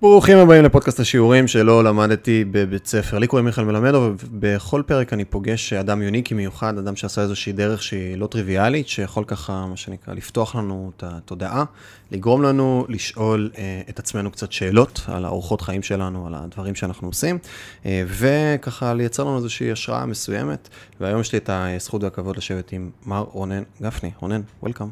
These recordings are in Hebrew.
ברוכים הבאים לפודקאסט השיעורים שלא למדתי בבית ספר. לי קוראים מיכאל מלמדו, ובכל פרק אני פוגש אדם יוניקי מיוחד, אדם שעשה איזושהי דרך שהיא לא טריוויאלית, שיכול ככה, מה שנקרא, לפתוח לנו את התודעה, לגרום לנו לשאול אה, את עצמנו קצת שאלות על האורחות חיים שלנו, על הדברים שאנחנו עושים, אה, וככה לייצר לנו איזושהי השראה מסוימת. והיום יש לי את הזכות והכבוד לשבת עם מר רונן גפני. רונן, וולקאם.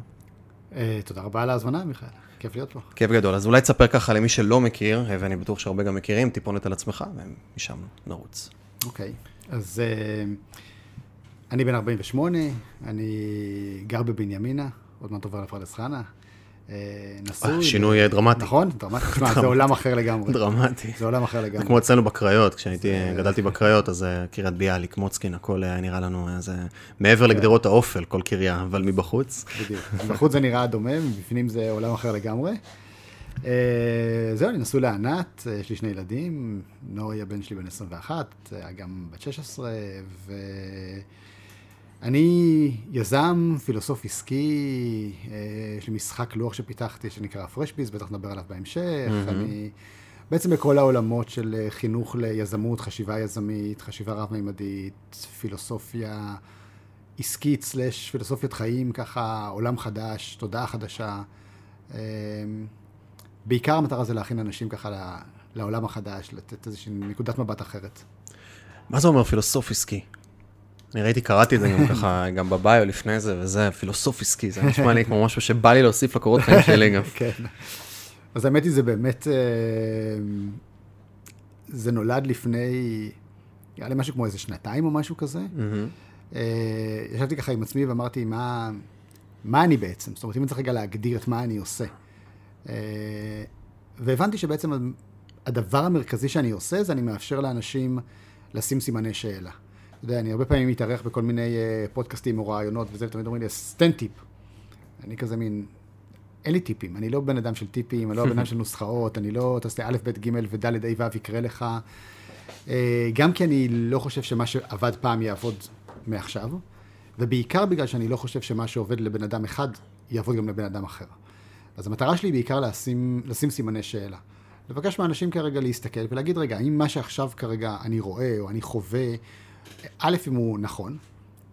אה, תודה רבה על ההזמנה, מיכאל. כיף להיות פה. כיף גדול. אז אולי תספר ככה למי שלא מכיר, ואני בטוח שהרבה גם מכירים, טיפונת על עצמך, ומשם נרוץ. אוקיי, אז uh, אני בן 48, אני גר בבנימינה, עוד מעט עובר לפרדס חנה. אה, נשוי. שינוי דרמטי. נכון, דרמטי. תשמע, זה עולם אחר לגמרי. דרמטי. זה עולם אחר לגמרי. כמו אצלנו בקריות, כשהייתי, גדלתי בקריות, אז קריית ביאליק, מוצקין, הכל היה נראה לנו, זה מעבר כן. לגדרות האופל, כל קריה, אבל מבחוץ. בדיוק. מבחוץ זה נראה דומה, מבפנים זה עולם אחר לגמרי. אה, זהו, אני נשוי לענת, יש לי שני ילדים, נוי הבן שלי בן 21, גם בת 16, ו... אני יזם, פילוסוף עסקי, אה, יש לי משחק לוח שפיתחתי שנקרא פרשביז, בטח נדבר עליו בהמשך. Mm-hmm. אני בעצם בכל העולמות של אה, חינוך ליזמות, חשיבה יזמית, חשיבה רב-מימדית, פילוסופיה עסקית סלש פילוסופיית חיים, ככה עולם חדש, תודעה חדשה. אה, בעיקר המטרה זה להכין אנשים ככה לעולם החדש, לתת איזושהי נקודת מבט אחרת. מה זה אומר פילוסוף עסקי? אני ראיתי, קראתי את זה גם ככה, גם בביו לפני זה, וזה פילוסוף עסקי, זה נשמע לי כמו משהו שבא לי להוסיף לקורות חיים שלי גם. כן. אז האמת היא, זה באמת, אה, זה נולד לפני, היה לי משהו כמו איזה שנתיים או משהו כזה. אה, ישבתי ככה עם עצמי ואמרתי, מה, מה אני בעצם? זאת אומרת, אם אני צריך רגע להגדיר את מה אני עושה. אה, והבנתי שבעצם הדבר המרכזי שאני עושה, זה אני מאפשר לאנשים לשים סימני שאלה. אתה יודע, אני הרבה פעמים מתארח בכל מיני uh, פודקאסטים או רעיונות וזה, ותמיד אומרים לי, סטן טיפ. אני כזה מין, אין לי טיפים, אני לא בן אדם של טיפים, אני לא בן אדם של נוסחאות, אני לא, תעשה א', ב', ג' וד', ה', ו' יקרה לך. Uh, גם כי אני לא חושב שמה שעבד פעם יעבוד מעכשיו, ובעיקר בגלל שאני לא חושב שמה שעובד לבן אדם אחד, יעבוד גם לבן אדם אחר. אז המטרה שלי היא בעיקר לשים, לשים סימני שאלה. לבקש מאנשים כרגע להסתכל ולהגיד, רגע, האם מה שעכשיו כרגע אני רואה או אני חווה, א', אם הוא נכון,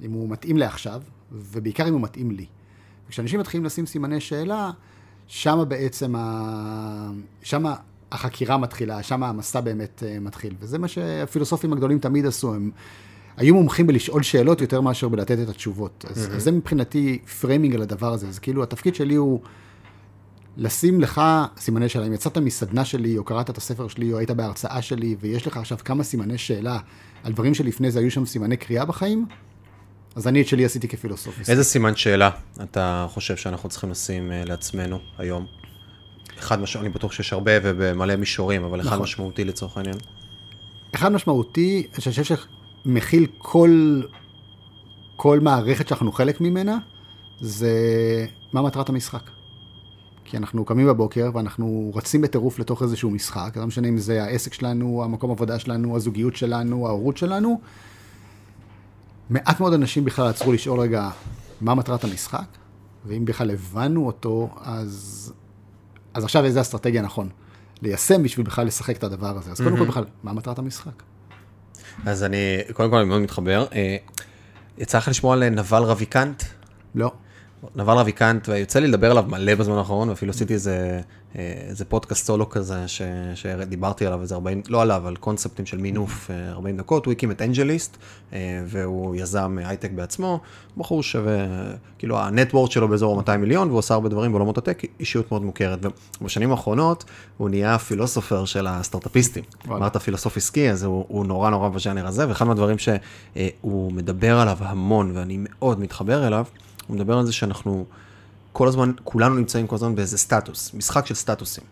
אם הוא מתאים לעכשיו, ובעיקר אם הוא מתאים לי. כשאנשים מתחילים לשים סימני שאלה, שם בעצם, ה... שם החקירה מתחילה, שם המסע באמת אה, מתחיל. וזה מה שהפילוסופים הגדולים תמיד עשו, הם היו מומחים בלשאול שאלות יותר מאשר בלתת את התשובות. אז, mm-hmm. אז זה מבחינתי framing על הדבר הזה. אז כאילו, התפקיד שלי הוא לשים לך סימני שאלה. אם יצאת מסדנה שלי, או קראת את הספר שלי, או היית בהרצאה שלי, ויש לך עכשיו כמה סימני שאלה על דברים שלפני זה היו שם סימני קריאה בחיים, אז אני את שלי עשיתי כפילוסוף. איזה סימן שאלה אתה חושב שאנחנו צריכים לשים uh, לעצמנו היום? אחד משמעותי, אני בטוח שיש הרבה ובמלא מישורים, אבל אחד נכון. משמעותי לצורך העניין. אחד משמעותי, שאני חושב שמכיל כל, כל מערכת שאנחנו חלק ממנה, זה מה מטרת המשחק. כי אנחנו קמים בבוקר ואנחנו רצים בטירוף לתוך איזשהו משחק, לא משנה אם זה העסק שלנו, המקום עבודה שלנו, הזוגיות שלנו, ההורות שלנו. מעט מאוד אנשים בכלל עצרו לשאול רגע מה מטרת המשחק, ואם בכלל הבנו אותו, אז, אז עכשיו איזה אסטרטגיה נכון ליישם בשביל בכלל לשחק את הדבר הזה. אז קודם כל בכלל, מה מטרת המשחק? אז אני, קודם כל אני מאוד מתחבר. אה, יצא לך לשמוע על נבל רביקנט? לא. נבל רביקנט, ויוצא לי לדבר עליו מלא בזמן האחרון, ואפילו עשיתי איזה, אה, איזה פודקאסט סולו כזה, ש, שדיברתי עליו איזה 40, לא עליו, על קונספטים של מינוף 40 אה, דקות, הוא הקים את אנג'ליסט, אה, והוא יזם הייטק בעצמו, בחור שווה, כאילו ה net worth שלו באזור 200 מיליון, והוא עושה הרבה דברים בעולמות ה tech, אישיות מאוד מוכרת, ובשנים האחרונות הוא נהיה הפילוסופר של הסטארט-אפיסטים. אמרת פילוסוף עסקי, אז הוא, הוא נורא נורא בז'אנר הזה, ואחד מהדברים שהוא מדבר עליו המון, ואני מאוד מתחבר אליו, הוא מדבר על זה שאנחנו כל הזמן, כולנו נמצאים כל הזמן באיזה סטטוס, משחק של סטטוסים.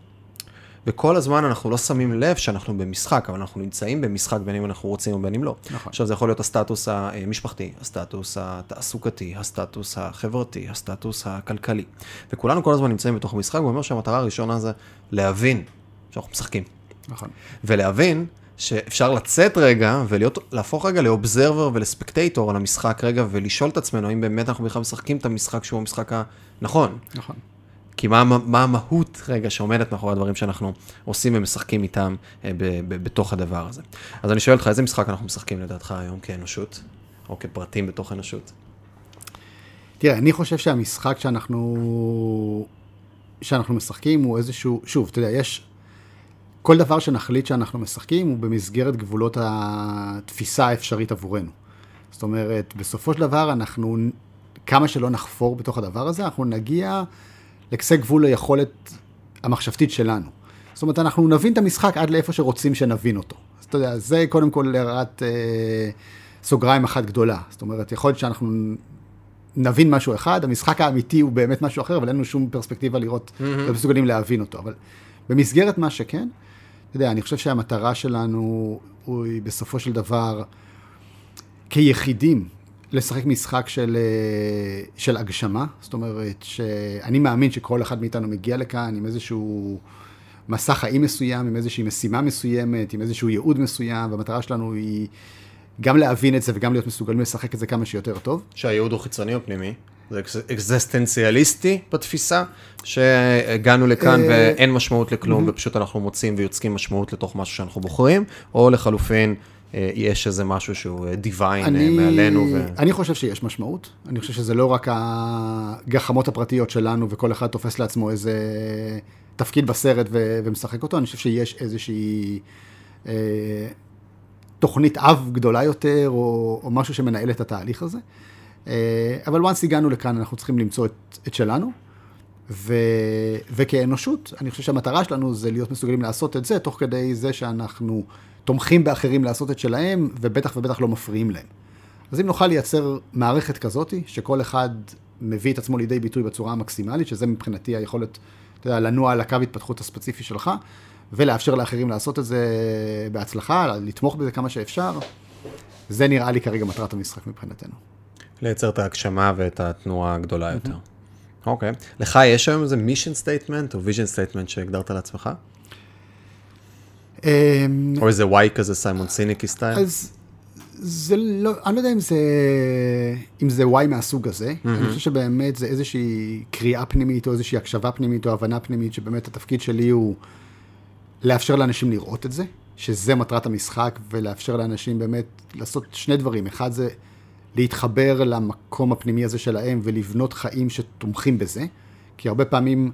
וכל הזמן אנחנו לא שמים לב שאנחנו במשחק, אבל אנחנו נמצאים במשחק בין אם אנחנו רוצים ובין אם לא. נכון. עכשיו זה יכול להיות הסטטוס המשפחתי, הסטטוס התעסוקתי, הסטטוס החברתי, הסטטוס הכלכלי. וכולנו כל הזמן נמצאים בתוך המשחק, הוא אומר שהמטרה הראשונה זה להבין שאנחנו משחקים. נכון. ולהבין שאפשר לצאת רגע ולהפוך רגע לאובזרבר ולספקטייטור על המשחק רגע ולשאול את עצמנו האם באמת אנחנו בכלל משחקים את המשחק שהוא המשחק הנכון. נכון. כי מה, מה המהות רגע שעומדת מאחורי הדברים שאנחנו עושים ומשחקים איתם אה, ב, ב, בתוך הדבר הזה. אז אני שואל אותך, איזה משחק אנחנו משחקים לדעתך היום כאנושות, או כפרטים בתוך אנושות? תראה, אני חושב שהמשחק שאנחנו, שאנחנו משחקים הוא איזשהו, שוב, אתה יודע, יש, כל דבר שנחליט שאנחנו משחקים הוא במסגרת גבולות התפיסה האפשרית עבורנו. זאת אומרת, בסופו של דבר אנחנו, כמה שלא נחפור בתוך הדבר הזה, אנחנו נגיע לקצה גבול היכולת המחשבתית שלנו. זאת אומרת, אנחנו נבין את המשחק עד לאיפה שרוצים שנבין אותו. אז אתה יודע, זה קודם כל להראת אה, סוגריים אחת גדולה. זאת אומרת, יכול להיות שאנחנו נבין משהו אחד, המשחק האמיתי הוא באמת משהו אחר, אבל אין לנו שום פרספקטיבה לראות, mm-hmm. לא מסוגלים להבין אותו. אבל במסגרת מה שכן, אתה יודע, אני חושב שהמטרה שלנו היא בסופו של דבר, כיחידים, לשחק משחק של, אה, של הגשמה. זאת אומרת, שאני מאמין שכל אחד מאיתנו מגיע לכאן עם איזשהו מסע חיים מסוים, עם איזושהי משימה מסוימת, עם איזשהו ייעוד מסוים, והמטרה שלנו היא גם להבין את זה וגם להיות מסוגלים לשחק את זה כמה שיותר טוב. שהייעוד הוא חיצוני או פנימי? זה אקזיסטנציאליסטי בתפיסה, שהגענו לכאן אה, ואין משמעות לכלום, ופשוט אנחנו מוצאים ויוצקים משמעות לתוך משהו שאנחנו בוחרים, או לחלופין, אה, יש איזה משהו שהוא דיוויין אה, מעלינו. ו... אני חושב שיש משמעות. אני חושב שזה לא רק הגחמות הפרטיות שלנו, וכל אחד תופס לעצמו איזה תפקיד בסרט ו- ומשחק אותו, אני חושב שיש איזושהי אה, תוכנית אב גדולה יותר, או, או משהו שמנהל את התהליך הזה. אה, אבל once הגענו לכאן, אנחנו צריכים למצוא את, את שלנו. ו, וכאנושות, אני חושב שהמטרה שלנו זה להיות מסוגלים לעשות את זה, תוך כדי זה שאנחנו תומכים באחרים לעשות את שלהם, ובטח ובטח לא מפריעים להם. אז אם נוכל לייצר מערכת כזאת, שכל אחד מביא את עצמו לידי ביטוי בצורה המקסימלית, שזה מבחינתי היכולת, אתה יודע, לנוע על הקו התפתחות הספציפי שלך, ולאפשר לאחרים לעשות את זה בהצלחה, לתמוך בזה כמה שאפשר, זה נראה לי כרגע מטרת המשחק מבחינתנו. לייצר את ההגשמה ואת התנועה הגדולה יותר. אוקיי. Okay. לך יש היום איזה mission statement או vision statement שהגדרת לעצמך? אמ, או איזה וואי כזה סיימון סינק style? אז זה לא, אני לא יודע אם זה, אם זה וואי מהסוג הזה. Mm-hmm. אני חושב שבאמת זה איזושהי קריאה פנימית או איזושהי הקשבה פנימית או הבנה פנימית, שבאמת התפקיד שלי הוא לאפשר לאנשים לראות את זה, שזה מטרת המשחק, ולאפשר לאנשים באמת לעשות שני דברים. אחד זה להתחבר למקום הפנימי הזה שלהם ולבנות חיים שתומכים בזה, כי הרבה פעמים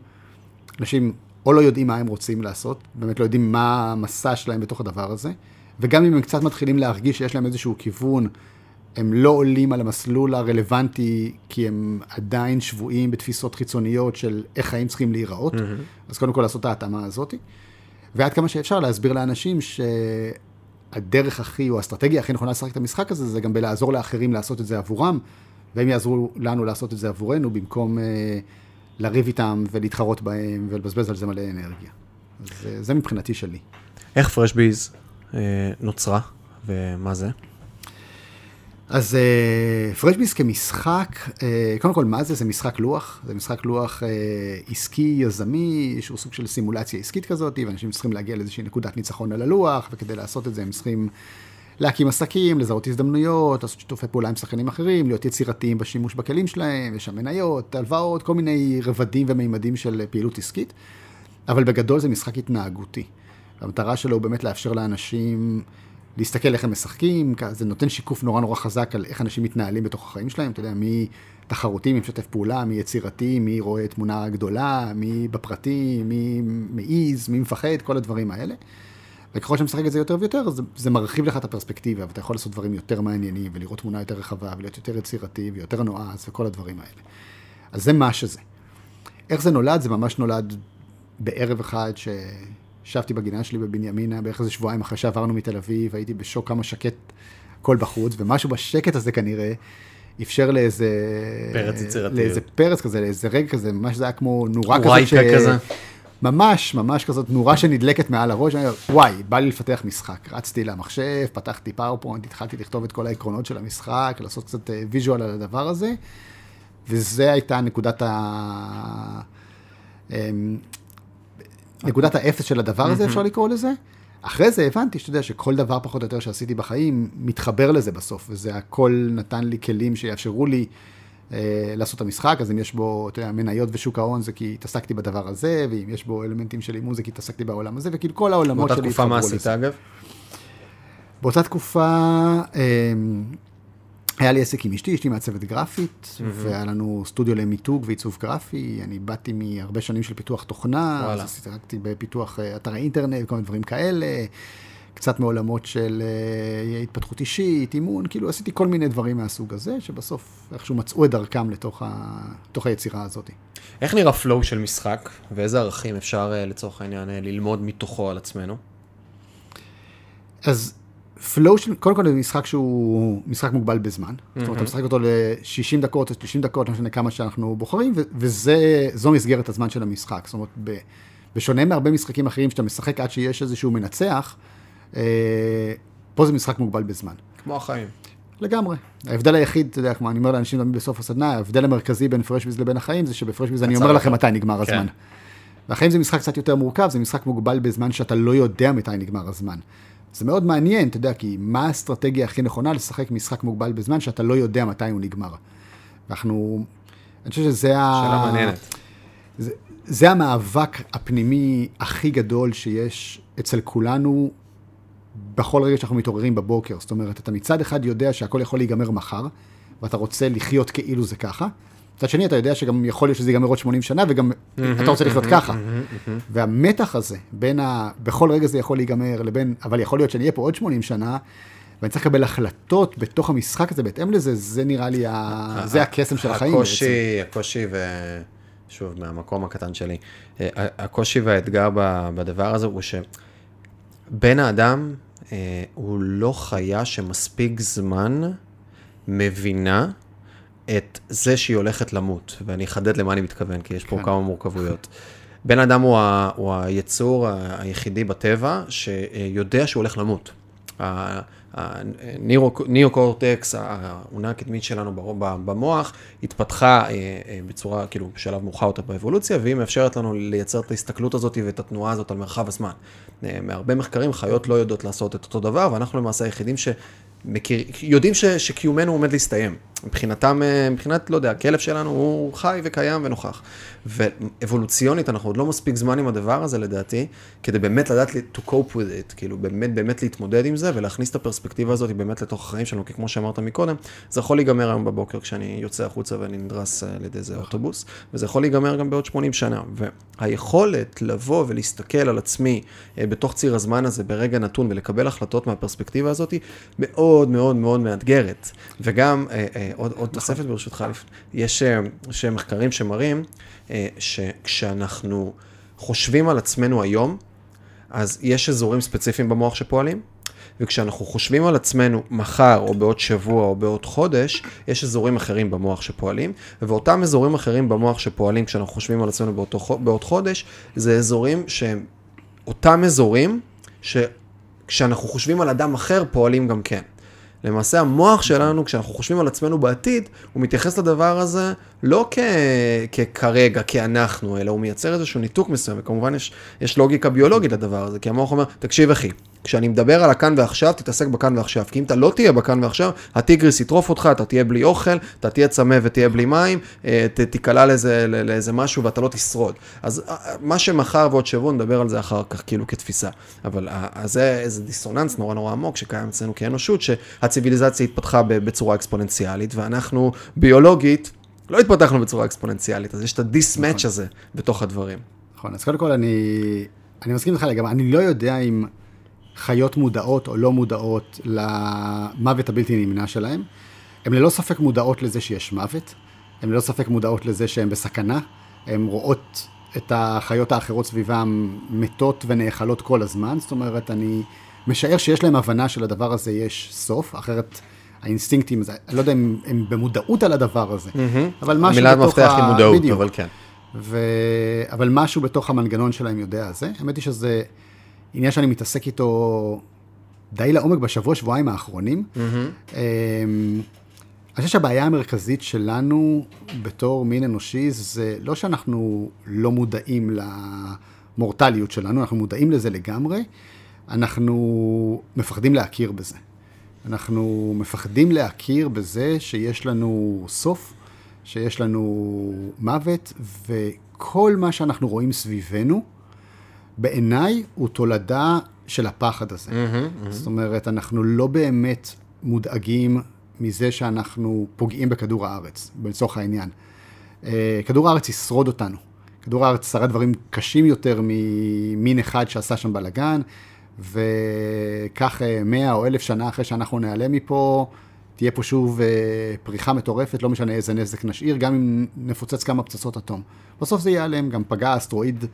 אנשים או לא יודעים מה הם רוצים לעשות, באמת לא יודעים מה המסע שלהם בתוך הדבר הזה, וגם אם הם קצת מתחילים להרגיש שיש להם איזשהו כיוון, הם לא עולים על המסלול הרלוונטי, כי הם עדיין שבויים בתפיסות חיצוניות של איך חיים צריכים להיראות, mm-hmm. אז קודם כל לעשות את ההתאמה הזאת, ועד כמה שאפשר להסביר לאנשים שהדרך הכי, או האסטרטגיה הכי נכונה לשחק את המשחק הזה, זה גם בלעזור לאחרים לעשות את זה עבורם, והם יעזרו לנו לעשות את זה עבורנו, במקום... Uh, לריב איתם ולהתחרות בהם ולבזבז על זה מלא אנרגיה. אז אה, זה מבחינתי שלי. איך פרשביז אה, נוצרה ומה זה? אז אה, פרשביז כמשחק, אה, קודם כל, מה זה? זה משחק לוח. זה משחק לוח אה, עסקי, יזמי, שהוא סוג של סימולציה עסקית כזאת, ואנשים צריכים להגיע לאיזושהי נקודת ניצחון על הלוח, וכדי לעשות את זה הם צריכים להקים עסקים, לזהות הזדמנויות, לעשות שיתופי פעולה עם שחקנים אחרים, להיות יצירתיים בשימוש בכלים שלהם, יש שם מניות, הלוואות, כל מיני רבדים ומימדים של פעילות עסקית, אבל בגדול זה משחק התנהגותי. המטרה שלו הוא באמת לאפשר לאנשים להסתכל איך הם משחקים, זה נותן שיקוף נורא נורא חזק על איך אנשים מתנהלים בתוך החיים שלהם, אתה יודע, מי תחרותי, מי משתף פעולה, מי יצירתי, מי רואה תמונה גדולה, מי בפרטי, מי מעיז, מי מפחד, כל הדברים האלה. וככל שאתה משחק את זה יותר ויותר, זה, זה מרחיב לך את הפרספקטיבה, ואתה יכול לעשות דברים יותר מעניינים, ולראות תמונה יותר רחבה, ולהיות יותר יצירתי, ויותר נועז, וכל הדברים האלה. אז זה מה שזה. איך זה נולד? זה ממש נולד בערב אחד שישבתי בגינה שלי בבנימינה, בערך איזה שבועיים אחרי שעברנו מתל אביב, הייתי בשוק כמה שקט הכל בחוץ, ומשהו בשקט הזה כנראה אפשר לאיזה... פרץ יצירתי. לאיזה פרץ כזה, לאיזה רגע כזה, ממש זה היה כמו נורה כזאת. ש... כזה. ממש, ממש כזאת נורה שנדלקת מעל הראש, אני אומר, וואי, בא לי לפתח משחק. רצתי למחשב, פתחתי PowerPoint, התחלתי לכתוב את כל העקרונות של המשחק, לעשות קצת visual על הדבר הזה, וזה הייתה נקודת ה... נקודת האפס של הדבר הזה, אפשר לקרוא לזה. אחרי זה הבנתי שאתה יודע שכל דבר פחות או יותר שעשיתי בחיים מתחבר לזה בסוף, וזה הכל נתן לי כלים שיאפשרו לי אה, לעשות את המשחק, אז אם יש בו, אתה יודע, מניות ושוק ההון זה כי התעסקתי בדבר הזה, ואם יש בו אלמנטים של אימון זה כי התעסקתי בעולם הזה, וכאילו כל העולמות באותה שלי תקופה מה התחברו עשית לזה. אגב? באותה תקופה אמ, היה לי עסק עם אשתי, אשתי מעצבת גרפית, והיה לנו סטודיו למיתוג ועיצוב גרפי, אני באתי מהרבה שנים של פיתוח תוכנה, וואלה. אז שיחקתי בפיתוח אה, אתרי אינטרנט, כל מיני דברים כאלה, קצת מעולמות של אה, התפתחות אישית, אימון, כאילו עשיתי כל מיני דברים מהסוג הזה, שבסוף איכשהו מצאו את דרכם לתוך, ה... לתוך היצירה הזאת. איך נראה פלואו של משחק, ואיזה ערכים אפשר אה, לצורך העניין ללמוד מתוכו על עצמנו? אז פלואו של, קודם כל זה משחק שהוא משחק מוגבל בזמן. זאת אומרת, אתה משחק אותו ל-60 דקות או 30 דקות, לא משנה כמה שאנחנו בוחרים, ו- וזו מסגרת הזמן של המשחק. זאת אומרת, ב- בשונה מהרבה משחקים אחרים שאתה משחק עד שיש איזשהו מנצח, אה, פה זה משחק מוגבל בזמן. כמו החיים. לגמרי. ההבדל היחיד, אתה יודע, כמו אני אומר לאנשים תמיד בסוף הסדנה, ההבדל המרכזי בין פרשביז לבין החיים זה שבפרשביז אני אומר לכם. מתי נגמר כן. הזמן. והחיים זה משחק קצת יותר מורכב, זה משחק מוגבל בזמן שאתה לא יודע מתי נגמר הזמן. זה מאוד מעניין, אתה יודע, כי מה האסטרטגיה הכי נכונה לשחק משחק מוגבל בזמן שאתה לא יודע מתי הוא נגמר. ואנחנו, אני חושב שזה ה... שאלה מעניינת. זה, זה המאבק הפנימי הכי גדול שיש אצל כולנו בכל רגע שאנחנו מתעוררים בבוקר. זאת אומרת, אתה מצד אחד יודע שהכל יכול להיגמר מחר, ואתה רוצה לחיות כאילו זה ככה. מצד שני, אתה יודע שגם יכול להיות שזה ייגמר עוד 80 שנה, וגם אתה רוצה לחיות ככה. והמתח הזה, בין ה... בכל רגע זה יכול להיגמר, לבין, אבל יכול להיות שאני אהיה פה עוד 80 שנה, ואני צריך לקבל החלטות בתוך המשחק הזה, בהתאם לזה, זה נראה לי, ה... זה הקסם של החיים בעצם. הקושי, הקושי ו... שוב, מהמקום הקטן שלי, אה, הקושי והאתגר בדבר הזה הוא שבן האדם אה, הוא לא חיה שמספיק זמן מבינה את זה שהיא הולכת למות, ואני אחדד למה אני מתכוון, כי יש פה כן. כמה מורכבויות. בן אדם הוא, ה, הוא היצור היחידי בטבע שיודע שהוא הולך למות. הניאו-קורטקס, האונה הקדמית שלנו במוח, התפתחה אה, אה, בצורה, כאילו, בשלב מאוחר יותר באבולוציה, והיא מאפשרת לנו לייצר את ההסתכלות הזאת ואת התנועה הזאת על מרחב הזמן. אה, מהרבה מחקרים, חיות לא יודעות לעשות את אותו דבר, ואנחנו למעשה היחידים שמכיר, יודעים ש, שקיומנו עומד להסתיים. מבחינתם, אה, מבחינת, לא יודע, הכלב שלנו הוא חי וקיים ונוכח. ואבולוציונית, אנחנו עוד לא מספיק זמן עם הדבר הזה, לדעתי, כדי באמת לדעת to cope with it, כאילו באמת באמת להתמודד עם זה ולהכניס את הפרספקטיבה הזאת באמת לתוך החיים שלנו, כי כמו שאמרת מקודם, זה יכול להיגמר היום בבוקר כשאני יוצא החוצה ואני נדרס אה, על ידי איזה אוטובוס, וזה יכול להיגמר גם בעוד 80 שנה. והיכולת לבוא ולהסתכל על עצמי אה, בתוך ציר הזמן הזה ברגע נתון ולקבל החלטות מהפרספקטיבה הזאת, מאוד מאוד מאוד מאתגרת. וגם, אה, אה, עוד, עוד תוספת ברשותך, יש, אה, מחקרים שמראים אה, שכשאנחנו חושבים על עצמנו היום, אז יש אזורים ספציפיים במוח שפועלים, וכשאנחנו חושבים על עצמנו מחר, או בעוד שבוע, או בעוד חודש, יש אזורים אחרים במוח שפועלים, ואותם אזורים אחרים במוח שפועלים כשאנחנו חושבים על עצמנו באותו, בעוד חודש, זה אזורים שהם אותם אזורים שכשאנחנו חושבים על אדם אחר פועלים גם כן. למעשה המוח שלנו, כשאנחנו חושבים על עצמנו בעתיד, הוא מתייחס לדבר הזה לא כ... ככרגע, כאנחנו, אלא הוא מייצר איזשהו ניתוק מסוים, וכמובן יש, יש לוגיקה ביולוגית לדבר הזה, כי המוח אומר, תקשיב אחי, כשאני מדבר על הכאן ועכשיו, תתעסק בכאן ועכשיו, כי אם אתה לא תהיה בכאן ועכשיו, הטיגריס יטרוף אותך, אתה תהיה בלי אוכל, אתה תהיה צמא ותהיה בלי מים, אה, תיקלע לאיזה, לא- לאיזה משהו ואתה לא תשרוד. אז אה, מה שמחר ועוד שבוע, נדבר על זה אחר כך, כאילו כתפיסה. אבל אה, זה איזה דיסוננס נורא נורא עמוק שקיים אצלנו כאנושות, שהציוויליזציה התפתחה בצורה אקספוננציאלית, ואנחנו ביולוגית לא התפתחנו בצורה אקספוננציאלית, אז יש את הדיס-מאץ' הזה בתוך הדברים. נכון, אז קודם כל אני, אני מסכים איתך לגמרי, אני לא יודע אם חיות מודעות או לא מודעות למוות הבלתי נמנע שלהם. הן ללא ספק מודעות לזה שיש מוות, הן ללא ספק מודעות לזה שהן בסכנה, הן רואות את החיות האחרות סביבם מתות ונאכלות כל הזמן, זאת אומרת, אני משער שיש להם הבנה שלדבר הזה יש סוף, אחרת האינסטינקטים, זה- אני לא יודע אם הם במודעות על הדבר הזה, אבל משהו מילת בתוך מפתח היא ה- מודעות, בדיוק. אבל כן. ו... אבל משהו בתוך המנגנון שלהם יודע זה. האמת היא שזה עניין שאני מתעסק איתו די לעומק בשבוע, שבועיים האחרונים. Mm-hmm. אני חושב שהבעיה המרכזית שלנו בתור מין אנושי זה לא שאנחנו לא מודעים למורטליות שלנו, אנחנו מודעים לזה לגמרי, אנחנו מפחדים להכיר בזה. אנחנו מפחדים להכיר בזה שיש לנו סוף, שיש לנו מוות, וכל מה שאנחנו רואים סביבנו, בעיניי הוא תולדה של הפחד הזה. Mm-hmm, mm-hmm. זאת אומרת, אנחנו לא באמת מודאגים מזה שאנחנו פוגעים בכדור הארץ, לצורך העניין. אה, כדור הארץ ישרוד אותנו. כדור הארץ שרד דברים קשים יותר ממין אחד שעשה שם בלאגן, וכך אה, מאה או אלף שנה אחרי שאנחנו נעלם מפה, תהיה פה שוב אה, פריחה מטורפת, לא משנה איזה נזק נשאיר, גם אם נפוצץ כמה פצצות אטום. בסוף זה ייעלם, גם פגע אסטרואיד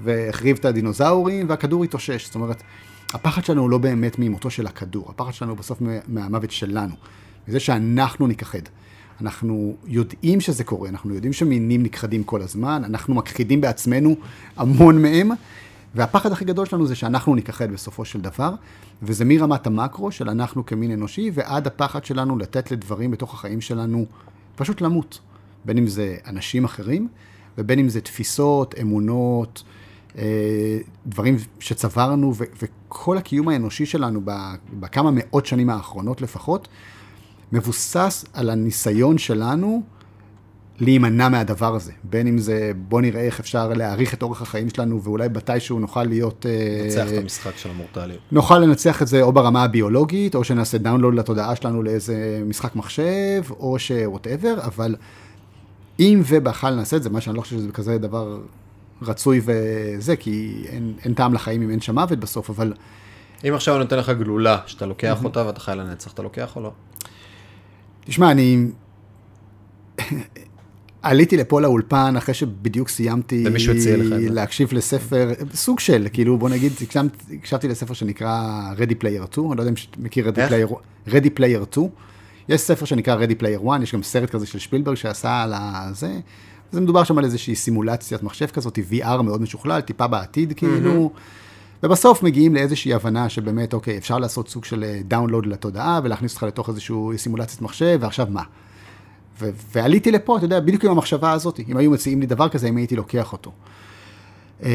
והחריב את הדינוזאורים, והכדור יתאושש. זאת אומרת, הפחד שלנו הוא לא באמת ממותו של הכדור, הפחד שלנו בסוף מהמוות שלנו, מזה שאנחנו נכחד. אנחנו יודעים שזה קורה, אנחנו יודעים שמינים נכחדים כל הזמן, אנחנו מכחידים בעצמנו המון מהם, והפחד הכי גדול שלנו זה שאנחנו נכחד בסופו של דבר, וזה מרמת המקרו של אנחנו כמין אנושי, ועד הפחד שלנו לתת לדברים בתוך החיים שלנו פשוט למות. בין אם זה אנשים אחרים, ובין אם זה תפיסות, אמונות, דברים שצברנו, וכל הקיום האנושי שלנו בכמה מאות שנים האחרונות לפחות, מבוסס על הניסיון שלנו להימנע מהדבר הזה. בין אם זה, בוא נראה איך אפשר להעריך את אורך החיים שלנו, ואולי מתישהו נוכל להיות... אה, לנצח את המשחק של המורטליות. נוכל לנצח את זה או ברמה הביולוגית, או שנעשה דאונלוד לתודעה שלנו לאיזה משחק מחשב, או ש-whatever, אבל אם ובכלל נעשה את זה, מה שאני לא חושב שזה כזה דבר רצוי וזה, כי אין, אין טעם לחיים אם אין שם מוות בסוף, אבל... אם עכשיו אני נותן לך גלולה, שאתה לוקח אותה ואתה חי לנצח, אתה לוקח או לא? תשמע, אני... עליתי לפה לאולפן אחרי שבדיוק סיימתי להקשיב לספר, סוג של, כאילו בוא נגיד, הקשבתי לספר שנקרא Ready Player 2, אני לא יודע אם מכיר Ready Player, Ready Player 2, יש ספר שנקרא Ready Player 1, יש גם סרט כזה של שפילברג שעשה על הזה, זה מדובר שם על איזושהי סימולציית מחשב כזאת, VR מאוד משוכלל, טיפה בעתיד כאילו, ובסוף מגיעים לאיזושהי הבנה שבאמת, אוקיי, אפשר לעשות סוג של דאונלוד לתודעה ולהכניס אותך לתוך איזושהי סימולציית מחשב, ועכשיו מה? ו- ועליתי לפה, אתה יודע, בדיוק עם המחשבה הזאת, אם היו מציעים לי דבר כזה, אם הייתי לוקח אותו. אמ,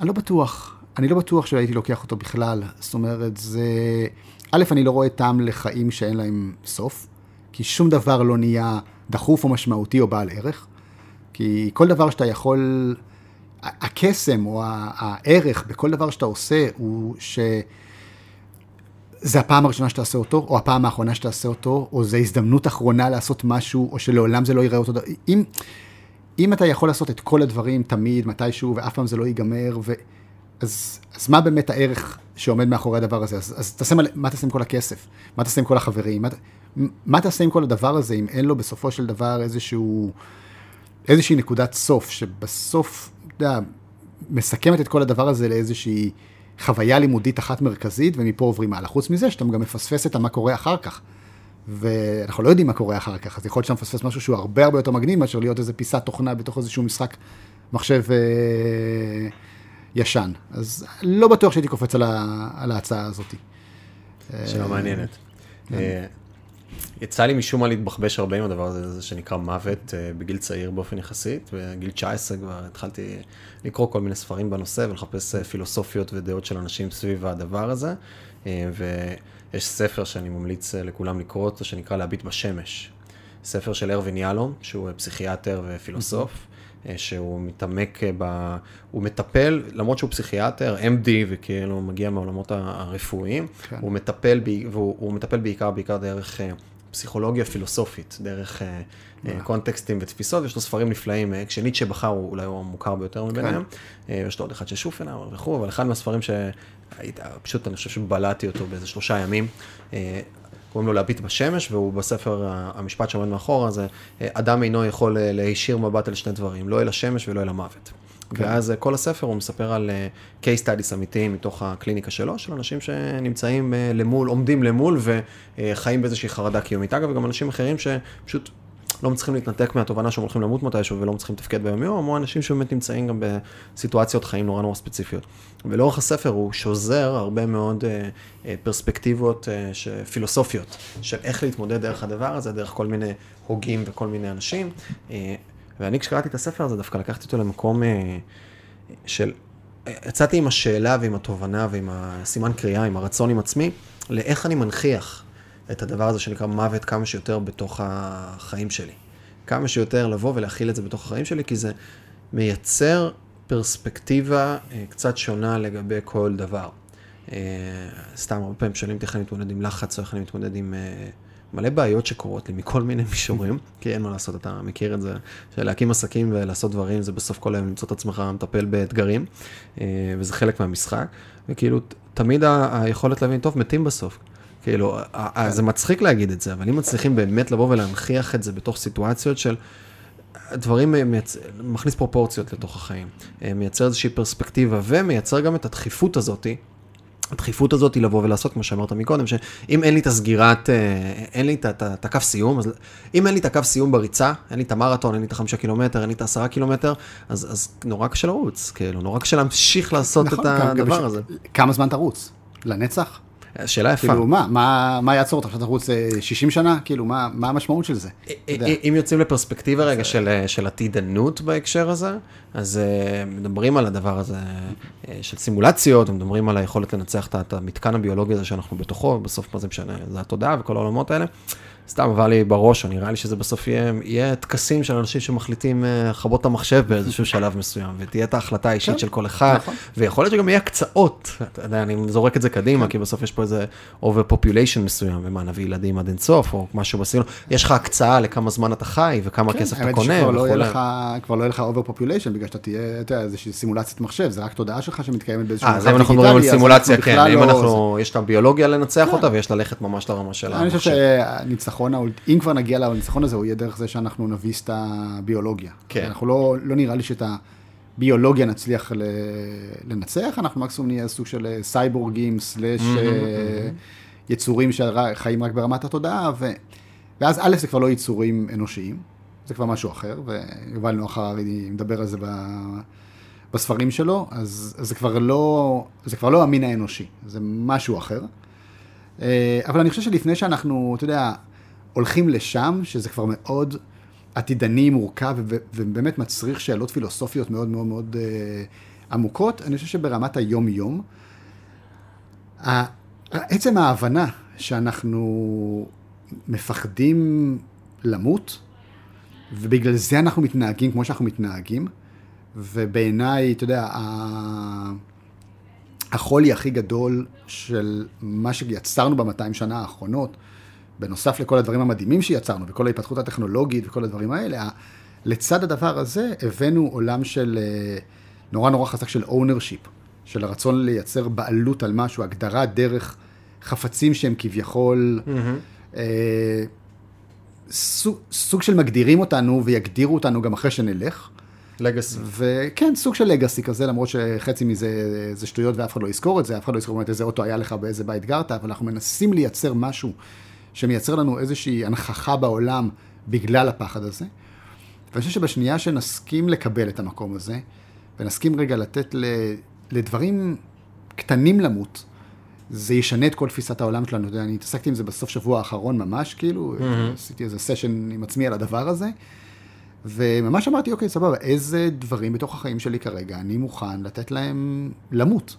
אני לא בטוח, אני לא בטוח שהייתי לוקח אותו בכלל. זאת אומרת, זה... א', אני לא רואה טעם לחיים שאין להם סוף, כי שום דבר לא נהיה דחוף או משמעותי או בעל ערך. כי כל דבר שאתה יכול... הקסם או הערך בכל דבר שאתה עושה הוא ש... זה הפעם הראשונה שתעשה אותו, או הפעם האחרונה שתעשה אותו, או זו הזדמנות אחרונה לעשות משהו, או שלעולם זה לא יראה אותו. אם, אם אתה יכול לעשות את כל הדברים תמיד, מתישהו, ואף פעם זה לא ייגמר, ו... אז, אז מה באמת הערך שעומד מאחורי הדבר הזה? אז, אז תעשה, מה תעשה עם כל הכסף? מה תעשה עם כל החברים? מה, מה תעשה עם כל הדבר הזה, אם אין לו בסופו של דבר איזשהו, איזושהי נקודת סוף, שבסוף, אתה יודע, מסכמת את כל הדבר הזה לאיזושהי... חוויה לימודית אחת מרכזית, ומפה עוברים הלאה. חוץ מזה, שאתה גם מפספס את מה קורה אחר כך. ואנחנו לא יודעים מה קורה אחר כך, אז יכול להיות שאתה מפספס משהו שהוא הרבה הרבה יותר מגניב מאשר להיות איזה פיסת תוכנה בתוך איזשהו משחק מחשב אה, ישן. אז לא בטוח שהייתי קופץ על, ה, על ההצעה הזאת. שאלה מעניינת. כן. אה, יצא לי משום מה להתבחבש הרבה עם הדבר הזה, זה שנקרא מוות אה, בגיל צעיר באופן יחסית. בגיל 19 כבר התחלתי לקרוא כל מיני ספרים בנושא ולחפש אה, פילוסופיות ודעות של אנשים סביב הדבר הזה. אה, ויש ספר שאני ממליץ לכולם לקרוא אותו, שנקרא להביט בשמש. ספר של ארווין יאלום, שהוא פסיכיאטר ופילוסוף. שהוא מתעמק ב... הוא מטפל, למרות שהוא פסיכיאטר, MD וכאילו מגיע מהעולמות הרפואיים, כן. הוא מטפל, ב... והוא מטפל בעיקר, בעיקר דרך פסיכולוגיה פילוסופית, דרך uh, קונטקסטים ותפיסות, יש לו ספרים נפלאים, uh, כשניטשה בחר הוא אולי הוא המוכר ביותר מביניהם, כן. יש לו עוד אחד של שופנאוור וכו', אבל אחד מהספרים שהיית, פשוט אני חושב שבלעתי אותו באיזה שלושה ימים, קוראים לו להביט בשמש, והוא בספר המשפט שעומד מאחורה, זה אדם אינו יכול להישיר מבט על שני דברים, לא אל השמש ולא אל המוות. כן. ואז אה, כל הספר הוא מספר על אה, case studies אמיתיים מתוך הקליניקה שלו, של אנשים שנמצאים אה, למול, עומדים למול וחיים באיזושהי חרדה קיומית. אגב, וגם אנשים אחרים שפשוט לא מצליחים להתנתק מהתובנה שהם הולכים למות מתישהו ולא מצליחים לתפקד ביום יום, או אנשים שבאמת נמצאים גם בסיטואציות חיים נורא נורא ספציפיות. ולאורך הספר הוא שוזר הרבה מאוד פרספקטיבות פילוסופיות של איך להתמודד דרך הדבר הזה, דרך כל מיני הוגים וכל מיני אנשים. ואני כשקראתי את הספר הזה, דווקא לקחתי אותו למקום אה, של... יצאתי עם השאלה ועם התובנה ועם הסימן קריאה, עם הרצון עם עצמי, לאיך אני מנכיח את הדבר הזה שנקרא מוות כמה שיותר בתוך החיים שלי. כמה שיותר לבוא ולהכיל את זה בתוך החיים שלי, כי זה מייצר פרספקטיבה אה, קצת שונה לגבי כל דבר. אה, סתם, הרבה פעמים שואלים אותי איך אני מתמודד עם לחץ, או איך אני מתמודד עם מלא בעיות שקורות לי מכל מיני מישורים, כי אין מה לעשות, אתה מכיר את זה, שלהקים עסקים ולעשות דברים, זה בסוף כל היום למצוא את עצמך מטפל באתגרים, וזה חלק מהמשחק, וכאילו, תמיד היכולת להבין, טוב, מתים בסוף. כאילו, זה מצחיק להגיד את זה, אבל אם מצליחים באמת לבוא ולהנכיח את זה בתוך סיטואציות של... דברים, מייצ... מכניס פרופורציות לתוך החיים, מייצר איזושהי פרספקטיבה ומייצר גם את הדחיפות הזאתי. הדחיפות הזאת היא לבוא ולעשות, כמו שאמרת מקודם, שאם אין לי את הסגירת, אה, אין לי את הקו סיום, אז אם אין לי את הקו סיום בריצה, אין לי את המרתון, אין לי את החמישה קילומטר, אין לי את העשרה קילומטר, אז, אז נורא קשה לרוץ, כאילו, נורא קשה להמשיך לעשות נכון, את הדבר גם הזה. כמה זמן תרוץ? לנצח? שאלה יפה. כאילו, מה, מה, מה יעצור אותך? עכשיו תרוץ 60 שנה? כאילו, מה, מה המשמעות של זה? אם יוצאים לפרספקטיבה רגע של, של עתידנות בהקשר הזה, אז מדברים על הדבר הזה של סימולציות, מדברים על היכולת לנצח את המתקן הביולוגי הזה שאנחנו בתוכו, בסוף מה זה משנה, זה התודעה וכל העולמות האלה. סתם עבר לי בראש, או נראה לי שזה בסוף יהיה, יהיה טקסים של אנשים שמחליטים אה, לכבות את המחשב באיזשהו שלב מסוים, ותהיה את ההחלטה האישית כן, של כל אחד, נכון. ויכול להיות שגם יהיה הקצאות, אתה יודע, אני זורק את זה קדימה, כן. כי בסוף יש פה איזה over population מסוים, ומה, נביא ילדים עד אינסוף, או משהו בסגנון, יש לך הקצאה לכמה זמן אתה חי, וכמה כן, כסף אתה קונה, וכולי. כבר לא יהיה לך over population, בגלל שאתה תהיה, אתה יודע, איזושהי סימולציית מחשב, זה רק תודעה שלך שמתקיימת באיזשהו אה, אם אנחנו מדברים על סימולציה, כן, אם אנחנו, יש את הביולוגיה לנצח. אותה, ויש ללכת ממש לרמה של המחשב. שהניצחון אם כבר נגיע לניצחון הזה, הוא יהיה דרך זה שאנחנו נביס את הביולוגיה. כן. אנחנו לא, לא נראה לי שאת הביולוגיה נצליח לנצח, אנחנו מקסימום נהיה סוג של אה, סייבורגים, סלאש אה, יצורים שחיים רק ברמת התודעה, ו... ואז א', זה כבר לא יצורים אנושיים, זה כבר משהו אחר, ויובל נוח הררי מדבר על זה ב... בספרים שלו, אז, אז זה, כבר לא, זה כבר לא המין האנושי, זה משהו אחר. אה, אבל אני חושב שלפני שאנחנו, אתה יודע, הולכים לשם, שזה כבר מאוד עתידני, מורכב, ובאמת מצריך שאלות פילוסופיות מאוד מאוד מאוד אה, עמוקות. אני חושב שברמת היום-יום, עצם ההבנה שאנחנו מפחדים למות, ובגלל זה אנחנו מתנהגים כמו שאנחנו מתנהגים, ובעיניי, אתה יודע, החולי הכי גדול של מה שיצרנו במאתיים שנה האחרונות, בנוסף לכל הדברים המדהימים שיצרנו, וכל ההתפתחות הטכנולוגית וכל הדברים האלה, לצד הדבר הזה הבאנו עולם של אה, נורא נורא חזק של ownership, של הרצון לייצר בעלות על משהו, הגדרה דרך חפצים שהם כביכול mm-hmm. אה, סוג, סוג של מגדירים אותנו ויגדירו אותנו גם אחרי שנלך. לגאסי. וכן, סוג של לגאסי כזה, למרות שחצי מזה זה שטויות ואף אחד לא יזכור את זה, אף אחד לא יזכור באמת איזה אוטו היה לך, באיזה בית גרת, אבל אנחנו מנסים לייצר משהו שמייצר לנו איזושהי הנכחה בעולם בגלל הפחד הזה. ואני חושב שבשנייה שנסכים לקבל את המקום הזה, ונסכים רגע לתת לדברים קטנים למות, זה ישנה את כל תפיסת העולם שלנו. אתה יודע, אני התעסקתי עם זה בסוף שבוע האחרון ממש, כאילו, mm-hmm. עשיתי איזה סשן עם עצמי על הדבר הזה, וממש אמרתי, אוקיי, סבבה, איזה דברים בתוך החיים שלי כרגע אני מוכן לתת להם למות,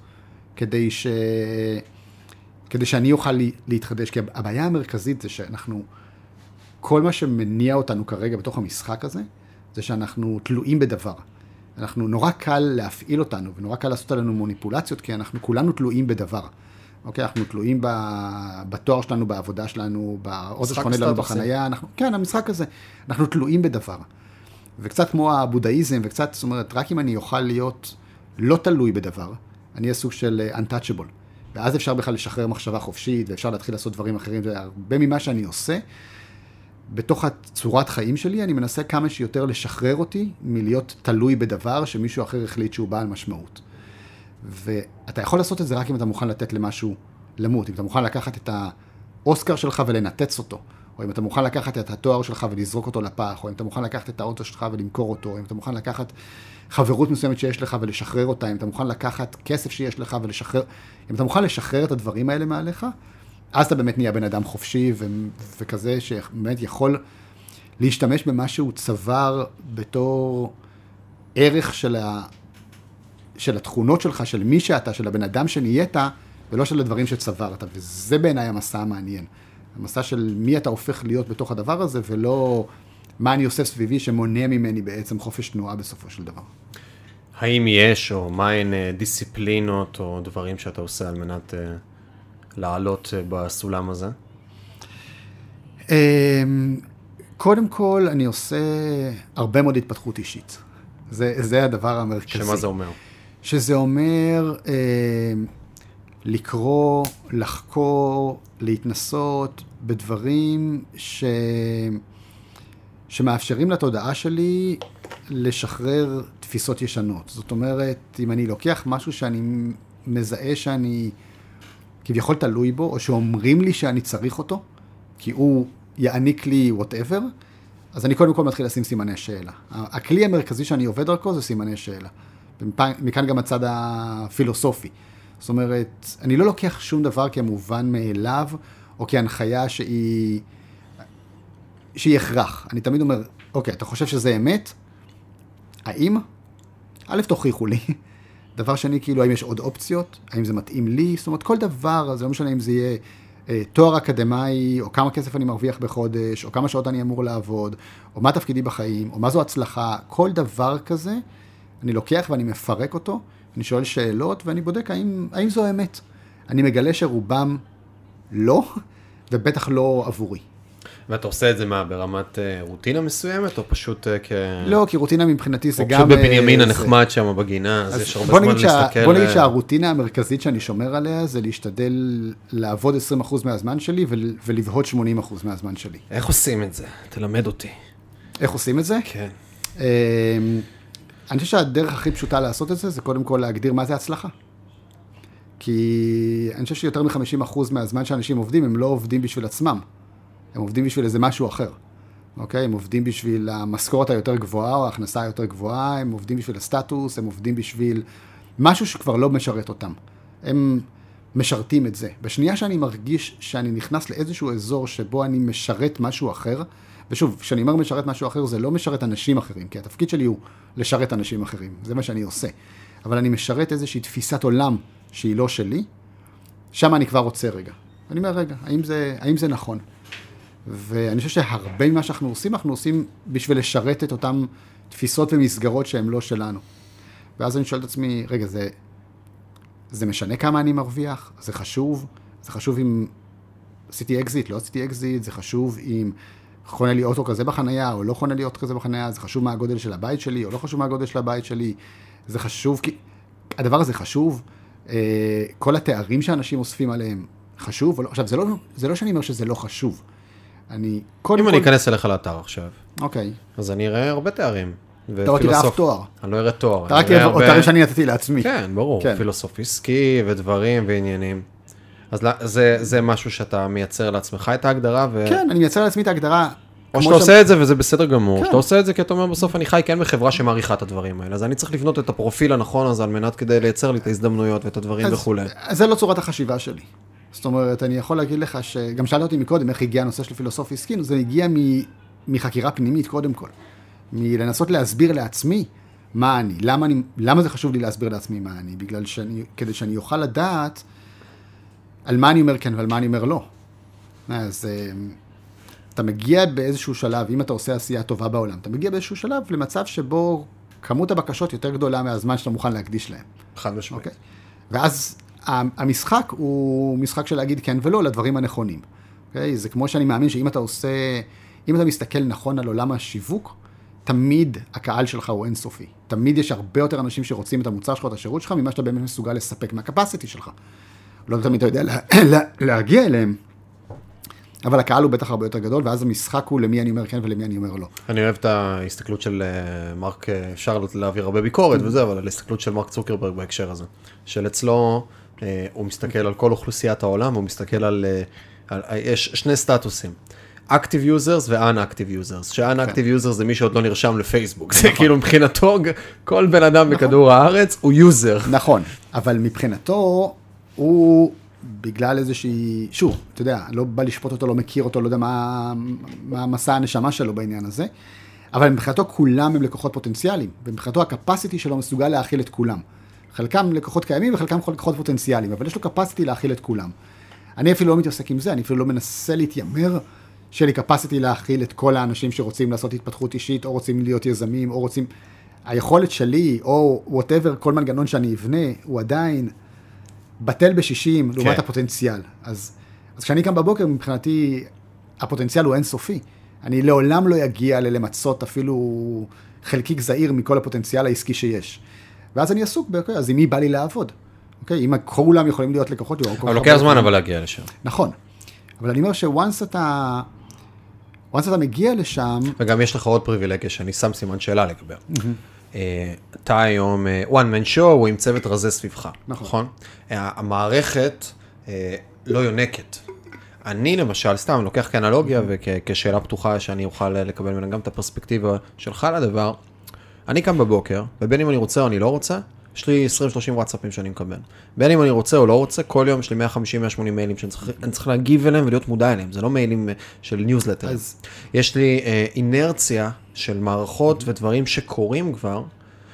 כדי ש... כדי שאני אוכל להתחדש, כי הבעיה המרכזית זה שאנחנו, כל מה שמניע אותנו כרגע בתוך המשחק הזה, זה שאנחנו תלויים בדבר. אנחנו, נורא קל להפעיל אותנו, ונורא קל לעשות עלינו מוניפולציות, כי אנחנו כולנו תלויים בדבר. אוקיי, אנחנו תלויים ב, בתואר שלנו, בעבודה שלנו, באוזן שחונה לנו בחנייה, אנחנו, כן, המשחק הזה, אנחנו תלויים בדבר. וקצת כמו הבודהיזם, וקצת, זאת אומרת, רק אם אני אוכל להיות לא תלוי בדבר, אני אהיה סוג של uh, untouchable. ואז אפשר בכלל לשחרר מחשבה חופשית, ואפשר להתחיל לעשות דברים אחרים, והרבה ממה שאני עושה, בתוך הצורת חיים שלי, אני מנסה כמה שיותר לשחרר אותי מלהיות תלוי בדבר שמישהו אחר החליט שהוא בעל משמעות. ואתה יכול לעשות את זה רק אם אתה מוכן לתת למשהו למות, אם אתה מוכן לקחת את האוסקר שלך ולנתץ אותו, או אם אתה מוכן לקחת את התואר שלך ולזרוק אותו לפח, או אם אתה מוכן לקחת את האוטו שלך ולמכור אותו, או אם אתה מוכן לקחת חברות מסוימת שיש לך ולשחרר אותה, אם אתה מוכן לקחת כסף שיש לך ולשחרר, אם אתה מוכן לשחרר את הדברים האלה מעליך, אז אתה באמת נהיה בן אדם חופשי ו- וכזה שבאמת יכול להשתמש במה שהוא צבר בתור ערך של, ה- של התכונות שלך, של מי שאתה, של הבן אדם שנהיית, ולא של הדברים שצברת, וזה בעיניי המסע המעניין. המסע של מי אתה הופך להיות בתוך הדבר הזה, ולא מה אני עושה סביבי שמונע ממני בעצם חופש תנועה בסופו של דבר. האם יש או מהן אה, דיסציפלינות או דברים שאתה עושה על מנת אה, לעלות אה, בסולם הזה? אמ, קודם כל, אני עושה הרבה מאוד התפתחות אישית. זה, זה הדבר המרכזי. שמה זה אומר? שזה אומר אה, לקרוא, לחקור, להתנסות בדברים ש... שמאפשרים לתודעה שלי לשחרר תפיסות ישנות. זאת אומרת, אם אני לוקח משהו שאני מזהה שאני כביכול תלוי בו, או שאומרים לי שאני צריך אותו, כי הוא יעניק לי whatever, אז אני קודם כל מתחיל לשים סימני שאלה. הכלי המרכזי שאני עובד דרכו זה סימני שאלה. מכאן גם הצד הפילוסופי. זאת אומרת, אני לא לוקח שום דבר כמובן מאליו, או כהנחיה שהיא, שהיא הכרח. אני תמיד אומר, אוקיי, אתה חושב שזה אמת? האם? א', תוכיחו לי. דבר שני, כאילו, האם יש עוד אופציות? האם זה מתאים לי? זאת אומרת, כל דבר, זה לא משנה אם זה יהיה אה, תואר אקדמאי, או כמה כסף אני מרוויח בחודש, או כמה שעות אני אמור לעבוד, או מה תפקידי בחיים, או מה זו הצלחה, כל דבר כזה, אני לוקח ואני מפרק אותו, אני שואל שאלות, ואני בודק האם, האם זו אמת. אני מגלה שרובם לא, ובטח לא עבורי. ואתה עושה את זה מה, ברמת אה, רוטינה מסוימת, או פשוט אה, כ... לא, כי רוטינה מבחינתי זה או גם... פשוט בבנימין אה, הנחמד שם בגינה, אז יש הרבה זמן להסתכל. בוא נגיד שהרוטינה המרכזית שאני שומר עליה זה להשתדל לעבוד 20% מהזמן שלי ול- ולבהות 80% מהזמן שלי. איך עושים את זה? תלמד אותי. איך עושים את זה? כן. אמ, אני חושב שהדרך הכי פשוטה לעשות את זה, זה קודם כל להגדיר מה זה הצלחה. כי אני חושב שיותר מ-50% מהזמן שאנשים עובדים, הם לא עובדים בשביל עצמם. הם עובדים בשביל איזה משהו אחר. אוקיי? הם עובדים בשביל המשכורת היותר גבוהה או ההכנסה היותר גבוהה, הם עובדים בשביל הסטטוס, הם עובדים בשביל משהו שכבר לא משרת אותם. הם משרתים את זה. בשנייה שאני מרגיש שאני נכנס לאיזשהו אזור שבו אני משרת משהו אחר, ושוב, כשאני אומר משרת משהו אחר, זה לא משרת אנשים אחרים, כי התפקיד שלי הוא לשרת אנשים אחרים, זה מה שאני עושה. אבל אני משרת איזושהי תפיסת עולם שהיא לא שלי, שם אני כבר רוצה רגע. אני אומר, רגע, האם זה, האם זה נכון? ואני חושב שהרבה ממה שאנחנו עושים, אנחנו עושים בשביל לשרת את אותן תפיסות ומסגרות שהן לא שלנו. ואז אני שואל את עצמי, רגע, זה, זה משנה כמה אני מרוויח? זה חשוב? זה חשוב אם עשיתי אקזיט, לא עשיתי אקזיט? זה חשוב אם חונה לי אוטו כזה בחנייה, או לא חונה לי אוטו כזה בחנייה? זה חשוב מה הגודל של הבית שלי, או לא חשוב מה הגודל של הבית שלי? זה חשוב כי... הדבר הזה חשוב. אה, כל התארים שאנשים אוספים עליהם, חשוב. לא? עכשיו, זה לא, זה לא שאני אומר שזה לא חשוב. אני... קודם אם כל... אני אכנס אליך לאתר עכשיו, אוקיי. אז אני אראה הרבה תארים. אתה לא תראה אף תואר. אני לא אראה תואר. אתה רק תראה הרבה- תארים שאני נתתי לעצמי. כן, ברור, כן. פילוסוף עסקי ודברים ועניינים. אז זה, זה משהו שאתה מייצר לעצמך את ההגדרה, ו... כן, אני מייצר לעצמי את ההגדרה. או שאתה עושה את זה וזה בסדר גמור, כן. שאתה עושה את זה כי אתה אומר בסוף אני חי כן בחברה שמעריכה את הדברים האלה, אז אני צריך לבנות את הפרופיל הנכון הזה על מנת כדי לייצר לי את ההזדמנויות ואת הדברים אז- וכולי. אז זה לא צורת החשיבה שלי. זאת אומרת, אני יכול להגיד לך שגם שאלת אותי מקודם איך הגיע הנושא של פילוסופיה עסקית, זה הגיע מ- מחקירה פנימית קודם כל. מלנסות להסביר לעצמי מה אני, למה, אני, למה זה חשוב לי להסביר לעצמי מה אני, בגלל שאני, כדי שאני אוכל לדעת על מה אני אומר כן ועל מה אני אומר לא. אז אה, אתה מגיע באיזשהו שלב, אם אתה עושה עשייה טובה בעולם, אתה מגיע באיזשהו שלב למצב שבו כמות הבקשות יותר גדולה מהזמן שאתה מוכן להקדיש להם. חד משמעית. אוקיי? ואז המשחק הוא משחק של להגיד כן ולא לדברים הנכונים. אוקיי? זה כמו שאני מאמין שאם אתה עושה, אם אתה מסתכל נכון על עולם השיווק, תמיד הקהל שלך הוא אינסופי. תמיד יש הרבה יותר אנשים שרוצים את המוצר שלך, או את השירות שלך, ממה שאתה באמת מסוגל לספק מהקפסיטי שלך. לא תמיד אתה יודע לה, לה, להגיע אליהם, אבל הקהל הוא בטח הרבה יותר גדול, ואז המשחק הוא למי אני אומר כן ולמי אני אומר לא. אני אוהב את ההסתכלות של אה, מרק, אה, אפשר להעביר הרבה ביקורת וזה, אבל ההסתכלות של מרק צוקרברג בהקשר הזה. של אצלו, אה, הוא מסתכל על כל אוכלוסיית העולם, הוא מסתכל על, אה, על יש שני סטטוסים. Active users ו-Unactive users, ש-Unactive users זה מי שעוד לא נרשם לפייסבוק, זה כאילו מבחינתו כל בן אדם בכדור הארץ הוא user. נכון, אבל מבחינתו, הוא בגלל איזושהי, שוב, אתה יודע, לא בא לשפוט אותו, לא מכיר אותו, לא יודע מה, מה מסע הנשמה שלו בעניין הזה, אבל מבחינתו כולם הם לקוחות פוטנציאליים, ומבחינתו ה capacity שלו מסוגל להכיל את כולם. חלקם לקוחות קיימים וחלקם לקוחות פוטנציאליים, אבל יש לו capacity להכיל את כולם. אני אפילו לא מתעסק עם זה, אני אפילו לא מנסה להתיימר שיהיה לי capacity להכיל את כל האנשים שרוצים לעשות התפתחות אישית, או רוצים להיות יזמים, או רוצים... היכולת שלי, או whatever, כל מנגנון שאני אבנה, הוא עדיין בטל בשישים לעומת כן. הפוטנציאל. אז, אז כשאני קם בבוקר, מבחינתי, הפוטנציאל הוא אינסופי. אני לעולם לא אגיע למצות אפילו חלקיק זעיר מכל הפוטנציאל העסקי שיש. ואז אני עסוק, אוקיי, אז עם מי בא לי לעבוד? אוקיי, אם כולם יכולים להיות לקוחות, אבל לוקח זמן אבל להגיע לשם. נכון. אבל אני אומר ש once אתה, once אתה מגיע לשם, וגם יש לך עוד פריבילגיה שאני שם סימן שאלה לגביה. אה, אתה היום אה, one man show הוא עם צוות רזה סביבך, נכון. נכון? אה, המערכת לא יונקת. אני למשל, סתם לוקח כאנלוגיה וכשאלה פתוחה שאני אוכל לקבל ממנה גם את הפרספקטיבה שלך לדבר, אני קם בבוקר, ובין אם אני רוצה או אני לא רוצה, יש לי 20-30 וואטסאפים שאני מקבל. בין אם אני רוצה או לא רוצה, כל יום יש לי 150-180 מיילים שאני צריך, צריך להגיב אליהם ולהיות מודע אליהם, זה לא מיילים אה, של ניוזלטר. אז- יש לי אה, אינרציה של מערכות ודברים שקורים כבר,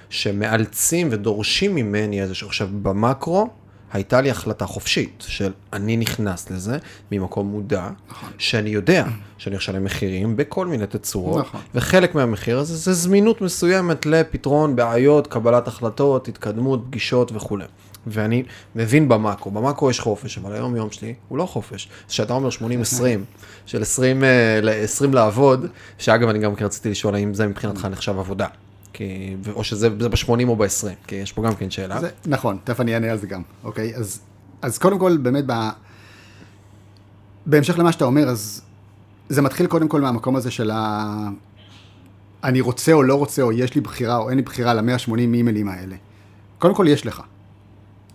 שמאלצים ודורשים ממני איזה, עכשיו במקרו, הייתה לי החלטה חופשית של אני נכנס לזה ממקום מודע, שאני יודע שאני אשלם מחירים בכל מיני תצורות, נכון. וחלק מהמחיר הזה זה זמינות מסוימת לפתרון בעיות, קבלת החלטות, התקדמות, פגישות וכולי. ואני מבין במאקרו, במאקרו יש חופש, אבל היום יום שלי הוא לא חופש. כשאתה אומר 80-20, של 20, אה, ל- 20 לעבוד, שאגב אני גם כן רציתי לשאול האם זה מבחינתך נחשב עבודה. כי, או שזה זה ב-80 או ב-20, כי יש פה גם כן שאלה. זה, נכון, תכף אני אענה על זה גם, אוקיי? אז, אז קודם כל, באמת, ב... בהמשך למה שאתה אומר, אז זה מתחיל קודם כל מהמקום הזה של ה... אני רוצה או לא רוצה, או יש לי בחירה או אין לי בחירה ל-180 אימיילים האלה. קודם כל, יש לך.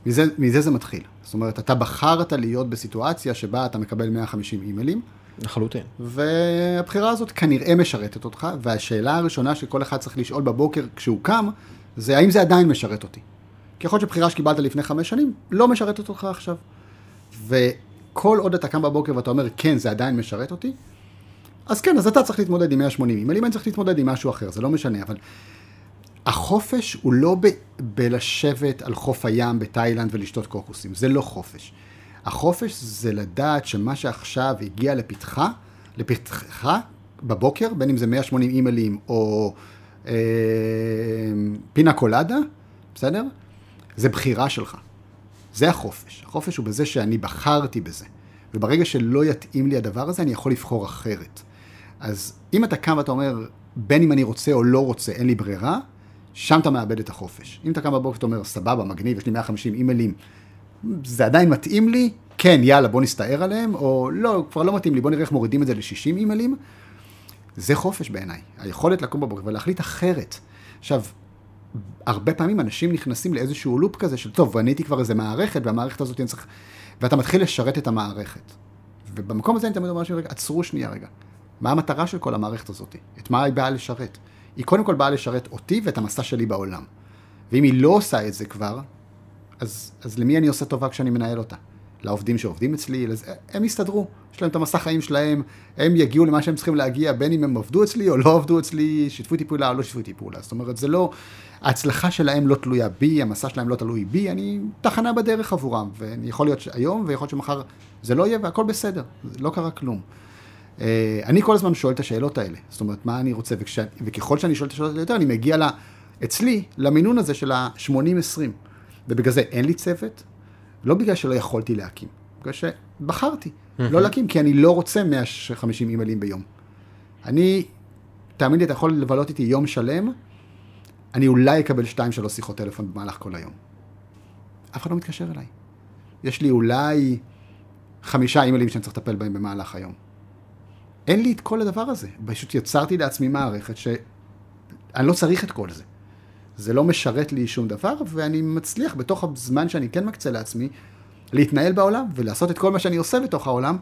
מזה, מזה זה מתחיל. זאת אומרת, אתה בחרת להיות בסיטואציה שבה אתה מקבל 150 אימיילים, לחלוטין. והבחירה הזאת כנראה משרתת אותך, והשאלה הראשונה שכל אחד צריך לשאול בבוקר כשהוא קם, זה האם זה עדיין משרת אותי. כי יכול להיות שבחירה שקיבלת לפני חמש שנים, לא משרתת אותך עכשיו. וכל עוד אתה קם בבוקר ואתה אומר, כן, זה עדיין משרת אותי, אז כן, אז אתה צריך להתמודד עם 180 אימיילים, אני צריך להתמודד עם משהו אחר, זה לא משנה, אבל החופש הוא לא ב- בלשבת על חוף הים בתאילנד ולשתות קוקוסים, זה לא חופש. החופש זה לדעת שמה שעכשיו הגיע לפתחך, לפתחך בבוקר, בין אם זה 180 אימיילים או אה, פינה קולדה, בסדר? זה בחירה שלך. זה החופש. החופש הוא בזה שאני בחרתי בזה. וברגע שלא יתאים לי הדבר הזה, אני יכול לבחור אחרת. אז אם אתה קם ואתה אומר, בין אם אני רוצה או לא רוצה, אין לי ברירה, שם אתה מאבד את החופש. אם אתה קם בבוקר ואתה אומר, סבבה, מגניב, יש לי 150 אימיילים, זה עדיין מתאים לי? כן, יאללה, בוא נסתער עליהם, או לא, כבר לא מתאים לי, בוא נראה איך מורידים את זה ל-60 אימיילים. זה חופש בעיניי. היכולת לקום בבוקר ולהחליט אחרת. עכשיו, הרבה פעמים אנשים נכנסים לאיזשהו לופ כזה של, טוב, בניתי כבר איזה מערכת, והמערכת הזאת אני צריך... ואתה מתחיל לשרת את המערכת. ובמקום הזה אני תמיד אומר לאנשים, רגע, עצרו שנייה רגע. מה המטרה של כל המערכת הזאת? את מה היא באה לשרת? היא קודם כל באה לשרת אותי ואת המסע שלי בעולם. ואם היא לא עושה את זה כבר, אז, אז למי אני עושה טובה כשאני מנהל אותה? לעובדים שעובדים אצלי, לזה, הם יסתדרו, יש להם את המסע חיים שלהם, הם יגיעו למה שהם צריכים להגיע, בין אם הם עבדו אצלי או לא עבדו אצלי, שיתפו איתי פעולה או לא שיתפו איתי פעולה. זאת אומרת, זה לא, ההצלחה שלהם לא תלויה בי, המסע שלהם לא תלוי בי, אני תחנה בדרך עבורם, ויכול להיות שהיום ויכול להיות שמחר זה לא יהיה והכל בסדר, לא קרה כלום. אה, אני כל הזמן שואל את השאלות האלה, זאת אומרת, מה אני רוצה, וכש, וככל שאני שואל את השאלות האלה יותר, אני מגיע לה, אצלי, למינון הזה של ה-80-20. ובגלל זה אין לי צוות, לא בגלל שלא יכולתי להקים, בגלל שבחרתי לא להקים, כי אני לא רוצה 150 אימיילים ביום. אני, תאמין לי, אתה יכול לבלות איתי יום שלם, אני אולי אקבל 2-3 שיחות טלפון במהלך כל היום. אף אחד לא מתקשר אליי. יש לי אולי חמישה אימיילים שאני צריך לטפל בהם במהלך היום. אין לי את כל הדבר הזה. פשוט יצרתי לעצמי מערכת שאני לא צריך את כל זה. זה לא משרת לי שום דבר, ואני מצליח בתוך הזמן שאני כן מקצה לעצמי, להתנהל בעולם ולעשות את כל מה שאני עושה בתוך העולם,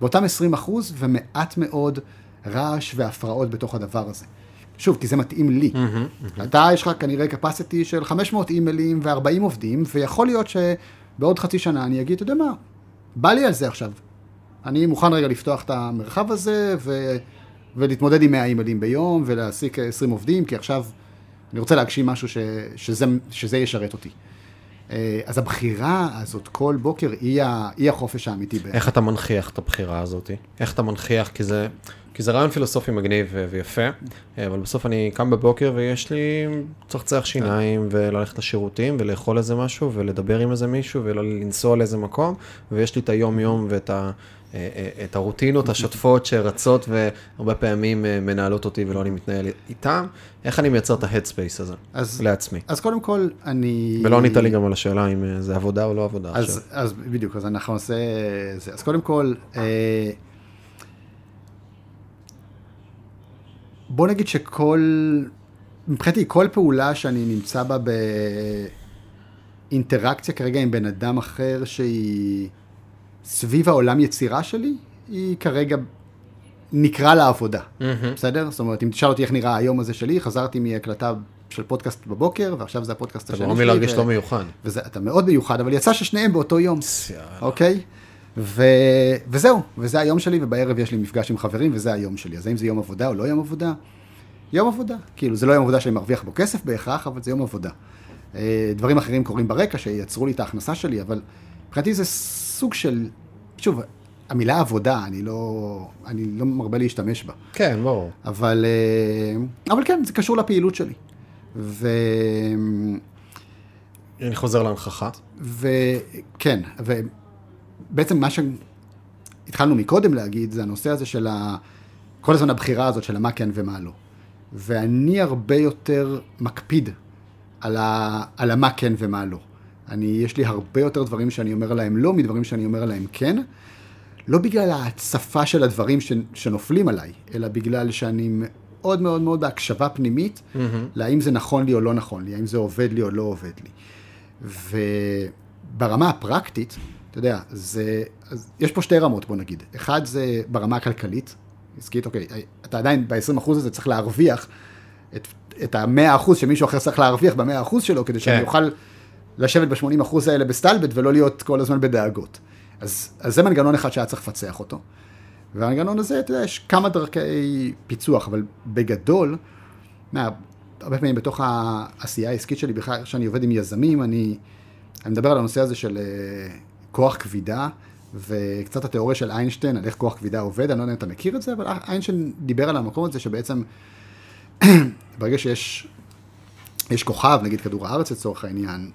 באותם 20 אחוז ומעט מאוד רעש והפרעות בתוך הדבר הזה. שוב, כי זה מתאים לי. אתה, יש לך כנראה capacity של 500 אימיילים ו-40 עובדים, ויכול להיות שבעוד חצי שנה אני אגיד, אתה יודע מה, בא לי על זה עכשיו. אני מוכן רגע לפתוח את המרחב הזה ו... ולהתמודד עם 100 אימיילים ביום ולהעסיק 20 עובדים, כי עכשיו אני רוצה להגשים משהו ש... שזה, שזה ישרת אותי. אה, אז הבחירה הזאת כל בוקר היא, ה, היא החופש האמיתי בעצם. איך אתה מנכיח את הבחירה הזאת? איך אתה מנכיח? כי זה, כי זה רעיון פילוסופי מגניב ו- ויפה, אה, אבל בסוף אני קם בבוקר ויש לי צחצח שיניים וללכת לשירותים ולאכול איזה משהו ולדבר עם איזה מישהו ולנסוע לאיזה מקום, ויש לי את היום-יום ואת ה... אה, אה, את הרוטינות השוטפות שרצות והרבה פעמים אה, מנהלות אותי ולא אני מתנהל איתם, איך אני מייצר את ה headspace הזה אז, לעצמי. אז קודם כל, אני... ולא ענית לי גם על השאלה אם זה עבודה או לא עבודה אז, עכשיו. אז בדיוק, אז אנחנו נעשה... זה. אז קודם כל, אה, בוא נגיד שכל... מבחינתי, כל פעולה שאני נמצא בה באינטראקציה כרגע עם בן אדם אחר שהיא סביב העולם יצירה שלי, היא כרגע נקרא לה עבודה, מהמם. בסדר? זאת אומרת, אם תשאל אותי איך נראה היום הזה שלי, חזרתי מהקלטה של פודקאסט בבוקר, ועכשיו זה הפודקאסט אתה השני גורם לי להרגיש לא מיוחד. וזה, אתה מאוד מיוחד, אבל יצא ששניהם באותו יום. אוקיי? ו... וזהו, וזה היום שלי, ובערב יש לי מפגש עם חברים, וזה היום שלי. אז האם זה יום עבודה או לא יום עבודה? יום עבודה. כאילו, זה לא יום עבודה שאני מרוויח בו כסף בהכרח, אבל זה יום עבודה. אה, דברים אחרים קורים ברקע שייצרו לי את ההכנסה שלי, אבל מבחינתי זה סוג של, שוב, המילה עבודה, אני לא, אני לא מרבה להשתמש בה. כן, ברור. אבל, אה, אבל כן, זה קשור לפעילות שלי. ו... אני חוזר להנכחה. וכן, ובעצם מה שהתחלנו מקודם להגיד, זה הנושא הזה של ה... כל הזמן הבחירה הזאת של מה כן ומה לא. ואני הרבה יותר מקפיד על, ה... על המה כן ומה לא. אני, יש לי הרבה יותר דברים שאני אומר עליהם לא, מדברים שאני אומר עליהם כן. לא בגלל ההצפה של הדברים ש... שנופלים עליי, אלא בגלל שאני מאוד מאוד מאוד בהקשבה פנימית, להאם זה נכון לי או לא נכון לי, האם זה עובד לי או לא עובד לי. וברמה הפרקטית, אתה יודע, זה, יש פה שתי רמות, בוא נגיד. אחד זה ברמה הכלכלית, עסקית, אוקיי, אתה עדיין ב-20% הזה צריך להרוויח את, את ה-100% שמישהו אחר צריך להרוויח ב-100% שלו, כדי שאני כן. אוכל לשבת ב-80% האלה בסטלבט ולא להיות כל הזמן בדאגות. אז, אז זה מנגנון אחד שהיה צריך לפצח אותו. והמנגנון הזה, אתה יודע, יש כמה דרכי פיצוח, אבל בגדול, מה, הרבה פעמים בתוך העשייה העסקית שלי, בכלל, כשאני עובד עם יזמים, אני, אני מדבר על הנושא הזה של אה, כוח כבידה, וקצת התיאוריה של איינשטיין, על איך כוח כבידה עובד, אני לא יודע אם אתה מכיר את זה, אבל איינשטיין דיבר על המקום הזה שבעצם, ברגע שיש יש כוכב, נגיד כדור הארץ לצורך העניין,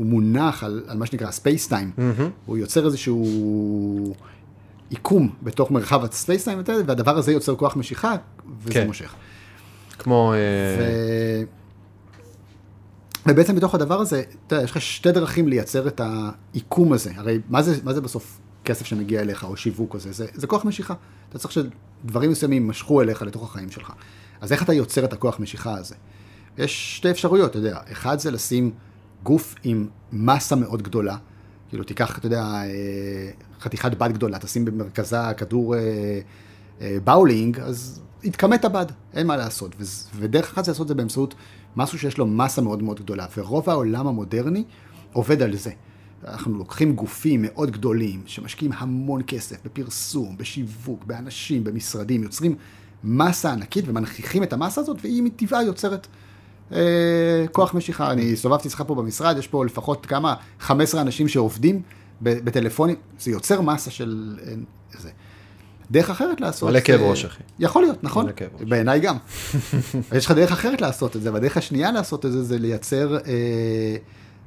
הוא מונח על, על מה שנקרא ספייסטיים, mm-hmm. הוא יוצר איזשהו עיקום בתוך מרחב הספייסטיים, והדבר הזה יוצר כוח משיכה, וזה כן. מושך. כמו... ו... אה, ובעצם בתוך הדבר הזה, אתה יודע, יש לך שתי דרכים לייצר את העיקום הזה. הרי מה זה, מה זה בסוף כסף שמגיע אליך, או שיווק כזה? זה, זה כוח משיכה. אתה צריך שדברים מסוימים יימשכו אליך לתוך החיים שלך. אז איך אתה יוצר את הכוח משיכה הזה? יש שתי אפשרויות, אתה יודע. אחד זה לשים גוף עם מסה מאוד גדולה. כאילו, תיקח, אתה יודע, אה, חתיכת בד גדולה, תשים במרכזה כדור אה, אה, באולינג, אז יתכמת הבד, אין מה לעשות. ודרך אחת זה לעשות את זה באמצעות משהו שיש לו מסה מאוד מאוד גדולה. ורוב העולם המודרני עובד על זה. אנחנו לוקחים גופים מאוד גדולים, שמשקיעים המון כסף בפרסום, בשיווק, באנשים, במשרדים, יוצרים מסה ענקית ומנכיחים את המסה הזאת, והיא מטבעה יוצרת כוח משיכה. אני הסתובבתי אצלך פה במשרד, יש פה לפחות כמה, 15 אנשים שעובדים בטלפונים, זה יוצר מסה של... אה, זה. דרך אחרת לעשות... מלא כאב ראש, אחי. יכול להיות, נכון? מלא כאב ראש. בעיניי גם. יש לך דרך אחרת לעשות את זה, והדרך השנייה לעשות את זה, זה לייצר, אה,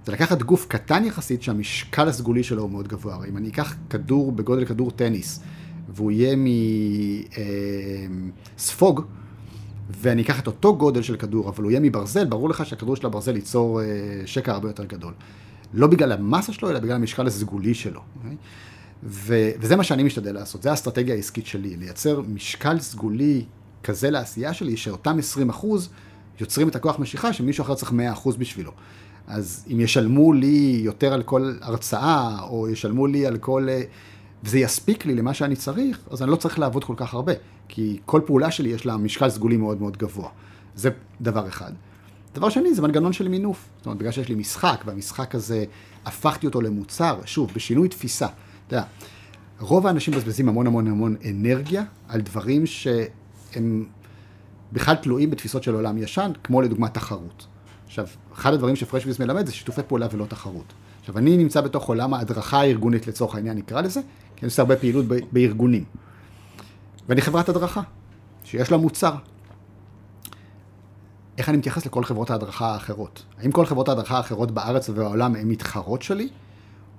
זה לקחת גוף קטן יחסית, שהמשקל הסגולי שלו הוא מאוד גבוה. הרי אם אני אקח כדור בגודל כדור טניס, והוא יהיה מספוג, ואני אקח את אותו גודל של כדור, אבל הוא יהיה מברזל, ברור לך שהכדור של הברזל ייצור אה, שקע הרבה יותר גדול. לא בגלל המסה שלו, אלא בגלל המשקל הסגולי שלו. אוקיי? ו- וזה מה שאני משתדל לעשות, זה האסטרטגיה העסקית שלי, לייצר משקל סגולי כזה לעשייה שלי, שאותם 20 אחוז יוצרים את הכוח משיכה שמישהו אחר צריך 100 אחוז בשבילו. אז אם ישלמו לי יותר על כל הרצאה, או ישלמו לי על כל... אה, וזה יספיק לי למה שאני צריך, אז אני לא צריך לעבוד כל כך הרבה, כי כל פעולה שלי יש לה משקל סגולי מאוד מאוד גבוה. זה דבר אחד. דבר שני, זה מנגנון של מינוף. זאת אומרת, בגלל שיש לי משחק, והמשחק הזה, הפכתי אותו למוצר, שוב, בשינוי תפיסה. אתה יודע, רוב האנשים מבזבזים המון המון המון אנרגיה על דברים שהם בכלל תלויים בתפיסות של עולם ישן, כמו לדוגמה תחרות. עכשיו, אחד הדברים שפרשביס מלמד זה שיתופי פעולה ולא תחרות. עכשיו, אני נמצא בתוך עולם ההדרכה הארגונית לצורך העניין, נקרא לזה, כי אני עושה הרבה פעילות בארגונים. ואני חברת הדרכה, שיש לה מוצר. איך אני מתייחס לכל חברות ההדרכה האחרות? האם כל חברות ההדרכה האחרות בארץ ובעולם הן מתחרות שלי,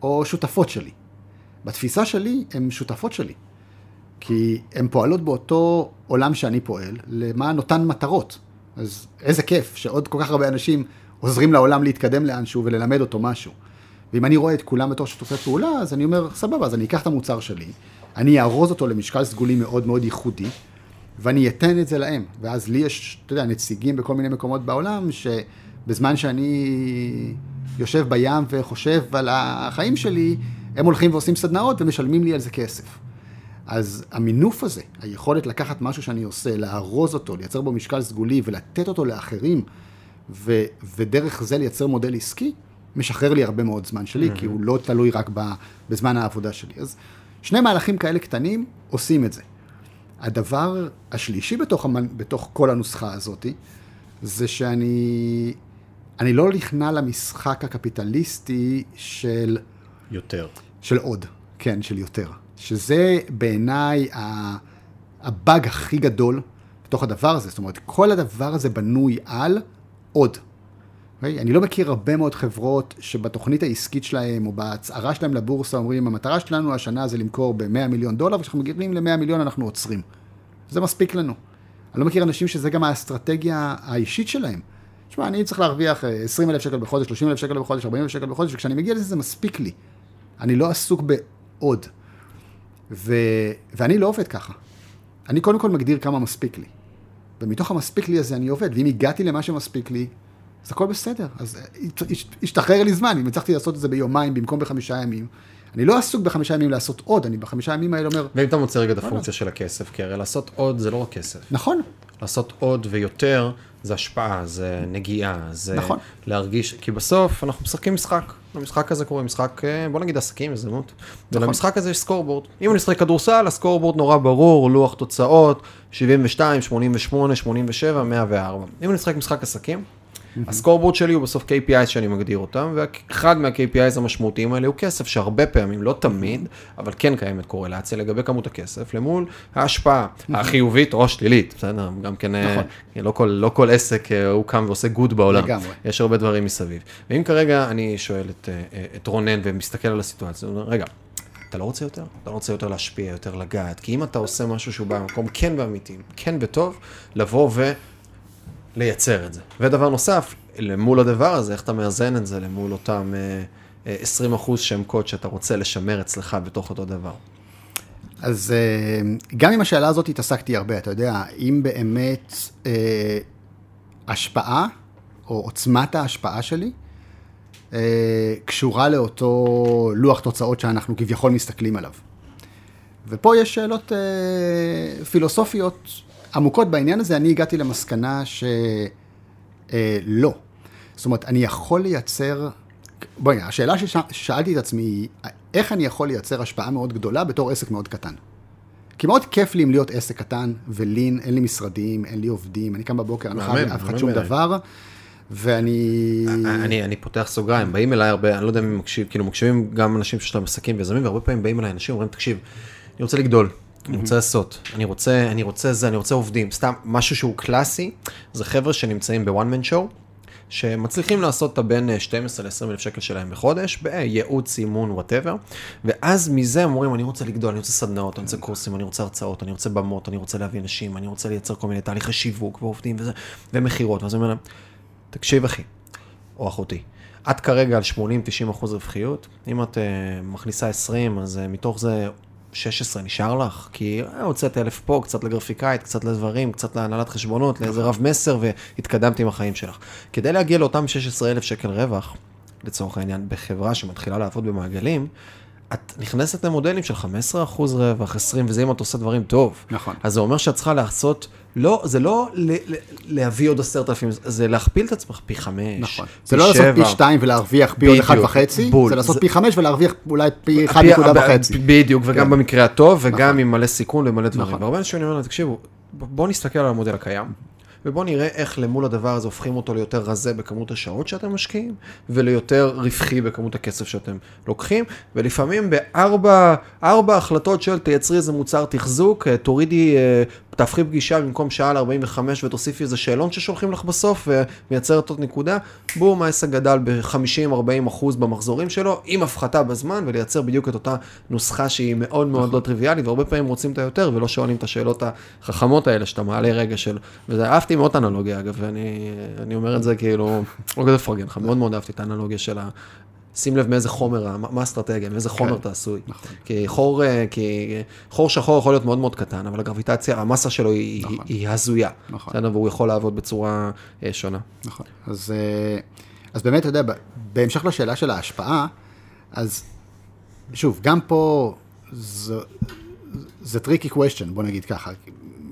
או שותפות שלי? בתפיסה שלי, הן שותפות שלי. כי הן פועלות באותו עולם שאני פועל, למען אותן מטרות. אז איזה כיף שעוד כל כך הרבה אנשים עוזרים לעולם להתקדם לאנשהו וללמד אותו משהו. ואם אני רואה את כולם בתור שיתופי פעולה, אז אני אומר, סבבה, אז אני אקח את המוצר שלי, אני אארוז אותו למשקל סגולי מאוד מאוד ייחודי, ואני אתן את זה להם. ואז לי יש, אתה יודע, נציגים בכל מיני מקומות בעולם, שבזמן שאני יושב בים וחושב על החיים שלי, הם הולכים ועושים סדנאות ומשלמים לי על זה כסף. אז המינוף הזה, היכולת לקחת משהו שאני עושה, לארוז אותו, לייצר בו משקל סגולי ולתת אותו לאחרים, ו- ודרך זה לייצר מודל עסקי, משחרר לי הרבה מאוד זמן שלי, mm-hmm. כי הוא לא תלוי רק ב- בזמן העבודה שלי. אז שני מהלכים כאלה קטנים עושים את זה. הדבר השלישי בתוך, המנ... בתוך כל הנוסחה הזאת, זה שאני אני לא נכנע למשחק הקפיטליסטי של... יותר. של עוד, כן, של יותר. שזה בעיניי ה- הבאג הכי גדול בתוך הדבר הזה. זאת אומרת, כל הדבר הזה בנוי על עוד. Okay? אני לא מכיר הרבה מאוד חברות שבתוכנית העסקית שלהם או בהצהרה שלהם לבורסה אומרים, המטרה שלנו השנה זה למכור ב-100 מיליון דולר, וכשאנחנו מגיעים ל-100 מיליון אנחנו עוצרים. זה מספיק לנו. אני לא מכיר אנשים שזה גם האסטרטגיה האישית שלהם. תשמע, אני צריך להרוויח 20 אלף שקל בחודש, 30 אלף שקל בחודש, 40 אלף שקל בחודש, וכשאני מגיע לזה זה מספיק לי. אני לא עסוק בעוד. ו... ואני לא עובד ככה. אני קודם כל מגדיר כמה מספיק לי. ומתוך המספיק לי הזה אני עובד, ואם הגעתי למה שמספיק לי, אז הכל בסדר. אז השתחרר לי זמן, אם הצלחתי לעשות את זה ביומיים במקום בחמישה ימים. אני לא עסוק בחמישה ימים לעשות עוד, אני בחמישה ימים האלה אומר... ואם אתה מוצא רגע את הפונקציה של הכסף, כי הרי לעשות עוד זה לא רק כסף. נכון. לעשות עוד ויותר זה השפעה, זה נגיעה, זה נכון. להרגיש, כי בסוף אנחנו משחקים משחק. המשחק הזה קורה משחק, אה, בוא נגיד עסקים, הזדמנות. נכון. ולמשחק הזה יש סקורבורד. אם אני משחק כדורסל, הסקורבורד נורא ברור, לוח תוצאות, 72, 88, 87, 104. אם אני משחק משחק עסקים, הסקורבורד שלי הוא בסוף KPIs שאני מגדיר אותם, ואחד מה-KPIs המשמעותיים האלה הוא כסף, שהרבה פעמים, לא תמיד, אבל כן קיימת קורלציה לגבי כמות הכסף, למול ההשפעה החיובית או השלילית, בסדר? גם כן, אה, נכון. לא כל, לא כל עסק אה, הוא קם ועושה גוד בעולם. לגמרי. יש הרבה דברים מסביב. ואם כרגע אני שואל את, אה, את רונן ומסתכל על הסיטואציה, הוא אומר, רגע, אתה לא רוצה יותר? אתה לא רוצה יותר להשפיע, יותר לגעת, כי אם אתה עושה משהו שהוא במקום כן ואמיתי, כן וטוב, לבוא ולייצר את זה. ודבר נוסף, למול הדבר הזה, איך אתה מאזן את זה למול אותם אה, אה, 20 אחוז שהם קוד שאתה רוצה לשמר אצלך בתוך אותו דבר. אז אה, גם עם השאלה הזאת התעסקתי הרבה, אתה יודע, אם באמת אה, השפעה, או עוצמת ההשפעה שלי, אה, קשורה לאותו לוח תוצאות שאנחנו כביכול מסתכלים עליו. ופה יש שאלות אה, פילוסופיות עמוקות בעניין הזה, אני הגעתי למסקנה שלא. לא. זאת אומרת, אני יכול לייצר, בואי, השאלה ששאלתי את עצמי היא, איך אני יכול לייצר השפעה מאוד גדולה בתור עסק מאוד קטן? כי מאוד כיף לי אם להיות עסק קטן ולין, אין לי משרדים, אין לי עובדים, אני קם בבוקר, אני לא חייב לאף אחד שום בעיניי. דבר, ואני... אני, אני פותח סוגריים, באים אליי הרבה, אני לא יודע אם מקשיב, כאילו מקשיבים גם אנשים שיש להם עסקים ויזמים, והרבה פעמים באים אליי אנשים ואומרים, תקשיב, אני רוצה לגדול, אני רוצה לעשות, אני רוצה, אני רוצה זה, אני רוצה עובדים, סתם, משהו שהוא קלאסי, זה חבר'ה שנמצאים ב one man show, שמצליחים לעשות את הבין אה, 12 ל-20 אלף שקל שלהם בחודש, בייעוץ, אימון, whatever, ואז מזה הם אומרים, אני רוצה לגדול, אני רוצה סדנאות, אני רוצה קורסים, אני רוצה הרצאות, אני רוצה במות, אני רוצה להביא אנשים, אני רוצה לייצר כל מיני תהליכי שיווק ועובדים וזה, ומכירות, ואז אני אומר להם, תקשיב אחי, או אחותי, את כרגע על 80-90 אחוז רווחיות, אם את uh, מכניסה 20, אז uh, מתוך זה 16 נשאר לך, כי uh, הוצאת אלף פה, קצת לגרפיקאית, קצת לדברים, קצת להנהלת חשבונות, לאיזה רב מסר, והתקדמת עם החיים שלך. כדי להגיע לאותם 16 אלף שקל רווח, לצורך העניין, בחברה שמתחילה לעבוד במעגלים, את נכנסת למודלים של 15% רווח, 20, וזה אם את עושה דברים טוב. נכון. אז זה אומר שאת צריכה לעשות, לא, זה לא ל, ל, להביא עוד עשרת אלפים, זה להכפיל את עצמך פי חמש, נכון. פי זה לא לעשות. פי שתיים ולהרוויח פי עוד אחד בדיוק, וחצי, בול. זה לעשות זה- פי חמש ולהרוויח אולי פי אחד פי- נקודה ב- וחצי. בדיוק, וגם כן. במקרה הטוב, וגם עם מלא סיכון ומלא דברים. נכון. והרבה אנשים אני אומר להם, תקשיבו, בואו נסתכל על המודל הקיים, ובואו נראה איך למול הדבר הזה הופכים אותו ליותר רזה בכמות השעות שאתם משקיעים, וליותר רווחי בכמות הכסף שאתם לוקחים, ולפעמים בארבע ארבע החלטות של תייצרי איזה מוצר תחזוק, אה, תורידי, אה, תהפכי פגישה במקום שעה ל-45 ותוסיפי איזה שאלון ששולחים לך בסוף ומייצרת עוד נקודה, בום, העסק גדל ב-50-40 אחוז במחזורים שלו, עם הפחתה בזמן, ולייצר בדיוק את אותה נוסחה שהיא מאוד מאוד לא טריוויאלית, והרבה פעמים רוצים את היותר ולא שואלים את השאלות החכמות האלה שאתה מעלה רגע של, וזה אהבתי מאוד את האנלוגיה אגב, ואני אומר את זה כאילו, לא כזה לפרגן לך, מאוד מאוד אהבתי את האנלוגיה של שים לב מאיזה חומר, מה האסטרטגיה, מאיזה כן, חומר אתה עשוי. נכון. כי חור, אה, כי חור שחור יכול להיות מאוד מאוד קטן, אבל הגרביטציה, המסה שלו היא, נכון. היא, היא הזויה. נכון. בסדר, והוא יכול לעבוד בצורה אה, שונה. נכון. אז, אה, אז באמת, אתה יודע, בהמשך לשאלה של ההשפעה, אז שוב, גם פה זה, זה tricky question, בוא נגיד ככה,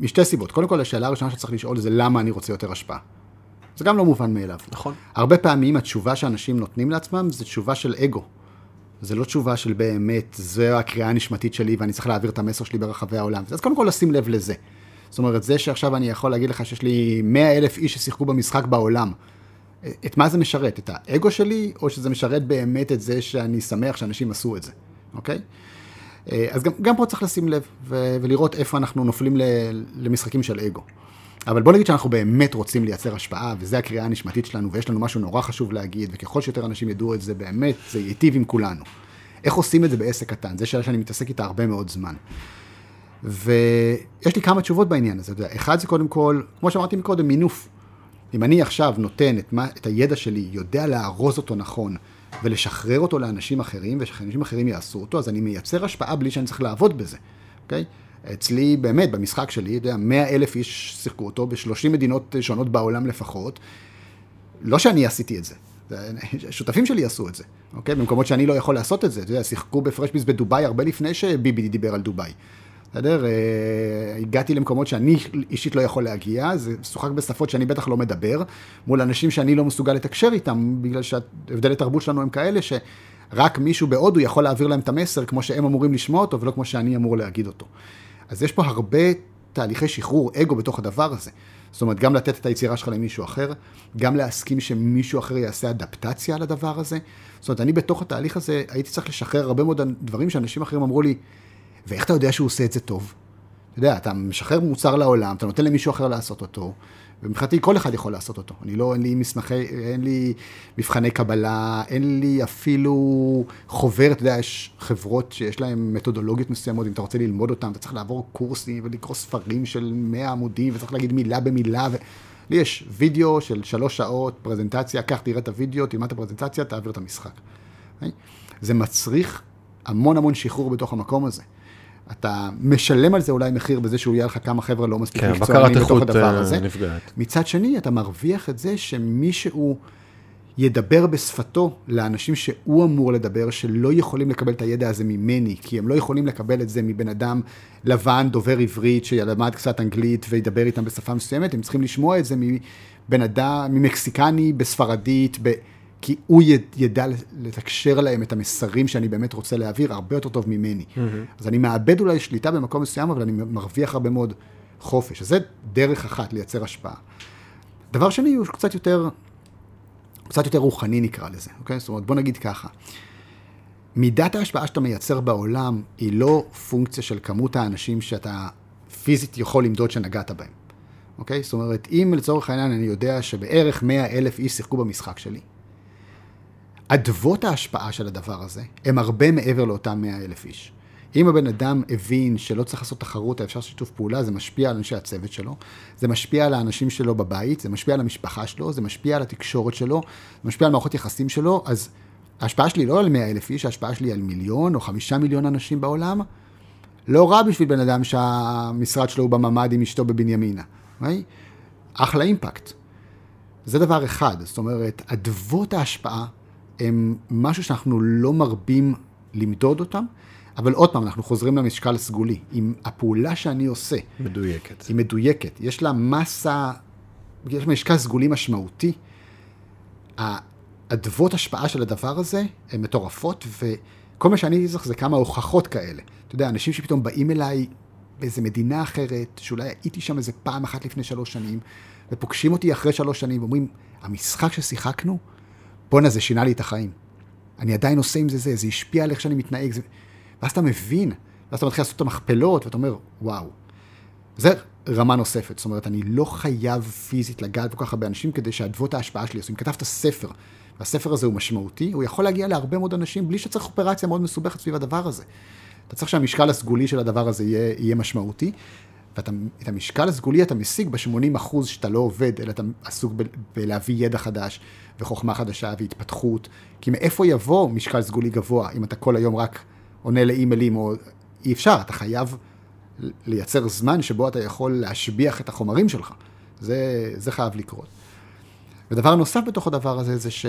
משתי סיבות. קודם כל, השאלה הראשונה שצריך לשאול זה למה אני רוצה יותר השפעה. זה גם לא מובן מאליו. נכון. הרבה פעמים התשובה שאנשים נותנים לעצמם זה תשובה של אגו. זה לא תשובה של באמת, זו הקריאה הנשמתית שלי ואני צריך להעביר את המסר שלי ברחבי העולם. אז קודם כל לשים לב לזה. זאת אומרת, זה שעכשיו אני יכול להגיד לך שיש לי 100 אלף איש ששיחקו במשחק בעולם, את מה זה משרת? את האגו שלי, או שזה משרת באמת את זה שאני שמח שאנשים עשו את זה, אוקיי? אז גם, גם פה צריך לשים לב ולראות איפה אנחנו נופלים למשחקים של אגו. אבל בוא נגיד שאנחנו באמת רוצים לייצר השפעה, וזו הקריאה הנשמתית שלנו, ויש לנו משהו נורא חשוב להגיד, וככל שיותר אנשים ידעו את זה, באמת, זה ייטיב עם כולנו. איך עושים את זה בעסק קטן? זו שאלה שאני מתעסק איתה הרבה מאוד זמן. ויש לי כמה תשובות בעניין הזה. אחד זה קודם כל, כמו שאמרתי מקודם, מינוף. אם אני עכשיו נותן את, מה, את הידע שלי, יודע לארוז אותו נכון, ולשחרר אותו לאנשים אחרים, ושאנשים אחרים יעשו אותו, אז אני מייצר השפעה בלי שאני צריך לעבוד בזה, אוקיי? Okay? אצלי, באמת, במשחק שלי, אתה יודע, 100 אלף איש שיחקו אותו ב-30 מדינות שונות בעולם לפחות. לא שאני עשיתי את זה, השותפים שלי עשו את זה, אוקיי? במקומות שאני לא יכול לעשות את זה. אתה יודע, שיחקו בפרשביס בדובאי הרבה לפני שביבי דיבר על דובאי. בסדר? אה, הגעתי למקומות שאני אישית לא יכול להגיע, זה שוחק בשפות שאני בטח לא מדבר, מול אנשים שאני לא מסוגל לתקשר איתם, בגלל שהבדלי תרבות שלנו הם כאלה שרק מישהו בהודו יכול להעביר להם את המסר כמו שהם אמורים לשמוע אותו ולא כמו שאני אמור להגיד אותו. אז יש פה הרבה תהליכי שחרור אגו בתוך הדבר הזה. זאת אומרת, גם לתת את היצירה שלך למישהו אחר, גם להסכים שמישהו אחר יעשה אדפטציה על הדבר הזה. זאת אומרת, אני בתוך התהליך הזה הייתי צריך לשחרר הרבה מאוד דברים שאנשים אחרים אמרו לי, ואיך אתה יודע שהוא עושה את זה טוב? אתה יודע, אתה משחרר מוצר לעולם, אתה נותן למישהו אחר לעשות אותו, ומבחינתי כל אחד יכול לעשות אותו. אני לא, אין לי מסמכי, אין לי מבחני קבלה, אין לי אפילו חוברת, אתה יודע, יש חברות שיש להן מתודולוגיות מסוימות, אם אתה רוצה ללמוד אותן, אתה צריך לעבור קורסים ולקרוא ספרים של 100 עמודים, וצריך להגיד מילה במילה. ו... לי יש וידאו של שלוש שעות, פרזנטציה, קח, תראה את הוידאו, תלמד את הפרזנטציה, תעביר את המשחק. אוקיי? זה מצריך המון המון שחרור בתוך המקום הזה. אתה משלם על זה אולי מחיר בזה שהוא יהיה לך כמה חבר'ה לא מספיק כן, מקצוענים בתוך הדבר הזה. נפגעת. מצד שני, אתה מרוויח את זה שמישהו ידבר בשפתו לאנשים שהוא אמור לדבר, שלא יכולים לקבל את הידע הזה ממני, כי הם לא יכולים לקבל את זה מבן אדם לבן, דובר עברית, שלמד קצת אנגלית וידבר איתם בשפה מסוימת, הם צריכים לשמוע את זה מבן אדם, ממקסיקני, בספרדית, ב... כי הוא ידע לתקשר להם את המסרים שאני באמת רוצה להעביר הרבה יותר טוב ממני. Mm-hmm. אז אני מאבד אולי שליטה במקום מסוים, אבל אני מרוויח הרבה מאוד חופש. אז זה דרך אחת לייצר השפעה. דבר שני הוא קצת יותר, קצת יותר רוחני נקרא לזה, אוקיי? זאת אומרת, בוא נגיד ככה. מידת ההשפעה שאתה מייצר בעולם היא לא פונקציה של כמות האנשים שאתה פיזית יכול למדוד שנגעת בהם, אוקיי? זאת אומרת, אם לצורך העניין אני יודע שבערך 100 אלף איש שיחקו במשחק שלי, אדוות ההשפעה של הדבר הזה הם הרבה מעבר לאותם 100 אלף איש. אם הבן אדם הבין שלא צריך לעשות תחרות, אפשר שיתוף פעולה, זה משפיע על אנשי הצוות שלו, זה משפיע על האנשים שלו בבית, זה משפיע על המשפחה שלו, זה משפיע על התקשורת שלו, זה משפיע על מערכות יחסים שלו, אז ההשפעה שלי לא על 100 אלף איש, ההשפעה שלי על מיליון או חמישה מיליון אנשים בעולם, לא רע בשביל בן אדם שהמשרד שלו הוא בממ"ד עם אשתו בבנימינה, right? אחלה אימפקט. זה דבר אחד, זאת אומרת, אדוות ההשפעה הם משהו שאנחנו לא מרבים למדוד אותם, אבל עוד פעם, אנחנו חוזרים למשקל הסגולי. אם הפעולה שאני עושה... מדויקת. היא מדויקת. יש לה מסה, יש משקל סגולי משמעותי. האדוות השפעה של הדבר הזה הן מטורפות, וכל מה שאני צריך זה כמה הוכחות כאלה. אתה יודע, אנשים שפתאום באים אליי באיזה מדינה אחרת, שאולי הייתי שם איזה פעם אחת לפני שלוש שנים, ופוגשים אותי אחרי שלוש שנים ואומרים, המשחק ששיחקנו, בואנה, זה שינה לי את החיים. אני עדיין עושה עם זה זה, זה השפיע על איך שאני מתנהג. זה... ואז אתה מבין, ואז אתה מתחיל לעשות את המכפלות, ואתה אומר, וואו. זה רמה נוספת, זאת אומרת, אני לא חייב פיזית לגעת בכל כך הרבה אנשים כדי שאדוות ההשפעה שלי יעשו. אם כתבת ספר, והספר הזה הוא משמעותי, הוא יכול להגיע להרבה מאוד אנשים בלי שצריך אופרציה מאוד מסובכת סביב הדבר הזה. אתה צריך שהמשקל הסגולי של הדבר הזה יהיה, יהיה משמעותי, ואת המשקל הסגולי אתה משיג ב-80 אחוז שאתה לא עובד, אלא אתה עסוק ב- בלהביא ידע חדש, וחוכמה חדשה, והתפתחות. כי מאיפה יבוא משקל סגולי גבוה, אם אתה כל היום רק עונה לאימיילים, או אי אפשר, אתה חייב לייצר זמן שבו אתה יכול להשביח את החומרים שלך. זה, זה חייב לקרות. ודבר נוסף בתוך הדבר הזה, זה ש...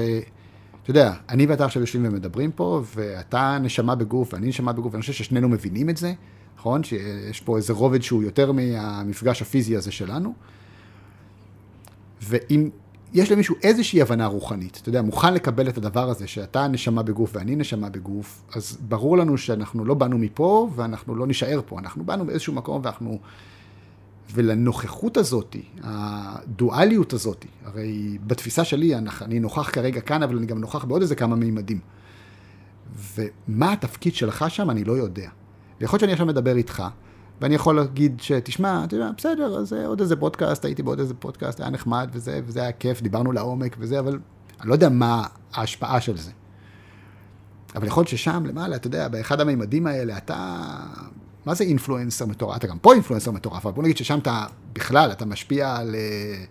אתה יודע, אני ואתה עכשיו יושבים ומדברים פה, ואתה נשמה בגוף ואני נשמה בגוף, ואני חושב ששנינו מבינים את זה, נכון? שיש פה איזה רובד שהוא יותר מהמפגש הפיזי הזה שלנו. ואם יש למישהו איזושהי הבנה רוחנית, אתה יודע, מוכן לקבל את הדבר הזה, שאתה נשמה בגוף ואני נשמה בגוף, אז ברור לנו שאנחנו לא באנו מפה ואנחנו לא נישאר פה, אנחנו באנו באיזשהו מקום ואנחנו... ולנוכחות הזאת, הדואליות הזאת, הרי בתפיסה שלי אני נוכח כרגע כאן, אבל אני גם נוכח בעוד איזה כמה מימדים. ומה התפקיד שלך שם, אני לא יודע. ויכול להיות שאני עכשיו מדבר איתך, ואני יכול להגיד שתשמע, אתה יודע, בסדר, אז עוד איזה פודקאסט, הייתי בעוד איזה פודקאסט, היה נחמד וזה, וזה היה כיף, דיברנו לעומק וזה, אבל אני לא יודע מה ההשפעה של זה. אבל יכול להיות ששם למעלה, אתה יודע, באחד המימדים האלה, אתה מה זה אינפלואנסר מטורף? אתה גם פה אינפלואנסר מטורף, אבל בוא נגיד ששם אתה בכלל, אתה משפיע על, אה,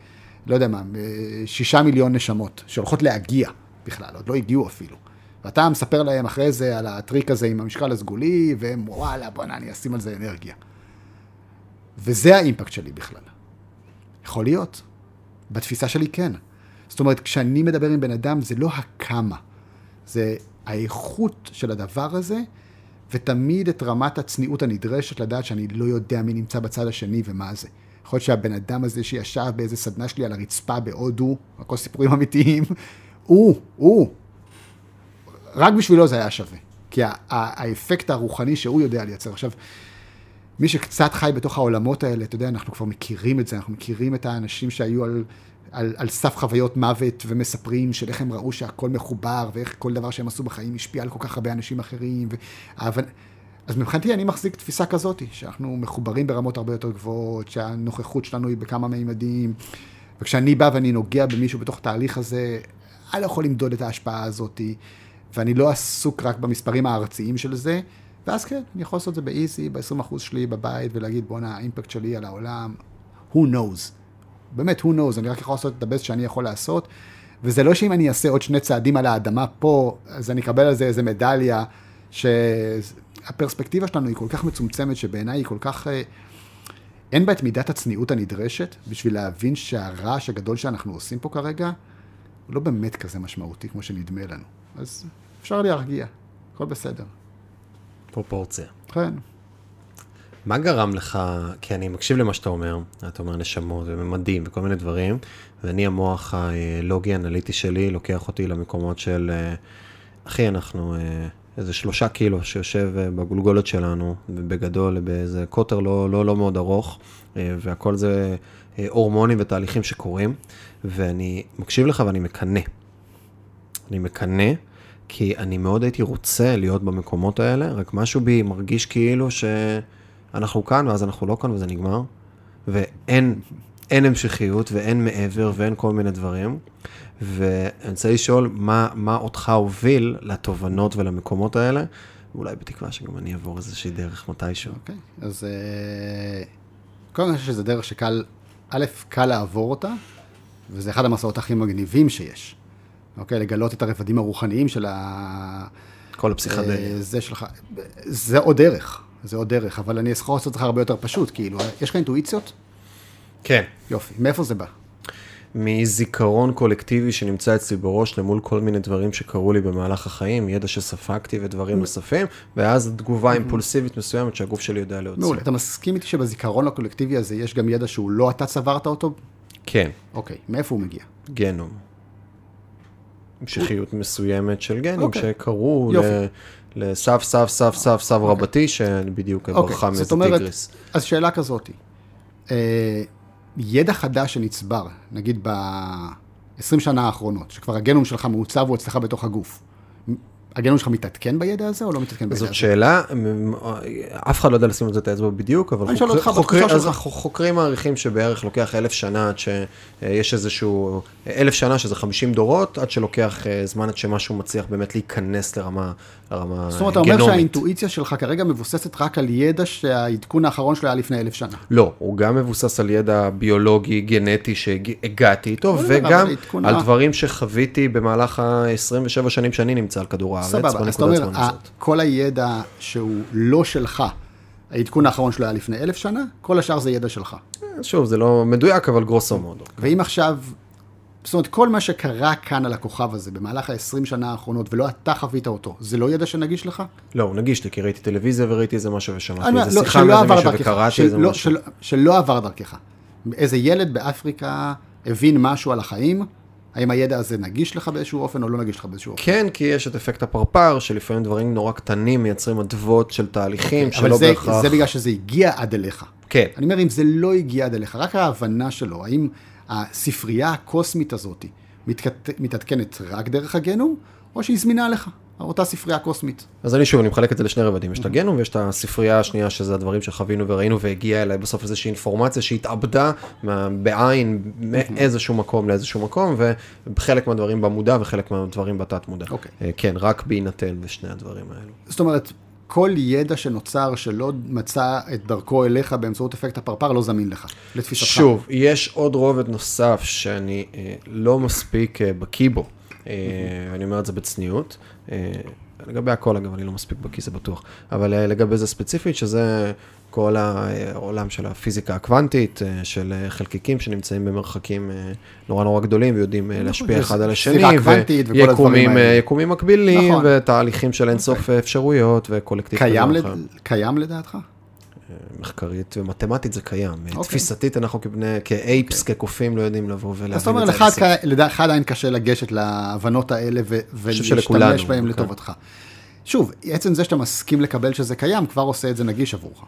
לא יודע מה, אה, שישה מיליון נשמות שהולכות להגיע בכלל, עוד לא הגיעו אפילו. ואתה מספר להם אחרי זה על הטריק הזה עם המשקל הסגולי, והם וואלה, בוא'נה, אני אשים על זה אנרגיה. וזה האימפקט שלי בכלל. יכול להיות. בתפיסה שלי כן. זאת אומרת, כשאני מדבר עם בן אדם, זה לא הכמה, זה האיכות של הדבר הזה, ותמיד את רמת הצניעות הנדרשת לדעת שאני לא יודע מי נמצא בצד השני ומה זה. יכול להיות שהבן אדם הזה שישב באיזה סדנה שלי על הרצפה בהודו, הכל סיפורים אמיתיים, הוא, הוא, רק בשבילו זה היה שווה. כי האפקט הרוחני שהוא יודע לייצר. עכשיו, מי שקצת חי בתוך העולמות האלה, אתה יודע, אנחנו כבר מכירים את זה, אנחנו מכירים את האנשים שהיו על, על, על סף חוויות מוות ומספרים של איך הם ראו שהכל מחובר ואיך כל דבר שהם עשו בחיים השפיע על כל כך הרבה אנשים אחרים. והאבנ... אז מבחינתי אני מחזיק תפיסה כזאת, שאנחנו מחוברים ברמות הרבה יותר גבוהות, שהנוכחות שלנו היא בכמה מימדים, וכשאני בא ואני נוגע במישהו בתוך התהליך הזה, אני לא יכול למדוד את ההשפעה הזאת, ואני לא עסוק רק במספרים הארציים של זה, ואז כן, אני יכול לעשות את זה באיזי, ב-20% שלי בבית, ולהגיד בואנה, האימפקט שלי על העולם, who knows. באמת, who knows, אני רק יכול לעשות את הבסט שאני יכול לעשות, וזה לא שאם אני אעשה עוד שני צעדים על האדמה פה, אז אני אקבל על זה איזה מדליה, שהפרספקטיבה שלנו היא כל כך מצומצמת, שבעיניי היא כל כך... אה, אין בה את מידת הצניעות הנדרשת, בשביל להבין שהרעש הגדול שאנחנו עושים פה כרגע, הוא לא באמת כזה משמעותי כמו שנדמה לנו. אז אפשר להרגיע, הכל בסדר. פרופורציה. כן. מה גרם לך, כי אני מקשיב למה שאתה אומר, אתה אומר נשמות וממדים וכל מיני דברים, ואני המוח הלוגי אנליטי שלי לוקח אותי למקומות של, אה, אחי, אנחנו אה, איזה שלושה קילו שיושב אה, בגולגולת שלנו, בגדול, באיזה קוטר לא, לא, לא מאוד ארוך, והכל זה הורמונים ותהליכים שקורים, ואני מקשיב לך ואני מקנא. אני מקנא. כי אני מאוד הייתי רוצה להיות במקומות האלה, רק משהו בי מרגיש כאילו שאנחנו כאן ואז אנחנו לא כאן וזה נגמר, ואין אין המשכיות ואין מעבר ואין כל מיני דברים. ואני רוצה לשאול, מה, מה אותך הוביל לתובנות ולמקומות האלה? ואולי בתקווה שגם אני אעבור איזושהי דרך מתישהו. אוקיי, okay. אז uh, קודם כל אני חושב שזו דרך שקל, א', קל לעבור אותה, וזה אחד המסעות הכי מגניבים שיש. אוקיי? לגלות את הרבדים הרוחניים של ה... כל הפסיכדליה. אה, זה שלך. זה עוד דרך, זה עוד דרך, אבל אני יכול לעשות זה הרבה יותר פשוט, כאילו, יש לך אינטואיציות? כן. יופי, מאיפה זה בא? מזיכרון קולקטיבי שנמצא אצלי בראש למול כל מיני דברים שקרו לי במהלך החיים, ידע שספגתי ודברים נוספים, ואז תגובה אימפולסיבית מסוימת שהגוף שלי יודע להוציא. מעולה, אתה מסכים איתי שבזיכרון הקולקטיבי הזה יש גם ידע שהוא לא אתה צברת אותו? כן. אוקיי, מאיפה הוא מגיע? גנום. המשכיות מסוימת של גנים אוקיי. שקרו יופי. ל- לסב סב סב סב סב רבתי, שבדיוק ברחה אוקיי, מאיזה זאת אומרת, טיגריס. אז שאלה כזאת, אה, ידע חדש שנצבר, נגיד ב-20 שנה האחרונות, שכבר הגנום שלך מעוצב הוא אצלך בתוך הגוף, הגנום שלך מתעדכן בידע הזה או לא מתעדכן בידע זאת הזה? שאלה, מ- אף אחד לא יודע לשים את זה את האצבע בדיוק, אבל חוקרים- מעריכים שבערך לוקח אלף שנה עד שיש איזשהו, אלף שנה שזה 50 דורות, עד שלוקח אה, זמן עד שמשהו מצליח באמת להיכנס לרמה לרמה זאת אומרת, אתה אומר גנומית. שהאינטואיציה שלך כרגע מבוססת רק על ידע שהעדכון האחרון שלו היה לפני אלף שנה. לא, הוא גם מבוסס על ידע ביולוגי, גנטי שהגעתי איתו, וגם על דברים שחוויתי במהלך ה-27 שנים שאני נמצא על כדור הארץ, סבבה, אז אתה אומר. כל הידע שהוא לא שלך, העדכון האחרון שלו היה לפני אלף שנה, כל השאר זה ידע שלך. שוב, זה לא מדויק, אבל גרוסו מודו. ואם עכשיו, זאת אומרת, כל מה שקרה כאן על הכוכב הזה במהלך ה-20 שנה האחרונות, ולא אתה חווית אותו, זה לא ידע שנגיש לך? לא, הוא נגיש לי, כי ראיתי טלוויזיה וראיתי איזה משהו ושמעתי איזה לא, שיחה מאיזה מישהו וקראתי איזה שלא- משהו. שלא עבר דרכך. איזה ילד באפריקה הבין משהו על החיים, האם הידע הזה נגיש לך באיזשהו אופן או לא נגיש לך באיזשהו אופן? כן, כי יש את אפקט הפרפר, שלפעמים דברים נורא קטנים מייצרים אדוות של תהליכים אוקיי, אבל שלא זה, בהכרח... זה בגלל שזה הגיע עד אליך. כן. אני אומר, אם זה לא הגיע עד אליך, רק ההבנה שלו, האם הספרייה הקוסמית הזאת מתעדכנת רק דרך הגנום, או שהיא זמינה לך, אותה ספרייה קוסמית. אז אני שוב, אני מחלק את זה לשני רבדים, יש את הגנום ויש את הספרייה השנייה, שזה הדברים שחווינו וראינו והגיעה אליי בסוף איזושהי אינפורמציה שהתאבדה בעין מאיזשהו מקום לאיזשהו מקום, וחלק מהדברים במודע וחלק מהדברים בתת מודע. אוקיי. אה, כן, רק בהינתן בשני הדברים האלו. זאת אומרת, כל ידע שנוצר שלא מצא את דרכו אליך באמצעות אפקט הפרפר לא זמין לך, לתפיסתך. שוב, יש עוד רובד נוסף שאני אה, לא מספיק אה, בקיא בו, אה, אני אומר את זה בצניעות. אה, לגבי הכל, אגב, אני לא מספיק בקיא, זה בטוח. אבל אה, לגבי זה ספציפית, שזה כל העולם של הפיזיקה הקוונטית, אה, של אה, חלקיקים שנמצאים במרחקים אה, נורא נורא גדולים ויודעים אה, להשפיע אחד על השני, ויקומים. אה, מקבילים, נכון. ותהליכים של אינסוף אפשרויות וקולקטיב. כזה קיים, או לד... אחר. קיים לדעתך? מחקרית ומתמטית זה קיים. אוקיי. תפיסתית אנחנו כבני, כאייפס, כקופים, לא יודעים לבוא ולהבין את זה. לך הסוף. כ- לדעתך עדיין קשה לגשת להבנות האלה ו- ולהשתמש בהן אוקיי. לטובתך. שוב, עצם זה שאתה מסכים לקבל שזה קיים, כבר עושה את זה נגיש עבורך,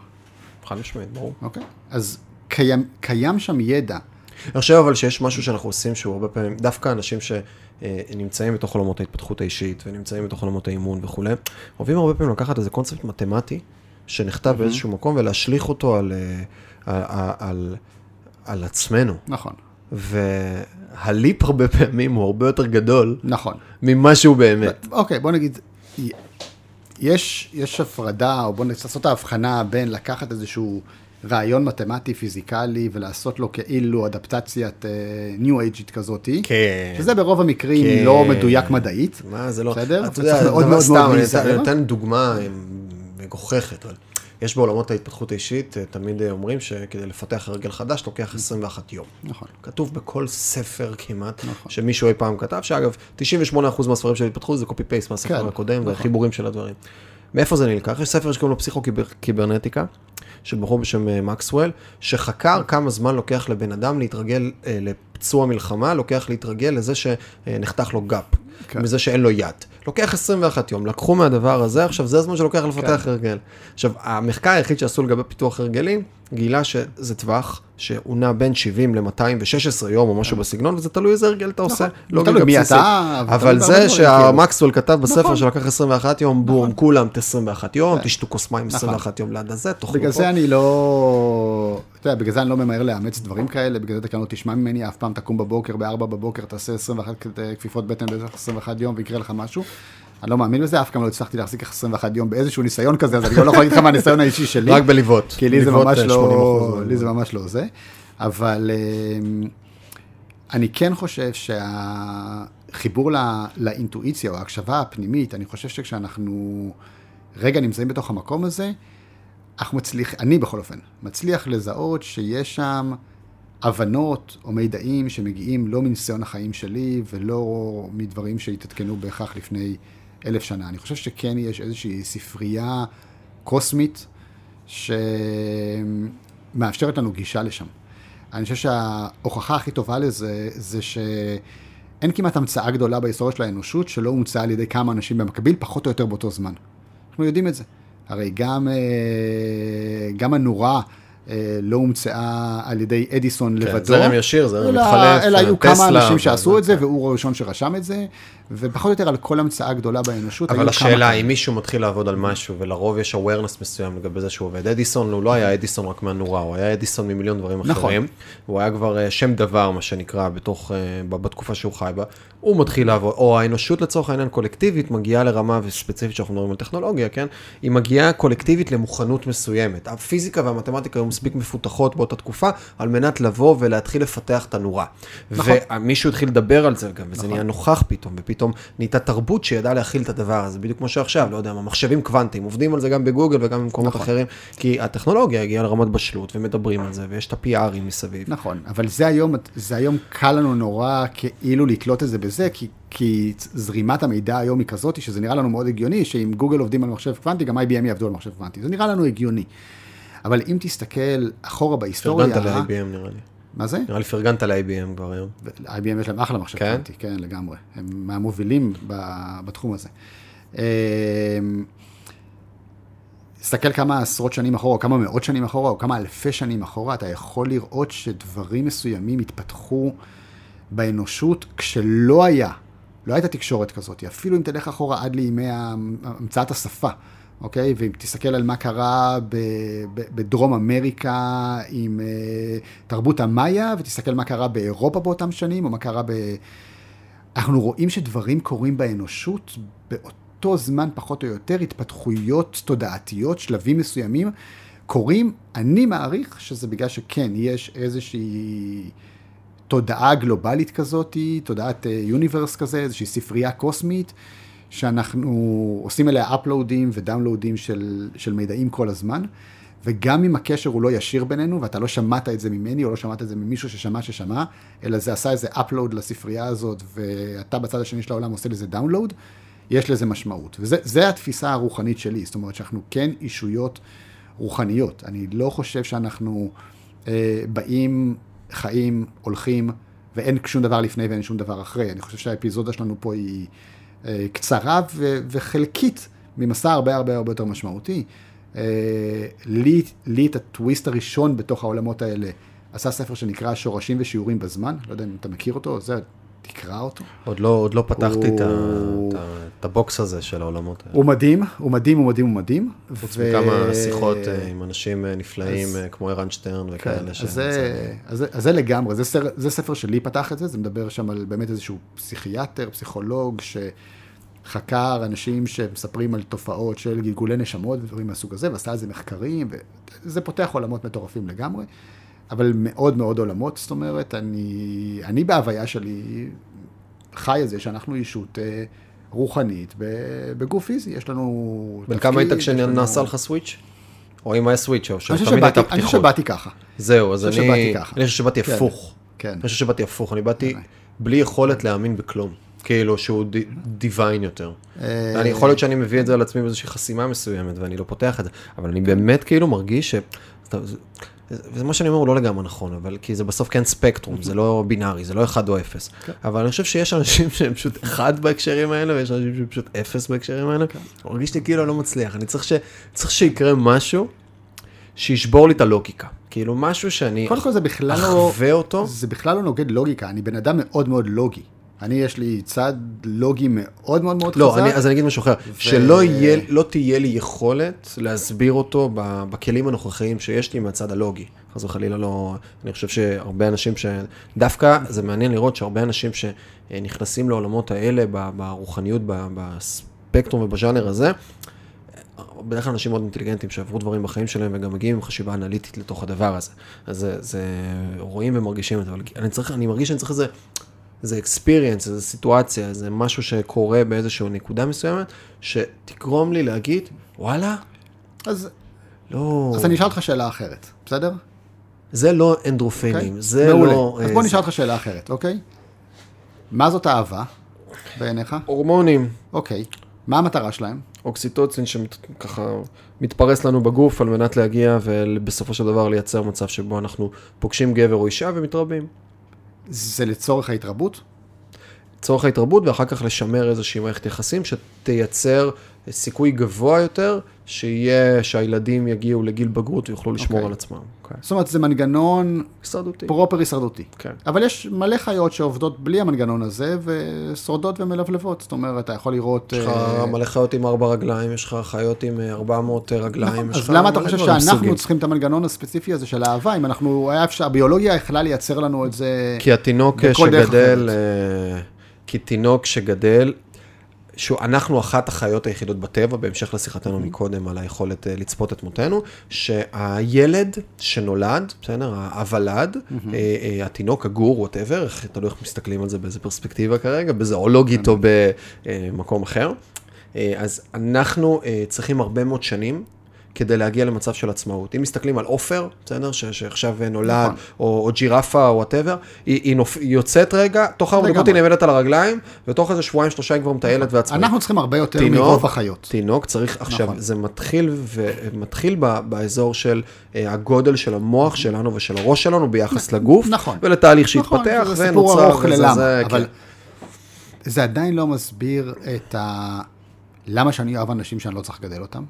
חד משמעית, ברור. אוקיי? אז קיים, קיים שם ידע. אני חושב אבל שיש משהו שאנחנו עושים שהוא הרבה פעמים, דווקא אנשים שנמצאים בתוך עולמות ההתפתחות האישית ונמצאים בתוך עולמות האימון וכולי, אוהבים הרבה פעמים לקחת איזה קונספט מתמטי שנכתב באיזשהו מקום ולהשליך אותו על, אה, על, על, על עצמנו. נכון, והליפ הרבה פעמים הוא הרבה יותר גדול נכון. ממה שהוא באמת. אוקיי, בוא נגיד, יש, יש הפרדה, או בוא נעשות את ההבחנה בין לקחת איזשהו רעיון מתמטי פיזיקלי ולעשות לו כאילו אדפטציית ניו אייג'ית כזאתי. כן. שזה ברוב המקרים כן. לא מדויק מדעית. מה זה לא... בסדר? אתה יודע, מאוד דבר מאוד סתם, מאוד אני נותן דוגמה אה, מגוחכת, אבל יש בעולמות ההתפתחות האישית, אה, תמיד אה, אומרים שכדי לפתח הרגל חדש לוקח 21 יום. נכון. כתוב בכל ספר כמעט, נכון. שמישהו אי פעם כתב, שאגב, 98% מהספרים של התפתחות זה copy paste מהספר כן, הקודם, נכון. והחיבורים של הדברים. מאיפה זה נלקח? יש ספר שקוראים לו פסיכו-קיברנטיקה, של בחור בשם אה, מקסוול, שחקר כמה זמן לוקח לבן אדם להתרגל לפצוע מלחמה, לוקח להתרגל לזה שנחתך לו גאפ, כן. מזה שאין לו יד. לוקח 21 יום, לקחו מהדבר הזה, עכשיו זה הזמן שלוקח לפתח כן. הרגל. עכשיו, המחקר היחיד שעשו לגבי פיתוח הרגלים, גילה שזה טווח שהוא נע בין 70 ל-216 יום או משהו בסגנון, וזה תלוי איזה הרגל אתה עושה. כן. נכון. תלוי מי. אתה, אבל זה דברים, שהמקסוול כתב בספר נכון. שלקח 21 יום, בום, כולם 21 יום, כן. תשתו כוס מים 21 יום ליד הזה, תאכלו בגלל פה. זה אני לא, אתה יודע, בגלל זה אני לא ממהר לאמץ דברים כאלה, בגלל זה אתה כאן לא תשמע ממני, אף פעם תקום בבוקר, ב-4 בבוקר, תעשה 21 כ- כפיפות בטן בערך 21 יום ויקרה לך משהו. אני לא מאמין בזה, אף פעם לא הצלחתי להחזיק 21 יום באיזשהו ניסיון כזה, אז אני לא יכול להגיד לך מהניסיון האישי שלי. רק בלבעוט. כי לי זה ממש אה, 80% לא, לי זה ממש לא זה. אבל אמ, אני כן חושב שהחיבור לא- לאינטואיציה או ההקשבה הפנימית, אני חושב שכשאנחנו רגע נמצאים בתוך המקום הזה, אנחנו מצליח, אני בכל אופן, מצליח לזהות שיש שם הבנות או מידעים שמגיעים לא מניסיון החיים שלי ולא מדברים שהתעדכנו בהכרח לפני אלף שנה. אני חושב שכן יש איזושהי ספרייה קוסמית שמאפשרת לנו גישה לשם. אני חושב שההוכחה הכי טובה לזה, זה שאין אין כמעט המצאה גדולה בהיסטוריה של האנושות שלא הומצאה על ידי כמה אנשים במקביל, פחות או יותר באותו זמן. אנחנו יודעים את זה. הרי גם, אה, גם הנורה לא הומצאה על ידי אדיסון כן, לבדו. זרם ישיר, זרם אלא, מתחלף, אלא היו טסלה, כמה אנשים שעשו את זה, כן. והוא הראשון שרשם את זה, ופחות או יותר על כל המצאה גדולה באנושות. היו אבל כמה השאלה, כאלה. אם מישהו מתחיל לעבוד על משהו, ולרוב יש awareness מסוים לגבי זה שהוא עובד, אדיסון, הוא לא היה אדיסון רק מהנורה, הוא היה אדיסון ממיליון דברים נכון. אחרים. הוא היה כבר אה, שם דבר, מה שנקרא, בתוך, אה, בתקופה שהוא חי בה. הוא מתחיל לעבוד, או האנושות לצורך העניין קולקטיבית, מגיעה לרמה, וספציפית שאנחנו מדברים על טכנולוגיה, כן? היא מגיעה קולקטיבית למוכנות מסוימת. הפיזיקה והמתמטיקה היו מספיק מפותחות באותה תקופה, על מנת לבוא ולהתחיל לפתח את הנורה. נכון. ומישהו התחיל לדבר על זה גם, וזה נכון. נהיה נוכח פתאום, ופתאום נהייתה תרבות שידעה להכיל את הדבר הזה, בדיוק כמו שעכשיו, לא יודע מה, מחשבים קוונטיים, עובדים על זה גם בגוגל וגם במקומות נכון. אחרים, כי הטכנולוגיה הגיעה לרמת בשלות, ומדברים על זה, ויש את ה-PRים מסביב. נכון, אבל זה היום, זה היום קל לנו נורא כאילו לתלות את זה בזה, כי, כי זרימת המידע היום היא כזאת, שזה נראה לנו מאוד הגיוני, שאם גוגל עובדים על מחשב קוונטי, גם IBM יעבדו על מחשב קוונטי. זה נראה לנו הגיוני. אבל אם תסתכל אחורה בהיסטוריה... פרגנת ל-IBM נראה לי. מה זה? נראה לי פרגנת ל-IBM כבר היום. IBM יש להם אחלה מחשב כן? קוונטי, כן, לגמרי. הם מהמובילים בתחום הזה. אמ, תסתכל כמה עשרות שנים אחורה, או כמה מאות שנים אחורה, או כמה אלפי שנים אחורה, אתה יכול לראות שדברים מסוימים התפתחו באנושות כשלא היה, לא הייתה תקשורת כזאת, אפילו אם תלך אחורה עד לימי המצאת השפה, אוקיי? ואם תסתכל על מה קרה ב, ב, בדרום אמריקה עם uh, תרבות המאיה, ותסתכל מה קרה באירופה באותם שנים, או מה קרה ב... אנחנו רואים שדברים קורים באנושות באותו זמן, פחות או יותר, התפתחויות תודעתיות, שלבים מסוימים, קורים, אני מעריך שזה בגלל שכן, יש איזושהי תודעה גלובלית כזאת, תודעת יוניברס כזה, איזושהי ספרייה קוסמית, שאנחנו עושים אליה אפלואודים ודאונלואודים של, של מידעים כל הזמן. וגם אם הקשר הוא לא ישיר בינינו, ואתה לא שמעת את זה ממני, או לא שמעת את זה ממישהו ששמע ששמע, אלא זה עשה איזה upload לספרייה הזאת, ואתה בצד השני של העולם עושה לזה download, יש לזה משמעות. וזה התפיסה הרוחנית שלי, זאת אומרת שאנחנו כן אישויות רוחניות. אני לא חושב שאנחנו אה, באים, חיים, הולכים, ואין שום דבר לפני ואין שום דבר אחרי. אני חושב שהאפיזודה שלנו פה היא קצרה ו- וחלקית ממסע הרבה הרבה הרבה יותר משמעותי. Uh, לי, לי את הטוויסט הראשון בתוך העולמות האלה עשה ספר שנקרא שורשים ושיעורים בזמן, לא יודע אם אתה מכיר אותו, זה, תקרא אותו. עוד לא, עוד לא פתחתי הוא- את, ה, את, הבוקס הזה של העולמות האלה. הוא מדהים, הוא מדהים, הוא מדהים, הוא מדהים. חוץ ו- מכמה שיחות אה, עם אנשים אה, נפלאים אז- אה, כמו ערן שטרן כן, וכאלה. אז זה, אז, זה, אז זה לגמרי, זה, סר, זה ספר שלי פתח את זה, זה מדבר שם על באמת איזשהו פסיכיאטר, פסיכולוג, שחקר אנשים שמספרים על תופעות של גלגולי נשמות ודברים מהסוג הזה, ועשה על זה מחקרים, וזה פותח עולמות מטורפים לגמרי, אבל מאוד מאוד עולמות, זאת אומרת, אני, אני בהוויה שלי חי את זה שאנחנו אישות אה, רוחנית בגוף פיזי, יש לנו... בן כמה היית יש לנו- כשנעשה לך סוויץ'? או אם היה סוויץ' או שתמיד הייתה שבאתי- אני חושב פתיחות. שבאתי ככה. זהו, אז אני אני, חושב שבאתי כן. הפוך. כן. אני חושב שבאתי הפוך, אני באתי. בלי יכולת להאמין בכלום. כאילו שהוא די- דיוויין יותר. אה, אני יכול להיות שאני מביא את זה על עצמי באיזושהי חסימה מסוימת ואני לא פותח את זה, אבל אני באמת כאילו מרגיש ש... וזה מה שאני אומר הוא לא לגמרי נכון, אבל כי זה בסוף כן ספקטרום, זה לא בינארי, זה לא אחד או אפס. כן. אבל אני חושב שיש אנשים שהם פשוט אחד בהקשרים האלה, ויש אנשים שהם פשוט אפס בהקשרים האלה. כן. מרגיש לי כאילו לא מצליח, אני צריך ש- צריך שיקרה משהו שישבור לי את הלוגיקה. כאילו משהו שאני לא... אחווה אותו. זה בכלל לא נוגד לוגיקה, אני בן אדם מאוד מאוד לוגי. אני, יש לי צד לוגי מאוד מאוד מאוד לא, חזק. אני, אז אני אגיד משהו אחר, שלא יהיה, לא תהיה לי יכולת להסביר אותו בכלים הנוכחיים שיש לי מהצד הלוגי. חס וחלילה לא, אני חושב שהרבה אנשים ש... דווקא זה מעניין לראות שהרבה אנשים שנכנסים לעולמות האלה ברוחניות, בספקטרום ובז'אנר הזה, בדרך כלל אנשים מאוד אינטליגנטים שעברו דברים בחיים שלהם וגם מגיעים עם חשיבה אנליטית לתוך הדבר הזה. אז זה, זה רואים ומרגישים את זה, אבל אני, צריך, אני מרגיש שאני צריך איזה, איזה experience, איזה סיטואציה, איזה משהו שקורה באיזושהי נקודה מסוימת, שתגרום לי להגיד, וואלה, אז, לא, אז אני אשאל אותך שאלה אחרת, בסדר? זה לא אנדרופינים, אוקיי? זה מעולה. לא... אז אה, בוא זה- נשאל אותך שאלה אחרת, אוקיי? מה זאת אהבה בעיניך? הורמונים, אוקיי. מה המטרה שלהם? אוקסיטוצין שככה מתפרס לנו בגוף על מנת להגיע ובסופו של דבר לייצר מצב שבו אנחנו פוגשים גבר או אישה ומתרבים. זה לצורך ההתרבות? לצורך ההתרבות, ואחר כך לשמר איזושהי מערכת יחסים שתייצר סיכוי גבוה יותר, שיהיה, שהילדים יגיעו לגיל בגרות ויוכלו לשמור אוקיי. על עצמם. כן. זאת אומרת, זה מנגנון הישרדותי. פרופר הישרדותי. כן. אבל יש מלא חיות שעובדות בלי המנגנון הזה, ושורדות ומלבלבות. זאת אומרת, אתה יכול לראות... יש לך אה, מלא חיות עם ארבע רגליים, יש לך חיות עם אה, 400 רגליים. נכון, אז למה אתה חושב שאנחנו סוגים. צריכים את המנגנון הספציפי הזה של האהבה, אם אנחנו, היה אפשר, הביולוגיה יכלה לייצר לנו את זה... כי התינוק שגדל. אה, כי תינוק שגדל, שהוא, אנחנו אחת החיות היחידות בטבע, בהמשך לשיחתנו מקודם על היכולת אה, לצפות את מותנו, שהילד שנולד, בסדר, הוולד, אה, אה, התינוק, הגור, ווטאבר, תלוי איך מסתכלים על זה באיזה פרספקטיבה כרגע, בזואולוגית או במקום אחר. אה, אז אנחנו אה, צריכים הרבה מאוד שנים. כדי להגיע למצב של עצמאות. אם מסתכלים על עופר, בסדר, ש- שעכשיו נולד, נכון. או, או ג'ירפה או whatever, היא, היא, נופ... היא יוצאת רגע, תוך ארבע דקות. היא נעמדת על הרגליים, ותוך איזה שבועיים שלושה היא כבר מטיילת ועצמאית. אנחנו צריכים הרבה יותר תינוק, מרוב החיות. תינוק צריך, עכשיו, נכון. זה מתחיל, ו... מתחיל ב... באזור של אה, הגודל של המוח שלנו ושל הראש שלנו ביחס לגוף, נכון. ולתהליך שהתפתח, נכון, זה סיפור ונוצר, ארוך וזה- ללמה, זה- אבל כן. זה עדיין לא מסביר את ה... למה שאני אוהב אנשים שאני לא צריך לגדל אותם?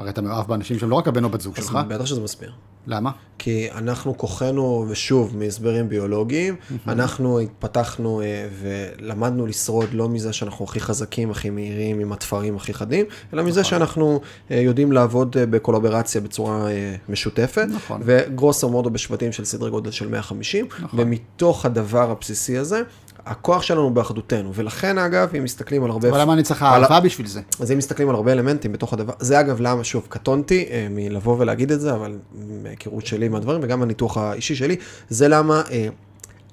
הרי אתה מאוהב באנשים שהם לא רק הבן או בת זוג אז שלך, בטח שזה מסביר. למה? כי אנחנו כוחנו, ושוב, מהסברים ביולוגיים, אנחנו התפתחנו אה, ולמדנו לשרוד לא מזה שאנחנו הכי חזקים, הכי מהירים, עם התפרים הכי חדים, אלא מזה שאנחנו אה, יודעים לעבוד אה, בקולברציה בצורה משותפת, נכון. וגרוסו מודו בשבטים של סדרי גודל של 150, ומתוך הדבר הבסיסי הזה, הכוח שלנו באחדותנו, ולכן אגב, אם מסתכלים על הרבה... אבל למה אני צריך אהבה בשביל זה? אז אם מסתכלים על הרבה אלמנטים בתוך הדבר, זה אגב למה, שוב, קטונתי אה, מלבוא ולהגיד את זה, אבל מהיכרות שלי מהדברים, וגם הניתוח האישי שלי, זה למה אה,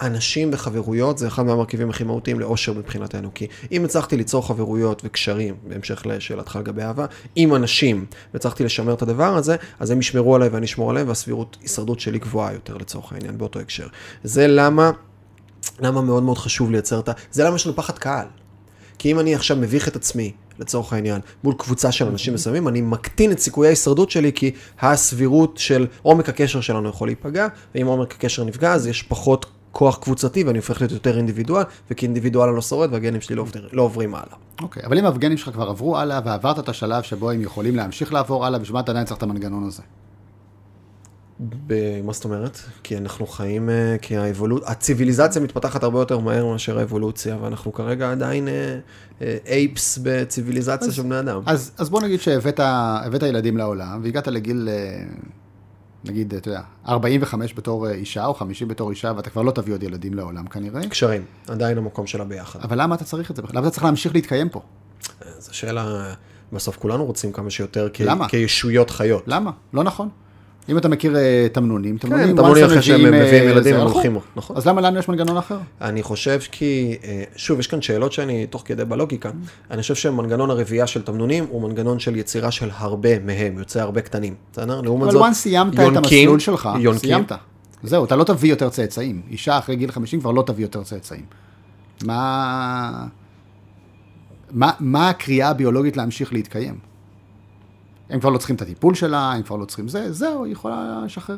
אנשים בחברויות זה אחד מהמרכיבים הכי מהותיים לאושר מבחינתנו. כי אם הצלחתי ליצור חברויות וקשרים, בהמשך לשאלתך לגבי אהבה, עם אנשים, והצלחתי לשמר את הדבר הזה, אז הם ישמרו עליי ואני אשמור עליהם, והסבירות הישרדות שלי גבוהה יותר לצורך העניין, באותו הקשר. זה למה, למה מאוד מאוד חשוב לייצר את ה... זה למה יש לנו פחד קהל. כי אם אני עכשיו מביך את עצמי, לצורך העניין, מול קבוצה של אנשים מסוימים, אני מקטין את סיכויי ההישרדות שלי, כי הסבירות של עומק הקשר שלנו יכול להיפגע, ואם עומק הקשר נפגע, אז יש פחות כוח קבוצתי, ואני הופך להיות יותר אינדיבידואל, וכאינדיבידואל אני לא שורד, והגנים שלי לא, עובר, לא עוברים הלאה. אוקיי, אבל אם האפגנים שלך כבר עברו הלאה, ועברת את השלב שבו הם יכולים להמשיך לעבור הלאה, בשביל מה אתה עדיין צריך את המנגנון הזה? ב- מה זאת אומרת? כי אנחנו חיים, אה, כי האבולוציה, הציוויליזציה מתפתחת הרבה יותר מהר מאשר האבולוציה, ואנחנו כרגע עדיין אייפס בציוויליזציה של בני אדם. אז, אז בוא נגיד שהבאת הבאת ילדים לעולם, והגעת לגיל, אה, נגיד, אתה יודע, 45 בתור אה, אישה, או 50 בתור אישה, ואתה כבר לא תביא עוד ילדים לעולם כנראה, קשרים, עדיין המקום שלה ביחד. אבל למה אתה צריך את זה? למה אתה צריך להמשיך להתקיים פה? זו שאלה, בסוף כולנו רוצים כמה שיותר כ- למה? כישויות חיות. למה? לא נכון. אם אתה מכיר אה, תמנונים, תמנונים, תמנונים once הם אחרי שהם מביאים, אה, ילדים, הם. הולכים, נכון. אז למה לנו יש מנגנון אחר? אני חושב כי, אה, שוב, יש כאן שאלות שאני תוך כדי בלוגיקה. אני חושב שמנגנון הרבייה של תמנונים הוא מנגנון של יצירה של הרבה מהם, יוצא הרבה קטנים. בסדר? לעומת אבל זאת, once סיימת את המסלול שלך, סיימת. זהו, אתה לא תביא יותר צאצאים. אישה אחרי גיל 50 כבר לא תביא יותר צאצאים. מה... מה, מה הקריאה הביולוגית להמשיך להתקיים? הם כבר לא צריכים את הטיפול שלה, הם כבר לא צריכים זה, זהו, היא יכולה לשחרר.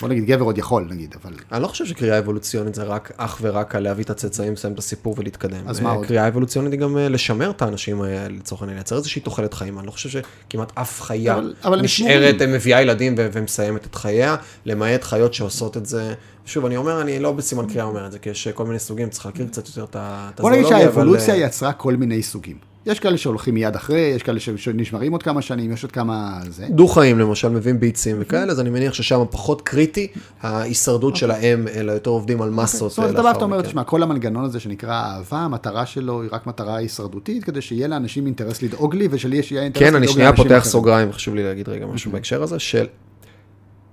בוא נגיד, גבר עוד יכול, נגיד, אבל... אני לא חושב שקריאה אבולוציונית זה רק אך ורק על להביא את הצאצאים, לסיים את הסיפור ולהתקדם. אז מה אה, עוד? קריאה אבולוציונית היא גם אה, לשמר את האנשים האלה, לצורך העניין, לייצר איזושהי תוחלת חיים. אני לא חושב שכמעט אף חיה אבל- אבל נשארת, שמורים. מביאה ילדים ומסיימת את חייה, למעט חיות שעושות את זה. שוב, אני אומר, אני לא בסימן קריאה אומר את זה, כי יש כל מיני סוגים, צריך להכיר קצת יותר את ה- את בוא נגיד אבל, שהאבולוציה אה, יצרה כל מיני סוגים. יש כאלה שהולכים מיד אחרי, יש כאלה שנשמרים עוד כמה שנים, יש עוד כמה... זה. דו-חיים למשל, מביאים ביצים וכאלה, אז אני מניח ששם פחות קריטי ההישרדות שלהם, אלא יותר עובדים על מסות. אוקיי. זאת אומרת, אה, אתה בא לאחר ואתה אומר. תשמע, כל המנגנון הזה שנקרא אהבה, המטרה שלו היא רק מטרה הישרדותית, כדי שיהיה לאנשים אינטרס לדאוג לי, ושלי יש יהיה אינטרס כן, לדאוג אני לאנשים שנייה אחרים. פותח סוגריים, חשוב לי להגיד רגע משהו בהקשר הזה, של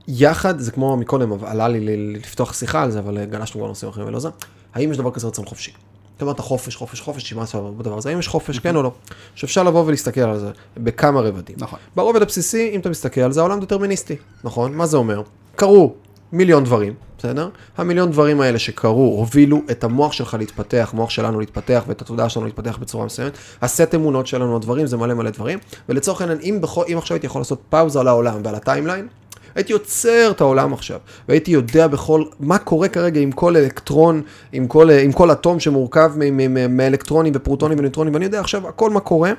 יחד, זה כמו מקודם, עלה לי לפתוח שיחה על זה, אבל גלשנו כבר נושאים אחרים ולא זה, האם יש דבר כזה רצון חופשי? אתה אמרת חופש, חופש, חופש, שמה סבבה בדבר הזה, האם יש חופש, כן או לא? שאפשר לבוא ולהסתכל על זה בכמה רבדים. נכון. ברובד הבסיסי, אם אתה מסתכל על זה, העולם דטרמיניסטי, נכון? מה זה אומר? קרו מיליון דברים, בסדר? המיליון דברים האלה שקרו, הובילו את המוח שלך להתפתח, המוח שלנו להתפתח ואת התודעה שלנו להתפתח בצורה מסוימת. הסט אמונות שלנו, הדברים, זה מלא מלא דברים. ולצורך העניין, אם, בכל, אם עכשיו הייתי יכול לעשות פאוזה על העולם ועל הטיימליין, הייתי יוצר את העולם עכשיו, והייתי יודע בכל, מה קורה כרגע עם כל אלקטרון, עם כל, עם כל אטום שמורכב מאלקטרונים ופרוטונים וניוטרונים, ואני יודע עכשיו הכל מה קורה.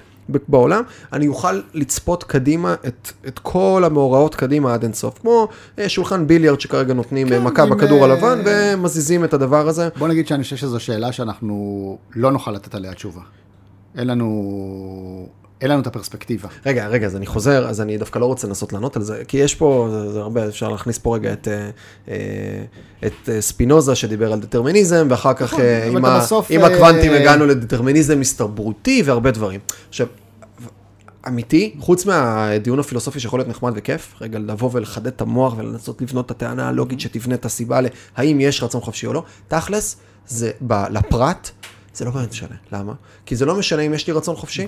בעולם, אני אוכל לצפות קדימה את, את כל המאורעות קדימה עד אינסוף. כמו אה, שולחן ביליארד שכרגע נותנים כן, מכה בכדור אה... הלבן ומזיזים את הדבר הזה. בוא נגיד שאני חושב שזו שאלה שאנחנו לא נוכל לתת עליה תשובה. אין לנו, אין לנו את הפרספקטיבה. רגע, רגע, אז אני חוזר, אז אני דווקא לא רוצה לנסות לענות על זה, כי יש פה, זה, זה הרבה, אפשר להכניס פה רגע את, אה, את ספינוזה שדיבר על דטרמיניזם, ואחר כך נכון, עם, ה, בסוף, עם הקוונטים אה... הגענו לדטרמיניזם הסתברותי והרבה דברים. עכשיו, אמיתי, חוץ מהדיון הפילוסופי שיכול להיות נחמד וכיף, רגע לבוא ולחדד את המוח ולנסות לבנות את הטענה הלוגית שתבנה את הסיבה להאם יש רצון חופשי או לא, תכלס, זה ב, לפרט, זה לא באמת משנה. למה? כי זה לא משנה אם יש לי רצון חופשי,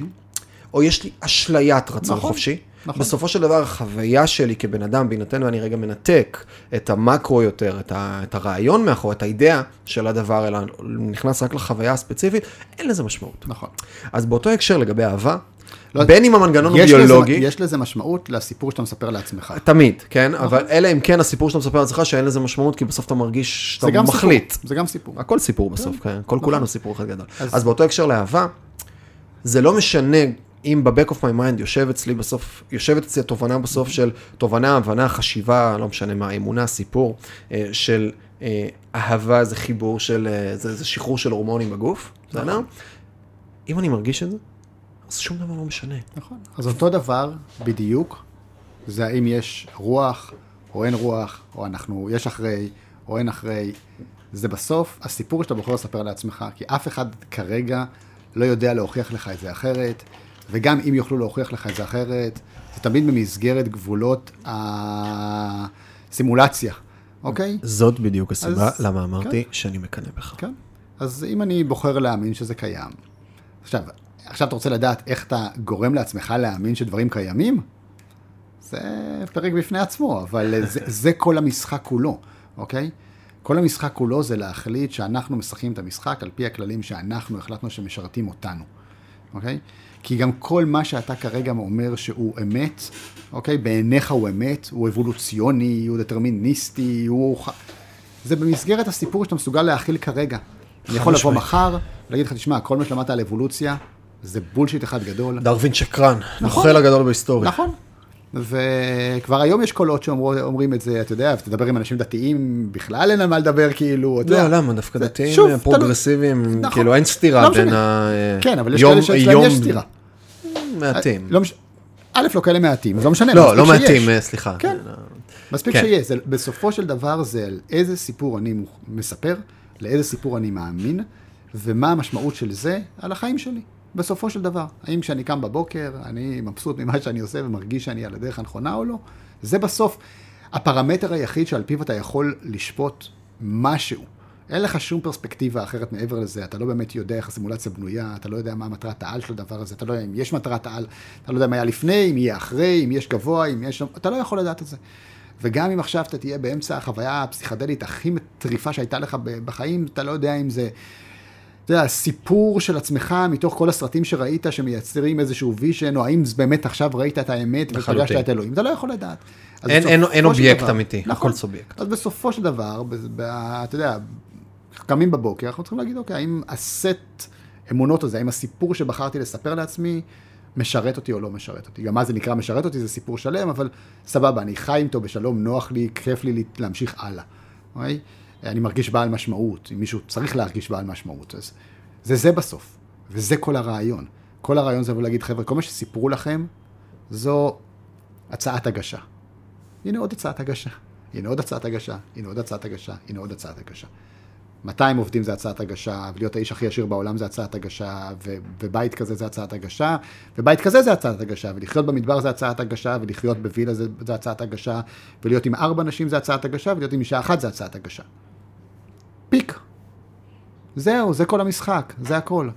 או יש לי אשליית רצון נכון, חופשי. נכון. בסופו של דבר, החוויה שלי כבן אדם, בהינתן ואני רגע מנתק את המקרו יותר, את, ה, את הרעיון מאחור, את האידאה של הדבר, אלא נכנס רק לחוויה הספציפית, אין לזה משמעות. נכון. אז באותו הקשר לגבי אהבה, לא, בין אם המנגנון הוא ביולוגי. לזה, יש לזה משמעות לסיפור שאתה מספר לעצמך. תמיד, כן? נכון. אבל אלא אם כן הסיפור שאתה מספר לעצמך, שאין לזה משמעות, כי בסוף אתה מרגיש שאתה מחליט. סיפור, זה גם סיפור. הכל סיפור בסוף, כן? כן? כל נכון. כולנו סיפור אחד גדול. אז... אז באותו הקשר לאהבה, זה לא משנה אם ב-back of my mind יושב אצלי בסוף, יושבת אצלי התובנה בסוף של תובנה, הבנה, חשיבה, לא משנה מה, אמונה, סיפור, אה, של אה, אהבה זה חיבור של, אה, זה, זה שחרור של הורמונים בגוף, בסדר? נכון. אם אני מרגיש את זה, אז שום דבר לא משנה. נכון. אז אותו דבר בדיוק, זה האם יש רוח או אין רוח, או אנחנו, יש אחרי או אין אחרי. זה בסוף הסיפור שאתה בוחר לספר לעצמך, כי אף אחד כרגע לא יודע להוכיח לך את זה אחרת, וגם אם יוכלו להוכיח לך את זה אחרת, זה תמיד במסגרת גבולות הסימולציה, אוקיי? זאת בדיוק הסיבה אז, למה אמרתי כן. שאני מקנא בך. כן. אז אם אני בוחר להאמין שזה קיים, עכשיו, עכשיו אתה רוצה לדעת איך אתה גורם לעצמך להאמין שדברים קיימים? זה פרק בפני עצמו, אבל זה, זה כל המשחק כולו, אוקיי? כל המשחק כולו זה להחליט שאנחנו משחקים את המשחק על פי הכללים שאנחנו החלטנו שמשרתים אותנו, אוקיי? כי גם כל מה שאתה כרגע אומר שהוא אמת, אוקיי? בעיניך הוא אמת, הוא אבולוציוני, הוא דטרמיניסטי, הוא... זה במסגרת הסיפור שאתה מסוגל להכיל כרגע. אני יכול לבוא מחר, להגיד לך, תשמע, כל מה שלמדת על אבולוציה, זה בולשיט אחד גדול. דרווין שקרן, נכון, הגדול בהיסטוריה. נכון. וכבר היום יש קולות שאומרים את זה, אתה יודע, תדבר עם אנשים דתיים, בכלל אין על מה לדבר, כאילו, אתה לא, יודע. לא, למה? דווקא דתיים שוב, פרוגרסיביים, נכון, כאילו אין סתירה לא בין ה... כן, אבל יש כאלה שאצלם יש סתירה. מעטים. לא מש... א', לא כאלה מעטים, לא משנה, לא, לא מעטים, אה, סליחה. כן, מספיק כן. שיש. בסופו של דבר זה על איזה סיפור אני מספר, לאיזה סיפור אני מאמין, ומה המשמעות של זה על החיים שלי. בסופו של דבר. האם כשאני קם בבוקר, אני מבסוט ממה שאני עושה ומרגיש שאני על הדרך הנכונה או לא? זה בסוף הפרמטר היחיד שעל פיו אתה יכול לשפוט משהו. אין לך שום פרספקטיבה אחרת מעבר לזה, אתה לא באמת יודע איך הסימולציה בנויה, אתה לא יודע מה מטרת העל של הדבר הזה, אתה לא יודע אם יש מטרת העל, אתה לא יודע מה היה לפני, אם יהיה אחרי, אם יש גבוה, אם יש... אתה לא יכול לדעת את זה. וגם אם עכשיו אתה תהיה באמצע החוויה הפסיכדלית הכי מטריפה שהייתה לך בחיים, אתה לא יודע אם זה אתה יודע, סיפור של עצמך מתוך כל הסרטים שראית שמייצרים איזשהו vision, או האם באמת עכשיו ראית את האמת ופגשת את אלוהים, אתה לא יכול לדעת. אין, אין, אין אובייקט דבר, אמיתי, נכון, הכל סובייקט. אז בסופו של דבר, ב, ב, אתה יודע, קמים בבוקר, אנחנו צריכים להגיד, אוקיי, האם הסט אמונות הזה, האם הסיפור שבחרתי לספר לעצמי, משרת אותי או לא משרת אותי. גם מה זה נקרא משרת אותי, זה סיפור שלם, אבל סבבה, אני חי איתו בשלום, נוח לי, כיף לי להמשיך הלאה. אוקיי? אני מרגיש בעל משמעות, אם מישהו צריך להרגיש בעל משמעות, אז זה זה בסוף, וזה כל הרעיון. כל הרעיון זה לבוא להגיד, חבר'ה, כל מה שסיפרו לכם, זו הצעת הגשה. הנה עוד הצעת הגשה, הנה עוד הצעת הגשה, הנה עוד הצעת הגשה, הנה עוד הצעת הגשה. 200 עובדים זה הצעת הגשה, ולהיות האיש הכי עשיר בעולם זה הצעת הגשה, ו- ובית כזה זה הצעת הגשה, ובית כזה זה הצעת הגשה, ולחיות במדבר זה הצעת הגשה, ולחיות בווילה זה, זה הצעת הגשה, ולהיות עם ארבע נשים זה הצעת הגשה, ולהיות עם אישה אחת זה הצעת הגשה. פיק. זהו, זה כל המשחק, זה הכל.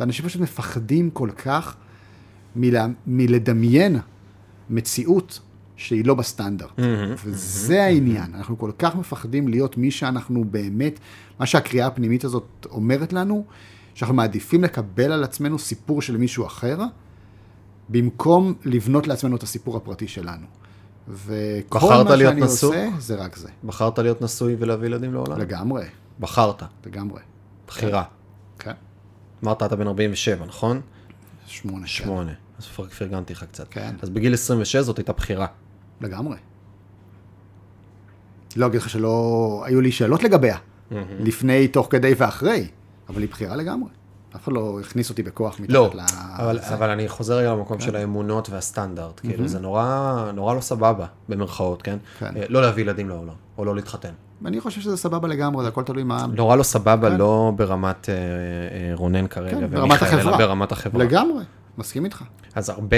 ואנשים פשוט מפחדים כל כך מלה, מלדמיין מציאות שהיא לא בסטנדרט. Mm-hmm, וזה mm-hmm, העניין. אנחנו כל כך מפחדים להיות מי שאנחנו באמת, מה שהקריאה הפנימית הזאת אומרת לנו, שאנחנו מעדיפים לקבל על עצמנו סיפור של מישהו אחר, במקום לבנות לעצמנו את הסיפור הפרטי שלנו. וכל מה שאני נשוי? עושה זה רק זה. בחרת להיות נשוי ולהביא ילדים לעולם? לגמרי, בחרת, לגמרי. בחירה. כן. אמרת אתה בן 47, נכון? שמונה. כן. שמונה. אז פר- פרגנתי לך קצת. כן. אז בגיל 26 זאת הייתה בחירה. לגמרי. לא אגיד לך שלא היו לי שאלות לגביה, לפני, תוך כדי ואחרי, אבל היא בחירה לגמרי. אף אחד לא הכניס אותי בכוח מתחת לא, ל... אבל, זה. אבל אני חוזר רגע למקום כן. של האמונות והסטנדרט. כאילו, זה נורא, נורא לא סבבה, במרכאות, כן? כן. אה, לא להביא ילדים לעולם, או לא להתחתן. אני חושב שזה סבבה לגמרי, זה הכל תלוי מה... נורא לא סבבה, כן. לא ברמת אה, אה, רונן כרגע, כן, ברמת החברה. ברמת החברה. לגמרי, מסכים איתך. אז הרבה,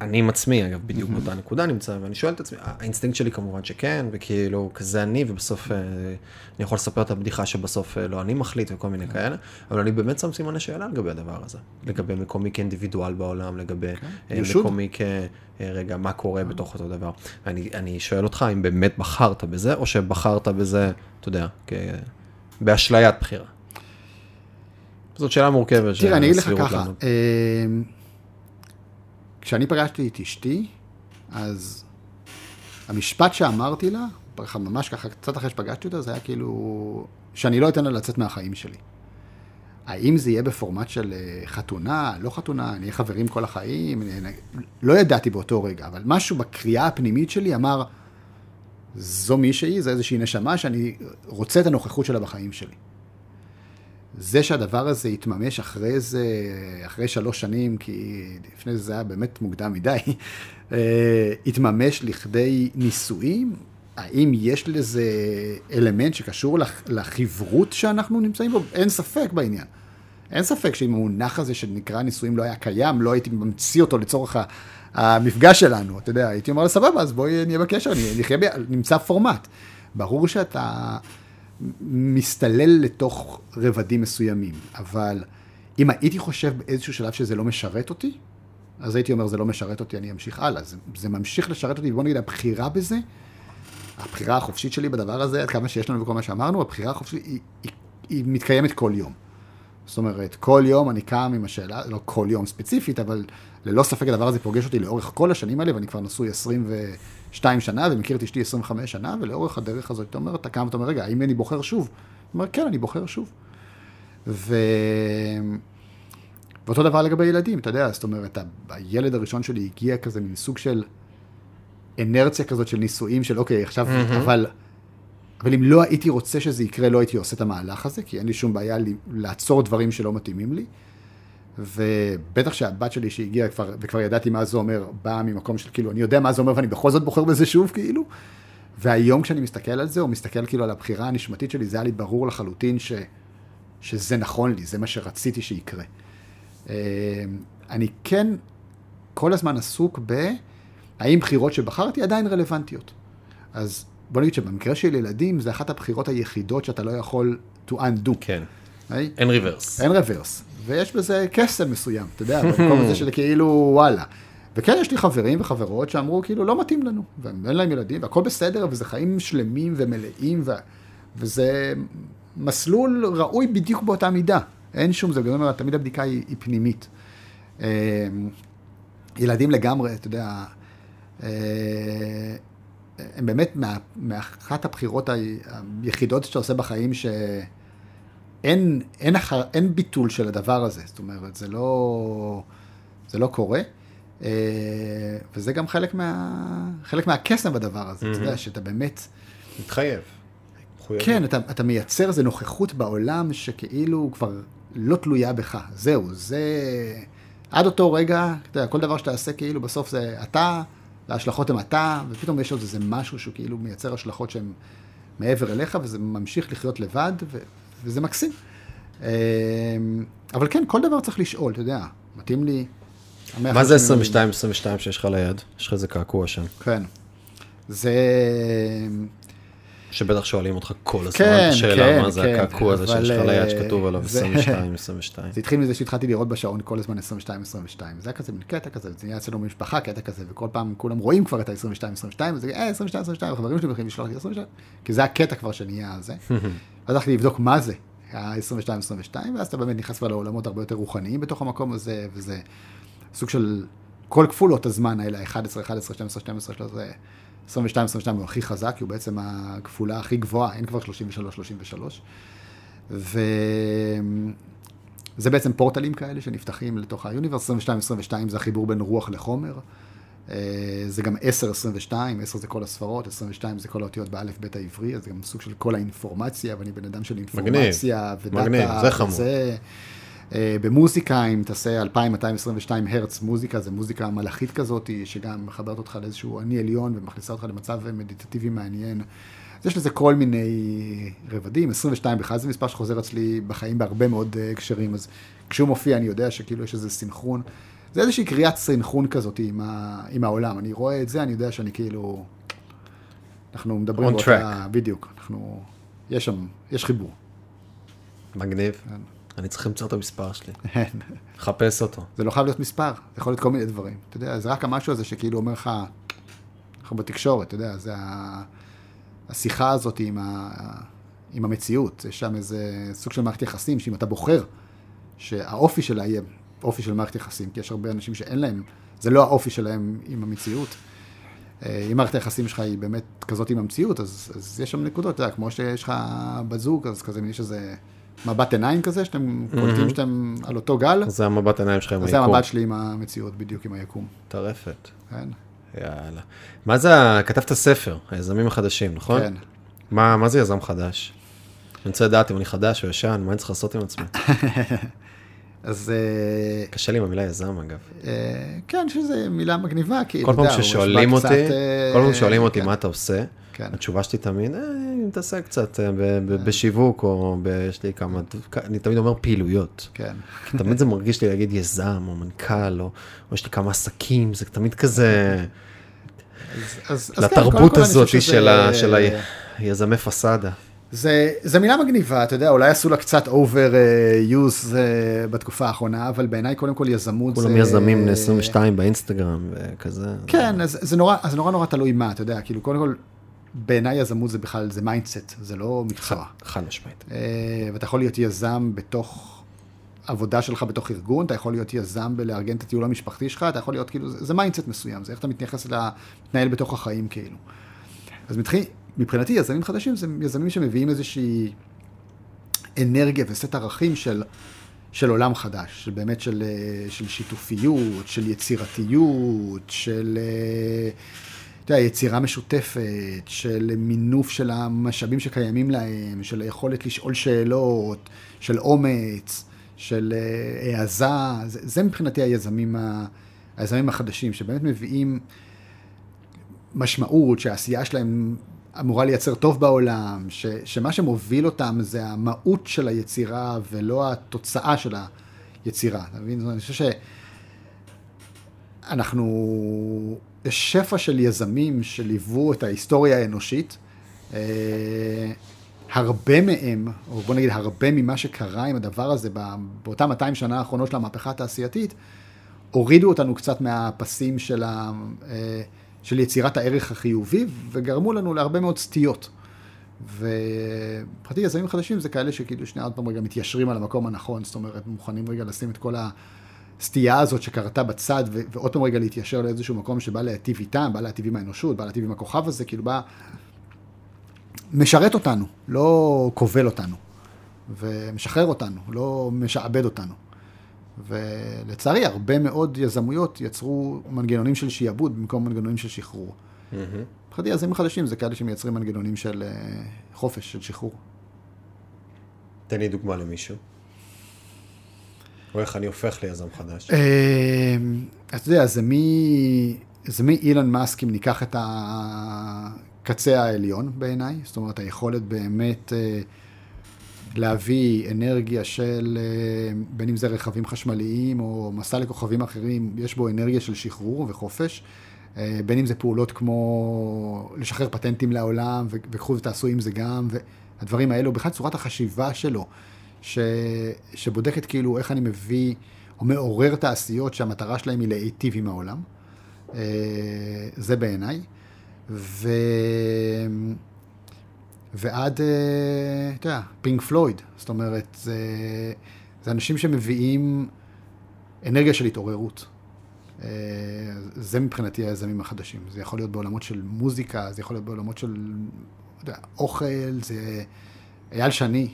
אני עם עצמי, אגב, בדיוק באותה נקודה נמצא, ואני שואל את עצמי, האינסטינקט שלי כמובן שכן, וכאילו, כזה אני, ובסוף אה, אני יכול לספר את הבדיחה שבסוף אה, לא אני מחליט וכל מיני כאלה, אבל אני באמת שם סימני שאלה לגבי הדבר הזה, לגבי מקומי כאינדיבידואל בעולם, לגבי אה, ישות. מקומי כ... אה, רגע, מה קורה בתוך אותו דבר. אני, שואל אותך אם באמת בחרת בזה, או שבחרת בזה, אתה יודע. באשליית בחירה. זאת שאלה מורכבת. תראה, אני אגיד לך ככה. אמ, כשאני פגשתי את אשתי, אז המשפט שאמרתי לה, ממש ככה, קצת אחרי שפגשתי אותה, זה היה כאילו, שאני לא אתן לה לצאת מהחיים שלי. האם זה יהיה בפורמט של אה, חתונה, לא חתונה, נהיה חברים כל החיים, לא ידעתי באותו רגע, אבל משהו בקריאה הפנימית שלי אמר, זו מישהי, זו איזושהי נשמה שאני רוצה את הנוכחות שלה בחיים שלי. זה שהדבר הזה יתממש אחרי זה, אחרי שלוש שנים, כי לפני זה זה היה באמת מוקדם מדי, אה, יתממש לכדי נישואים, האם יש לזה אלמנט שקשור לח- לחברות שאנחנו נמצאים בו? אין ספק בעניין. אין ספק שאם המונח הזה שנקרא נישואים לא היה קיים, לא הייתי ממציא אותו לצורך המפגש שלנו. אתה יודע, הייתי אומר סבבה, אז בואי נהיה בקשר, נחיה, ב... נמצא פורמט. ברור שאתה מסתלל לתוך רבדים מסוימים, אבל אם הייתי חושב באיזשהו שלב שזה לא משרת אותי, אז הייתי אומר, זה לא משרת אותי, אני אמשיך הלאה. זה, זה ממשיך לשרת אותי, בוא נגיד, הבחירה בזה, הבחירה החופשית שלי בדבר הזה, עד כמה שיש לנו וכל מה שאמרנו, הבחירה החופשית היא, היא, היא מתקיימת כל יום. זאת אומרת, כל יום אני קם עם השאלה, לא כל יום ספציפית, אבל ללא ספק הדבר הזה פוגש אותי לאורך כל השנים האלה, ואני כבר נשוי 22 שנה, ומכיר את אשתי 25 שנה, ולאורך הדרך הזאת, אתה אומר, אתה קם, אתה אומר, רגע, האם אני בוחר שוב? הוא אומר, כן, אני בוחר שוב. ו... ואותו דבר לגבי ילדים, אתה יודע, זאת אומרת, הילד הראשון שלי הגיע כזה מין סוג של אנרציה כזאת של נישואים, של אוקיי, עכשיו, אבל... אבל אם לא הייתי רוצה שזה יקרה, לא הייתי עושה את המהלך הזה, כי אין לי שום בעיה לי- לעצור דברים שלא מתאימים לי. ובטח שהבת שלי שהגיעה כבר, וכבר ידעתי מה זה אומר, באה ממקום של כאילו, אני יודע מה זה אומר ואני בכל זאת בוחר בזה שוב, כאילו. והיום כשאני מסתכל על זה, או מסתכל כאילו על הבחירה הנשמתית שלי, זה היה לי ברור לחלוטין ש, שזה נכון לי, זה מה שרציתי שיקרה. אה, אני כן כל הזמן עסוק ב... האם בחירות שבחרתי עדיין רלוונטיות. אז בוא נגיד שבמקרה של ילדים, זה אחת הבחירות היחידות שאתה לא יכול to undo. כן. אין ריברס. אין רוורס. ויש בזה קסם מסוים, אתה יודע, במקום הזה של כאילו, וואלה. וכן, יש לי חברים וחברות שאמרו, כאילו, לא מתאים לנו, ואין להם ילדים, והכל בסדר, וזה חיים שלמים ומלאים, ו... וזה מסלול ראוי בדיוק באותה מידה. אין שום, זה אומר, תמיד הבדיקה היא, היא פנימית. אה, ילדים לגמרי, אתה יודע, אה, הם באמת מה, מאחת הבחירות היחידות שאתה עושה בחיים, שאין אין אחר, אין ביטול של הדבר הזה. זאת אומרת, זה לא, זה לא קורה. אה, וזה גם חלק, מה, חלק מהקסם בדבר הזה, אתה יודע, שאתה באמת... מתחייב. כן, אתה, אתה מייצר איזו נוכחות בעולם שכאילו כבר לא תלויה בך. זהו, זה... עד אותו רגע, אתה יודע, כל דבר שאתה עושה כאילו בסוף זה אתה, וההשלכות הן אתה, ופתאום יש עוד איזה משהו שהוא כאילו מייצר השלכות שהן מעבר אליך, וזה ממשיך לחיות לבד, ו, וזה מקסים. אה, אבל כן, כל דבר צריך לשאול, אתה יודע, מתאים לי... מה זה 22-22 שיש לך ליד? יש לך איזה קעקוע שם. כן. זה... שבטח שואלים אותך כל הזמן כן, את השאלה, כן, מה זה כן, הקעקוע הזה שיש לך ליד אה, שכתוב עליו זה- 22, 22. זה התחיל מזה שהתחלתי לראות בשעון כל הזמן 22-22. זה היה כזה מין קטע כזה, זה נהיה אצלנו במשפחה קטע כזה, וכל פעם כולם רואים כבר את ה-22-22, וזה אה, 22-22, החברים שלי מתחילים לשלוח לי 22, כי זה הקטע כבר שנהיה זה. אז הלכתי לבדוק מה זה ה-22-22, ואז אתה באמת נכנס כבר לעולמות הרבה יותר רוחניים בתוך המקום הזה, וזה סוג של כל כפולות הזמן האלה, 11, 11, 12, 12, 13, 22, 22 הוא הכי חזק, כי הוא בעצם הכפולה הכי גבוהה, אין כבר 33, 33. וזה בעצם פורטלים כאלה שנפתחים לתוך היוניברס, 22, 22 זה החיבור בין רוח לחומר. אה, זה גם 10, 22, 10 זה כל הספרות, 22 זה כל האותיות באלף בית העברי, אז זה גם סוג של כל האינפורמציה, ואני בן אדם של אינפורמציה, ודאטה, מגניב, זה חמור. וזה, אה, במוזיקה, אם תעשה 2222 הרץ מוזיקה, זה מוזיקה מלאכית כזאת, שגם מחברת אותך לאיזשהו אני עליון ומכניסה אותך למצב מדיטטיבי מעניין. אז יש לזה כל מיני רבדים, 22 בכלל זה מספר שחוזר אצלי בחיים בהרבה מאוד אה, הקשרים, אז כשהוא מופיע אני יודע שכאילו יש איזה סינכרון. זה איזושהי קריאת סינכרון כזאת עם, ה, עם העולם. אני רואה את זה, אני יודע שאני כאילו... אנחנו מדברים באותה... בדיוק, אנחנו... יש שם, יש חיבור. מגניב. כן. אני צריך למצוא את המספר שלי. כן. לחפש אותו. זה לא חייב להיות מספר, זה יכול להיות כל מיני דברים. אתה יודע, זה רק המשהו הזה שכאילו אומר לך, אנחנו בתקשורת, אתה יודע, זה ה... השיחה הזאת עם, ה... עם המציאות. יש שם איזה סוג של מערכת יחסים, שאם אתה בוחר שהאופי שלה יהיה אופי של מערכת יחסים, כי יש הרבה אנשים שאין להם, זה לא האופי שלהם עם המציאות. אה, אם מערכת היחסים שלך היא באמת כזאת עם המציאות, אז, אז יש שם נקודות, אתה יודע, כמו שיש לך בזוג, אז כזה, יש איזה מבט עיניים כזה, שאתם mm-hmm. קולטים שאתם על אותו גל. זה המבט עיניים שלך עם היקום. זה המבט שלי עם המציאות, בדיוק עם היקום. טרפת. כן. יאללה. מה זה, כתבת ספר, היזמים החדשים, נכון? כן. מה, מה זה יזם חדש? אני רוצה לדעת אם אני חדש או ישן, מה אני צריך לעשות עם עצמי? אז... אה, קשה לי עם המילה יזם, אגב. אה, כן, שזו מילה מגניבה, כי... כל פעם ששואלים אותי, אה, כל פעם ששואלים אותי מה אתה עושה, כן. התשובה שלי תמיד, אני מתעסק קצת בשיווק, או יש לי כמה, אני תמיד אומר פעילויות. כן. תמיד זה מרגיש לי להגיד יזם, או מנכ"ל, או יש לי כמה עסקים, זה תמיד כזה... אז, לתרבות כן, הזאת של היזמי פסאדה. זה, זה מילה מגניבה, אתה יודע, אולי עשו לה קצת over uh, use uh, בתקופה האחרונה, אבל בעיניי קודם כל יזמות כולם זה... כולם יזמים בני 22 באינסטגרם וכזה. כן, אז זה נורא, אז נורא נורא תלוי מה, אתה יודע, כאילו קודם כל, בעיניי יזמות זה בכלל, זה mindset, זה לא מקצוע. חד משמעית. אה, ואתה יכול להיות יזם בתוך עבודה שלך בתוך ארגון, אתה יכול להיות יזם בלארגן את הטיול המשפחתי שלך, אתה יכול להיות כאילו, זה, זה mindset מסוים, זה איך אתה מתייחס להתנהל בתוך החיים כאילו. אז מתחיל... מבחינתי יזמים חדשים זה יזמים שמביאים איזושהי אנרגיה וסט ערכים של, של עולם חדש, של באמת של, אה, של שיתופיות, של יצירתיות, של אה, אתה יודע, יצירה משותפת, של מינוף של המשאבים שקיימים להם, של היכולת לשאול שאלות, של אומץ, של אה, העזה, זה, זה מבחינתי היזמים, ה, היזמים החדשים, שבאמת מביאים משמעות, שהעשייה שלהם אמורה לייצר טוב בעולם, ש, שמה שמוביל אותם זה המהות של היצירה ולא התוצאה של היצירה. אתה מבין? אני חושב שאנחנו, יש שפע של יזמים שליוו את ההיסטוריה האנושית. אה, הרבה מהם, או בוא נגיד הרבה ממה שקרה עם הדבר הזה באותם 200 שנה האחרונות של המהפכה התעשייתית, הורידו אותנו קצת מהפסים של ה... של יצירת הערך החיובי, וגרמו לנו להרבה מאוד סטיות. ופרטי יזמים חדשים זה כאלה שכאילו שנייה עוד פעם רגע מתיישרים על המקום הנכון, זאת אומרת, מוכנים רגע לשים את כל הסטייה הזאת שקרתה בצד, ו- ועוד פעם רגע להתיישר לאיזשהו מקום שבא להטיב איתם, בא להטיב עם האנושות, בא להטיב עם הכוכב הזה, כאילו בא... משרת אותנו, לא כובל אותנו, ומשחרר אותנו, לא משעבד אותנו. ולצערי, הרבה מאוד יזמויות יצרו מנגנונים של שיעבוד במקום מנגנונים של שחרור. מבחינתי יזמים חדשים זה כאלה שמייצרים מנגנונים של אה, חופש, של שחרור. תן לי דוגמה למישהו. או איך אני הופך ליזם חדש. אה, אתה יודע, זה מי... זה מאילון מאסק, אם ניקח את הקצה העליון בעיניי, זאת אומרת, היכולת באמת... אה, להביא אנרגיה של, אה, בין אם זה רכבים חשמליים או מסע לכוכבים אחרים, יש בו אנרגיה של שחרור וחופש. אה, בין אם זה פעולות כמו לשחרר פטנטים לעולם, וקחו ותעשו עם זה גם, והדברים האלו, בכלל צורת החשיבה שלו, ש, שבודקת כאילו איך אני מביא, או מעורר תעשיות שהמטרה שלהם היא להיטיב עם העולם. אה, זה בעיניי. ו... ועד, אה, אתה יודע, פינק פלויד. זאת אומרת, זה, זה אנשים שמביאים אנרגיה של התעוררות. אה, זה מבחינתי היזמים החדשים. זה יכול להיות בעולמות של מוזיקה, זה יכול להיות בעולמות של יודע, אוכל, זה... אייל שני,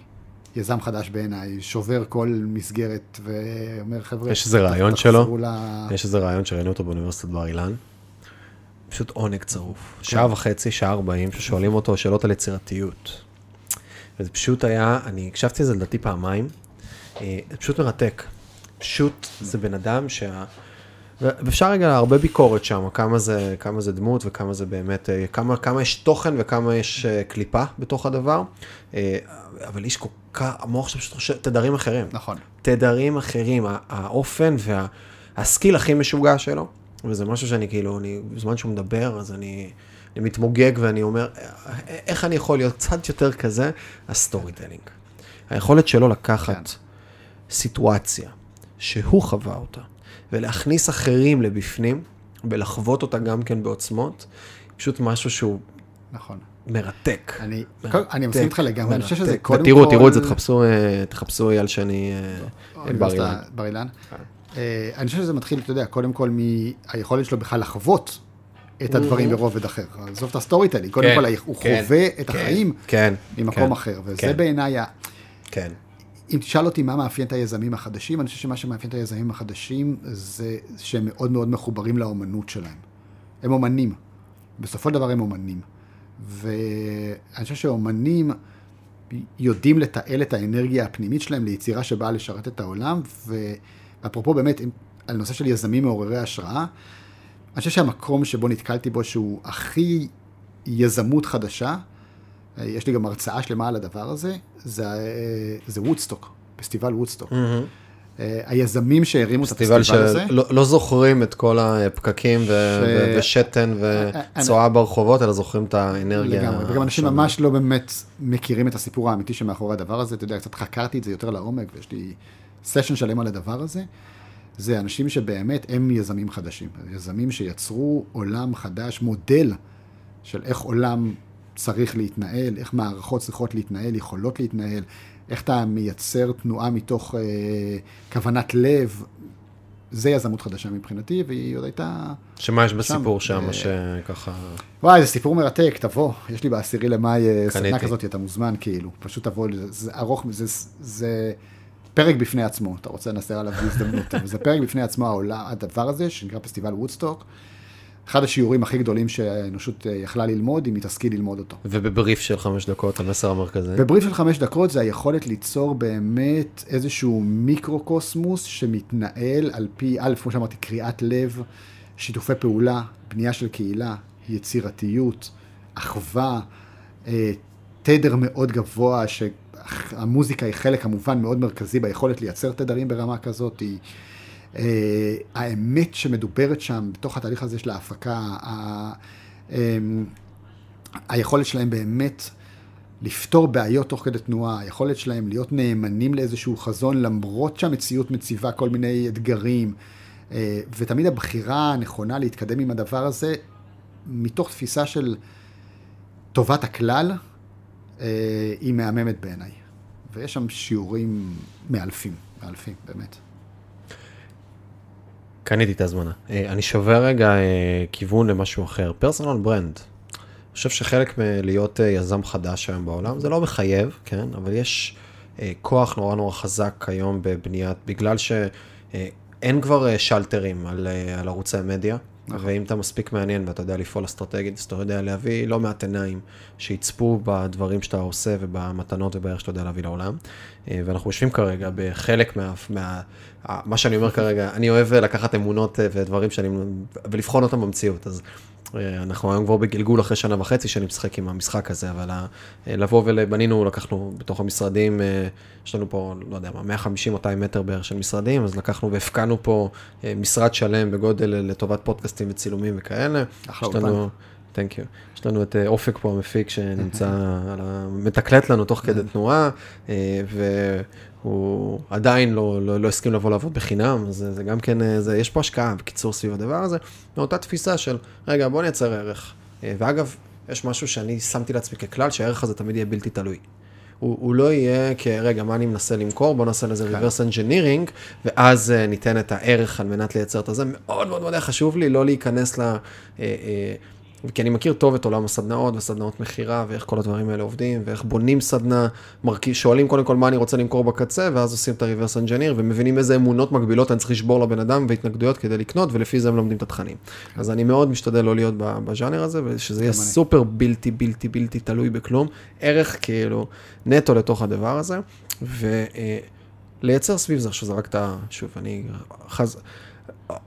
יזם חדש בעיניי, שובר כל מסגרת ואומר, חבר'ה, יש איזה רעיון שלו, ל... יש איזה רעיון שראינו אותו באוניברסיטת בר אילן. פשוט עונג צרוף. שעה וחצי, שעה ארבעים, ששואלים אותו שאלות על יצירתיות. וזה פשוט היה, אני הקשבתי לזה לדעתי פעמיים, אה, זה פשוט מרתק. פשוט זה בן אדם שה... ואפשר רגע הרבה ביקורת שם, כמה זה, כמה זה דמות וכמה זה באמת, אה, כמה, כמה יש תוכן וכמה יש אה, קליפה בתוך הדבר. אבל איש כל כך, המוח שלו פשוט חושב, תדרים אחרים. נכון. תדרים אחרים, האופן והסקיל הכי משוגע שלו. וזה משהו שאני כאילו, אני, בזמן שהוא מדבר, אז אני, אני מתמוגג ואני אומר, איך אני יכול להיות קצת יותר כזה? ה storytelling. היכולת שלו לקחת כן. סיטואציה שהוא חווה אותה, ולהכניס אחרים לבפנים, ולחוות אותה גם כן בעוצמות, פשוט משהו שהוא... נכון. מרתק. אני, מרתק, אני מסכים איתך לגמרי, אני חושב שזה קודם תראו, כל... תראו את זה, תחפשו, אה, תחפשו אייל שני אה, בר אילן. כן. אה, אני חושב שזה מתחיל, אתה יודע, קודם כל מהיכולת שלו בכלל לחוות את הדברים ברובד אחר. עזוב את ה storytelling, קודם כן, כל הוא כן, חווה את כן, החיים ממקום אחר, וזה בעיניי ה... כן. אם תשאל אותי מה מאפיין את היזמים החדשים, אני חושב שמה שמאפיין את היזמים החדשים זה שהם מאוד מאוד מחוברים לאומנות שלהם. הם אומנים. בסופו של דבר הם אומנים. ואני חושב שאומנים יודעים לתעל את האנרגיה הפנימית שלהם ליצירה שבאה לשרת את העולם, ו... אפרופו באמת, על נושא של יזמים מעוררי השראה, אני חושב שהמקום שבו נתקלתי בו שהוא הכי יזמות חדשה, אה, יש לי גם הרצאה שלמה על הדבר הזה, זה, אה, זה וודסטוק, פסטיבל וודסטוק. Mm-hmm. היזמים שהרימו את הפסטיבל הזה. פסטיבל שלא לא זוכרים את כל הפקקים ש... ו... ושתן וצואה אני... ברחובות, אלא זוכרים את האנרגיה. לגמרי, וגם אנשים ממש לא באמת מכירים את הסיפור האמיתי שמאחורי הדבר הזה. אתה יודע, קצת חקרתי את זה יותר לעומק, ויש לי סשן שלם על הדבר הזה, זה אנשים שבאמת הם יזמים חדשים. יזמים שיצרו עולם חדש, מודל של איך עולם צריך להתנהל, איך מערכות צריכות להתנהל, יכולות להתנהל, איך אתה מייצר תנועה מתוך אה, כוונת לב. זה יזמות חדשה מבחינתי, והיא עוד הייתה... שמה יש בסיפור שם, אה, שככה... וואי, זה סיפור מרתק, תבוא. יש לי בעשירי למאי אה, סדנה כזאת, אתה מוזמן כאילו. פשוט תבוא, זה ארוך, זה... זה פרק בפני עצמו, אתה רוצה לנסר עליו בהזדמנות, אבל זה פרק בפני עצמו העולה, הדבר הזה, שנקרא פסטיבל וודסטוק. אחד השיעורים הכי גדולים שהאנושות אה, יכלה ללמוד, אם היא תשכיל ללמוד אותו. ובבריף של חמש דקות, המסר המרכזי? בבריף של חמש דקות זה היכולת ליצור באמת איזשהו מיקרו-קוסמוס שמתנהל על פי, א', כמו שאמרתי, קריאת לב, שיתופי פעולה, בנייה של קהילה, יצירתיות, אחווה, אה, תדר מאוד גבוה, ש... המוזיקה היא חלק כמובן מאוד מרכזי ביכולת לייצר תדרים ברמה כזאת, היא... Uh, האמת שמדוברת שם, בתוך התהליך הזה של ההפקה, ה, um, היכולת שלהם באמת לפתור בעיות תוך כדי תנועה, היכולת שלהם להיות נאמנים לאיזשהו חזון, למרות שהמציאות מציבה כל מיני אתגרים, uh, ותמיד הבחירה הנכונה להתקדם עם הדבר הזה, מתוך תפיסה של טובת הכלל, אה, היא מהממת בעיניי. ויש שם שיעורים מאלפים, מאלפים, באמת. קניתי את ההזמנה. אה, אני שובר רגע אה, כיוון למשהו אחר. פרסונל ברנד. אני חושב שחלק מלהיות יזם חדש היום בעולם, זה לא מחייב, כן? אבל יש כוח נורא נורא חזק היום בבניית, בגלל שאין כבר שלטרים על, על ערוצי המדיה. נכון. ואם אתה מספיק מעניין ואתה יודע לפעול אסטרטגית, אז אתה יודע להביא לא מעט עיניים שיצפו בדברים שאתה עושה ובמתנות ובערך שאתה יודע להביא לעולם. אה, ואנחנו יושבים כרגע בחלק מה... מה מה שאני אומר כרגע, אני אוהב לקחת אמונות אה, ודברים שאני... ולבחון אותם במציאות. אז אנחנו היום כבר בגלגול אחרי שנה וחצי שאני משחק עם המשחק הזה, אבל לבוא ובנינו, לקחנו בתוך המשרדים, יש לנו פה, לא יודע מה, 150-200 מטר בערך של משרדים, אז לקחנו והפקענו פה משרד שלם בגודל לטובת פודקאסטים וצילומים וכאלה. אחלה אולפן. תנק יו. יש לנו את אופק פה המפיק שנמצא, מתקלט לנו תוך כדי תנועה, הוא עדיין לא, לא, לא הסכים לבוא לעבוד בחינם, זה, זה גם כן, אה, זה, יש פה השקעה, בקיצור, סביב הדבר הזה, מאותה תפיסה של, רגע, בוא נייצר ערך. אה, ואגב, יש משהו שאני שמתי לעצמי ככלל, שהערך הזה תמיד יהיה בלתי תלוי. הוא, הוא לא יהיה כרגע, מה אני מנסה למכור, בוא נעשה לזה reverse engineering, ואז uh, ניתן את הערך על מנת לייצר את הזה. מאוד מאוד מאוד חשוב לי לא להיכנס ל... Uh, uh, כי אני מכיר טוב את עולם הסדנאות וסדנאות מכירה ואיך כל הדברים האלה עובדים ואיך בונים סדנה, מרכיב, שואלים קודם כל מה אני רוצה למכור בקצה ואז עושים את ה-reverse engineer ומבינים איזה אמונות מגבילות אני צריך לשבור לבן אדם והתנגדויות כדי לקנות ולפי זה הם לומדים את התכנים. אז אני מאוד משתדל לא להיות בז'אנר הזה ושזה יהיה סופר בלתי בלתי בלתי תלוי בכלום, ערך כאילו נטו לתוך הדבר הזה ולייצר סביב זה, את ה... שוב, אני חז...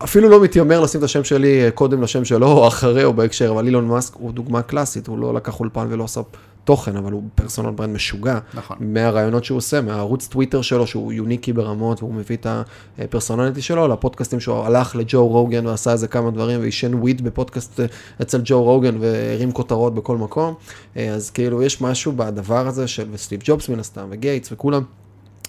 אפילו לא מתיימר לשים את השם שלי קודם לשם שלו, או אחרי, או בהקשר, אבל אילון מאסק הוא דוגמה קלאסית, הוא לא לקח אולפן ולא עשה תוכן, אבל הוא personal brand משוגע. נכון. מהראיונות שהוא עושה, מהערוץ טוויטר שלו, שהוא יוניקי ברמות, והוא מביא את ה personality שלו, לפודקאסטים שהוא הלך לג'ו רוגן ועשה איזה כמה דברים, ועישן weed בפודקאסט אצל ג'ו רוגן, והרים כותרות בכל מקום. אז כאילו, יש משהו בדבר הזה של סטיב ג'ובס מן הסתם, וגייטס וכולם.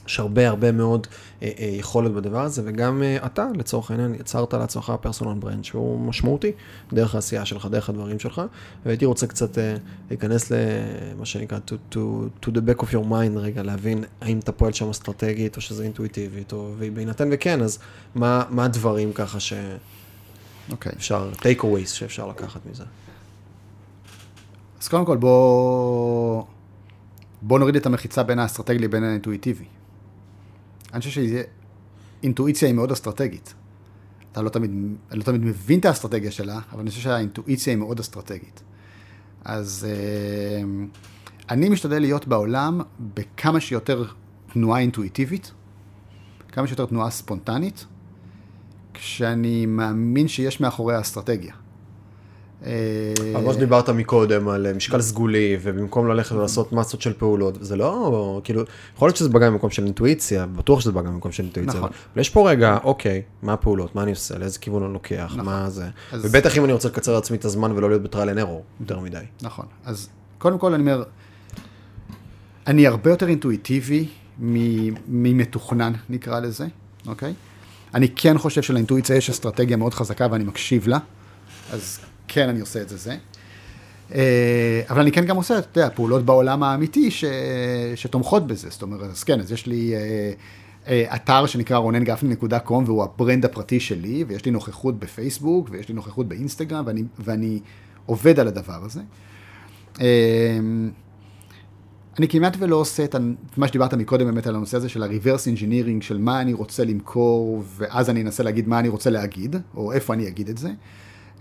יש הרבה הרבה מאוד אה, אה, יכולת בדבר הזה, וגם אה, אתה, לצורך העניין, יצרת לעצמך פרסונל ברנד שהוא משמעותי, דרך העשייה שלך, דרך הדברים שלך, והייתי רוצה קצת אה, להיכנס למה שנקרא to, to, to the back of your mind רגע, להבין האם אתה פועל שם אסטרטגית, או שזה אינטואיטיבית, או בהינתן וכן, אז מה, מה הדברים ככה שאפשר, okay. take aways שאפשר לקחת מזה. אז קודם כל בוא, בוא נוריד את המחיצה בין האסטרטגי לבין האינטואיטיבי. אני חושב שאינטואיציה היא מאוד אסטרטגית. אתה לא תמיד, לא תמיד מבין את האסטרטגיה שלה, אבל אני חושב שהאינטואיציה היא מאוד אסטרטגית. אז אה, אני משתדל להיות בעולם בכמה שיותר תנועה אינטואיטיבית, כמה שיותר תנועה ספונטנית, כשאני מאמין שיש מאחורי האסטרטגיה. על מה שדיברת מקודם, על משקל סגולי, ובמקום ללכת ולעשות מסות של פעולות, זה לא, כאילו, יכול להיות שזה בא גם במקום של אינטואיציה, בטוח שזה בא גם במקום של אינטואיציה, נכון. אבל יש פה רגע, אוקיי, מה הפעולות, מה אני עושה, לאיזה כיוון אני לוקח, נכון. מה זה, אז... ובטח אם אני רוצה לקצר לעצמי את הזמן ולא להיות בטריאל אנד ארור, יותר מדי. נכון, אז קודם כל אני אומר, אני הרבה יותר אינטואיטיבי ממתוכנן, נקרא לזה, אוקיי? אני כן חושב שלאינטואיציה יש אסטרטגיה מאוד חזקה ואני מקשיב לה, אז כן, אני עושה את זה זה. אה, אבל אני כן גם עושה, אתה יודע, פעולות בעולם האמיתי ש... שתומכות בזה. זאת אומרת, אז כן, אז יש לי אה, אה, אתר שנקרא רונן.גפני.com והוא ה brand הפרטי שלי, ויש לי נוכחות בפייסבוק, ויש לי נוכחות באינסטגרם, ואני, ואני עובד על הדבר הזה. אני כמעט ולא עושה את מה שדיברת מקודם באמת על הנושא הזה של ה-reverse engineering, של מה אני רוצה למכור, ואז אני אנסה להגיד מה אני רוצה להגיד, או איפה אני אגיד את זה.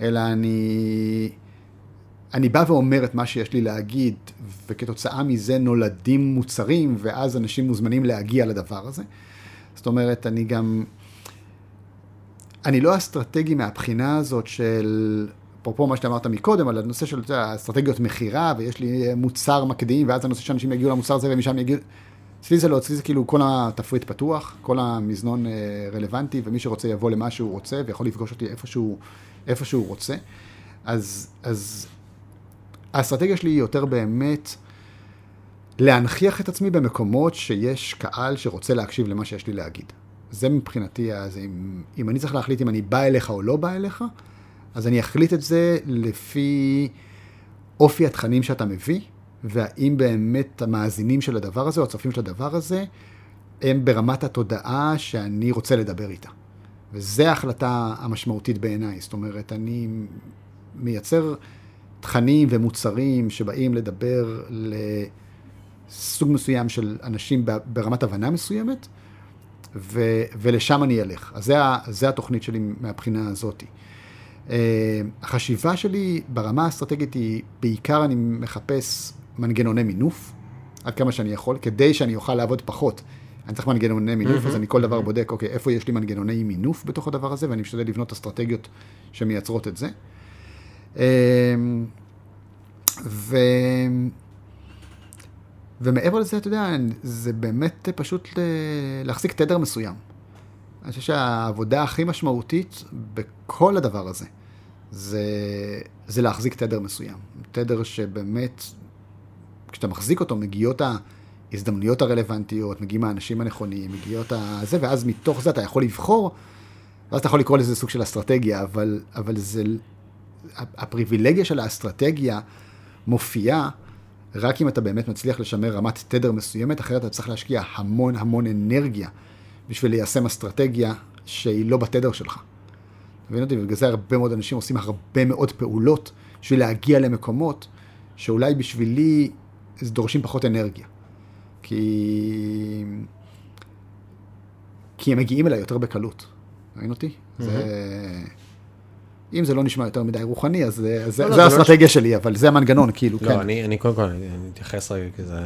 אלא אני, אני בא ואומר את מה שיש לי להגיד, וכתוצאה מזה נולדים מוצרים, ואז אנשים מוזמנים להגיע לדבר הזה. זאת אומרת, אני גם, אני לא אסטרטגי מהבחינה הזאת של, אפרופו מה שאמרת מקודם, על הנושא של אסטרטגיות מכירה, ויש לי מוצר מקדים, ואז הנושא שאנשים יגיעו למוצר הזה ומשם יגיעו... אצלי זה לא, אצלי זה כאילו כל התפריט פתוח, כל המזנון אה, רלוונטי, ומי שרוצה יבוא למה שהוא רוצה, ויכול לפגוש אותי איפה שהוא, איפה שהוא רוצה. אז, אז האסטרטגיה שלי היא יותר באמת להנכיח את עצמי במקומות שיש קהל שרוצה להקשיב למה שיש לי להגיד. זה מבחינתי, אז אם, אם אני צריך להחליט אם אני בא אליך או לא בא אליך, אז אני אחליט את זה לפי אופי התכנים שאתה מביא, והאם באמת המאזינים של הדבר הזה, או הצופים של הדבר הזה, הם ברמת התודעה שאני רוצה לדבר איתה. וזו ההחלטה המשמעותית בעיניי. זאת אומרת, אני מייצר תכנים ומוצרים שבאים לדבר לסוג מסוים של אנשים ברמת הבנה מסוימת, ו, ולשם אני אלך. אז זה התוכנית שלי מהבחינה הזאת. אה, החשיבה שלי ברמה האסטרטגית היא, בעיקר אני מחפש מנגנוני מינוף, עד כמה שאני יכול, כדי שאני אוכל לעבוד פחות. אני צריך מנגנוני מינוף. אז אני כל דבר בודק, אוקיי, איפה יש לי מנגנוני מינוף בתוך הדבר הזה, ואני משתדל לבנות אסטרטגיות שמייצרות את זה. אמ, ו... ומעבר לזה, אתה יודע, זה באמת פשוט להחזיק תדר מסוים. אני חושב שהעבודה הכי משמעותית בכל הדבר הזה, זה, זה להחזיק תדר מסוים. תדר שבאמת כשאתה מחזיק אותו, מגיעות ההזדמנויות הרלוונטיות, מגיעים האנשים הנכונים, מגיעות ה... זה, ואז מתוך זה אתה יכול לבחור, ואז אתה יכול לקרוא לזה סוג של אסטרטגיה, אבל, אבל זה... הפריבילגיה של האסטרטגיה מופיעה רק אם אתה באמת מצליח לשמר רמת תדר מסוימת, אחרת אתה צריך להשקיע המון המון אנרגיה בשביל ליישם אסטרטגיה שהיא לא בתדר שלך. מבין אותי? ובגלל זה הרבה מאוד אנשים עושים הרבה מאוד פעולות בשביל להגיע למקומות שאולי בשבילי דורשים פחות אנרגיה. כי... כי הם מגיעים אליי יותר בקלות. מבין אותי? Mm-hmm. זה... אם זה לא נשמע יותר מדי רוחני, אז זה, זה, לא, זה לא, האסטרטגיה שלי, אבל זה המנגנון, כאילו, לא, כן. אני, אני קודם כל, אני אני אתייחס רגע, כי זה...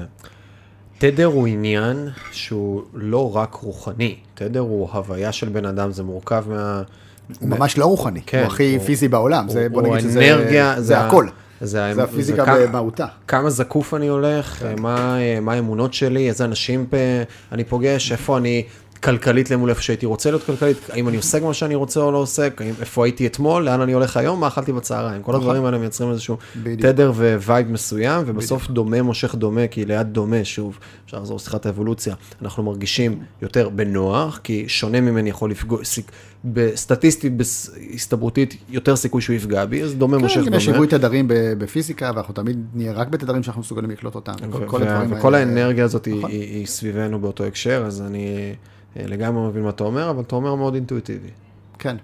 תדר הוא עניין שהוא לא רק רוחני, תדר הוא הוויה של בן אדם, זה מורכב מה... הוא ממש לא רוחני, כן, הוא הכי הוא- פיזי בעולם, זה, בוא הוא נגיד שזה האנרגיה, זה, זה הכל. זה, זה הפיזיקה כמה- במהותה. כמה זקוף אני הולך, מה, מה האמונות שלי, איזה אנשים אני פוגש, איפה אני כלכלית למול איפה שהייתי רוצה להיות כלכלית, האם אני עוסק מה שאני רוצה או לא עוסק, האם, איפה הייתי אתמול, לאן אני הולך היום, מה אכלתי בצהריים. כל הדברים האלה מייצרים איזשהו בדיוק. תדר vibe מסוים, ובסוף דומה מושך דומה, כי ליד דומה, שוב, אפשר לחזור לשיחת האבולוציה, אנחנו מרגישים יותר בנוח, כי שונה ממני יכול לפגוע, בסטטיסטית, בהסתברותית, יותר סיכוי שהוא יפגע בי, אז דומה מושך כן, דומה. יש שיווי תדרים בפיזיקה, ואנחנו תמיד נהיה רק בתדרים שאנחנו מסוגלים לקלוט אותם. כל, כל האלה- האנרגיה הזאת היא, נכון. היא, היא סביבנו באותו הקשר, אז אני לגמרי מבין מה אתה אומר, אבל אתה אומר מאוד אינטואיטיבי. כן.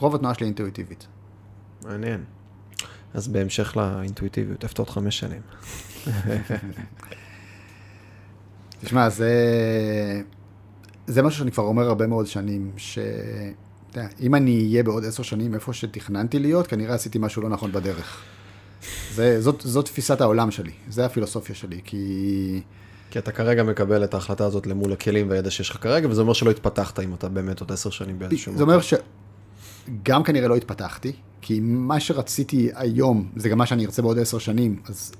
רוב התנועה שלי אינטואיטיבית. מעניין. אז בהמשך לאינטואיטיביות, איפה עוד חמש שנים? תשמע, זה, זה משהו שאני כבר אומר הרבה מאוד שנים, ש... אתה יודע, אם אני אהיה בעוד עשר שנים איפה שתכננתי להיות, כנראה עשיתי משהו לא נכון בדרך. זה, זאת, זאת תפיסת העולם שלי, זה הפילוסופיה שלי, כי... כי אתה כרגע מקבל את ההחלטה הזאת למול הכלים והידע שיש לך כרגע, וזה אומר שלא התפתחת אם אתה באמת עוד עשר שנים באיזשהו זה אומר שגם כנראה לא התפתחתי, כי מה שרציתי היום, זה גם מה שאני ארצה בעוד עשר שנים, אז,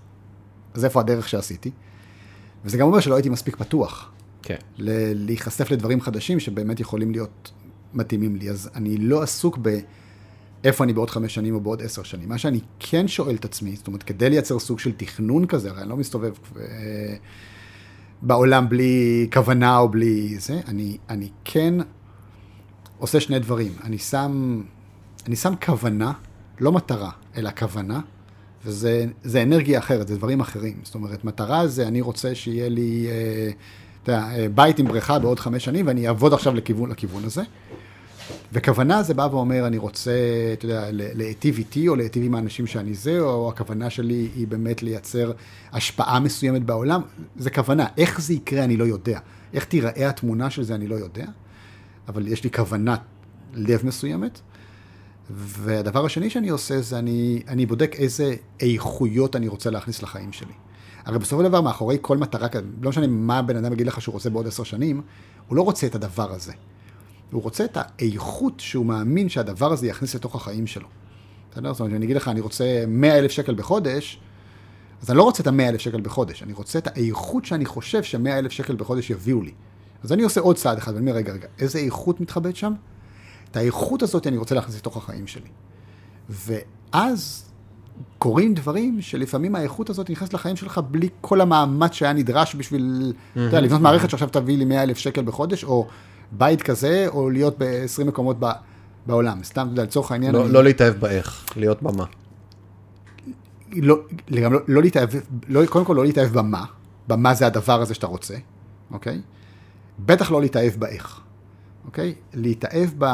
אז איפה הדרך שעשיתי? וזה גם אומר שלא הייתי מספיק פתוח. כן. ל- להיחשף לדברים חדשים שבאמת יכולים להיות מתאימים לי. אז אני לא עסוק באיפה אני בעוד חמש שנים או בעוד עשר שנים. מה שאני כן שואל את עצמי, זאת אומרת, כדי לייצר סוג של תכנון כזה, הרי אני לא מסתובב אה, בעולם בלי כוונה או בלי זה, אני, אני כן עושה שני דברים. אני שם, אני שם כוונה, לא מטרה, אלא כוונה, וזה זה אנרגיה אחרת, זה דברים אחרים. זאת אומרת, מטרה זה אני רוצה שיהיה לי, אה, אתה יודע, אה, בית עם בריכה בעוד חמש שנים, ואני אעבוד עכשיו לכיוון, לכיוון הזה. וכוונה זה בא ואומר, אני רוצה, אתה יודע, להיטיב איתי או להיטיב עם האנשים שאני זה, או הכוונה שלי היא באמת לייצר השפעה מסוימת בעולם. זה כוונה. איך זה יקרה, אני לא יודע. איך תיראה התמונה של זה, אני לא יודע. אבל יש לי כוונת לב מסוימת. והדבר השני שאני עושה זה אני, אני בודק איזה איכויות אני רוצה להכניס לחיים שלי. הרי בסופו של דבר, מאחורי כל מטרה לא משנה מה הבן אדם יגיד לך שהוא רוצה בעוד עשר שנים, הוא לא רוצה את הדבר הזה. הוא רוצה את האיכות שהוא מאמין שהדבר הזה יכניס לתוך החיים שלו. בסדר? זאת אומרת, אם אני אגיד לך, אני רוצה 100 אלף שקל בחודש, אז אני לא רוצה את ה-100 אלף שקל בחודש, אני רוצה את האיכות שאני חושב ש-100 אלף שקל בחודש יביאו לי. אז אני עושה עוד צעד אחד, ואני אומר, רגע, רגע, איזה איכות מתחבאת שם? את האיכות הזאת אני רוצה להכניס לתוך החיים שלי. ואז קורים דברים שלפעמים האיכות הזאת נכנסת לחיים שלך בלי כל המאמץ שהיה נדרש בשביל, אתה יודע, לבנות מערכת שעכשיו תביא לי 100 אלף שקל בחודש, או בית כזה, או להיות ב-20 מקומות ב- בעולם. סתם, לצורך העניין, לא, אני- לא להתאהב באיך, להיות במה. לא, גם לא, לא להתאהב, לא, קודם כל לא להתאהב במה, במה זה הדבר הזה שאתה רוצה, אוקיי? בטח לא להתאהב באיך, אוקיי? להתאהב ב...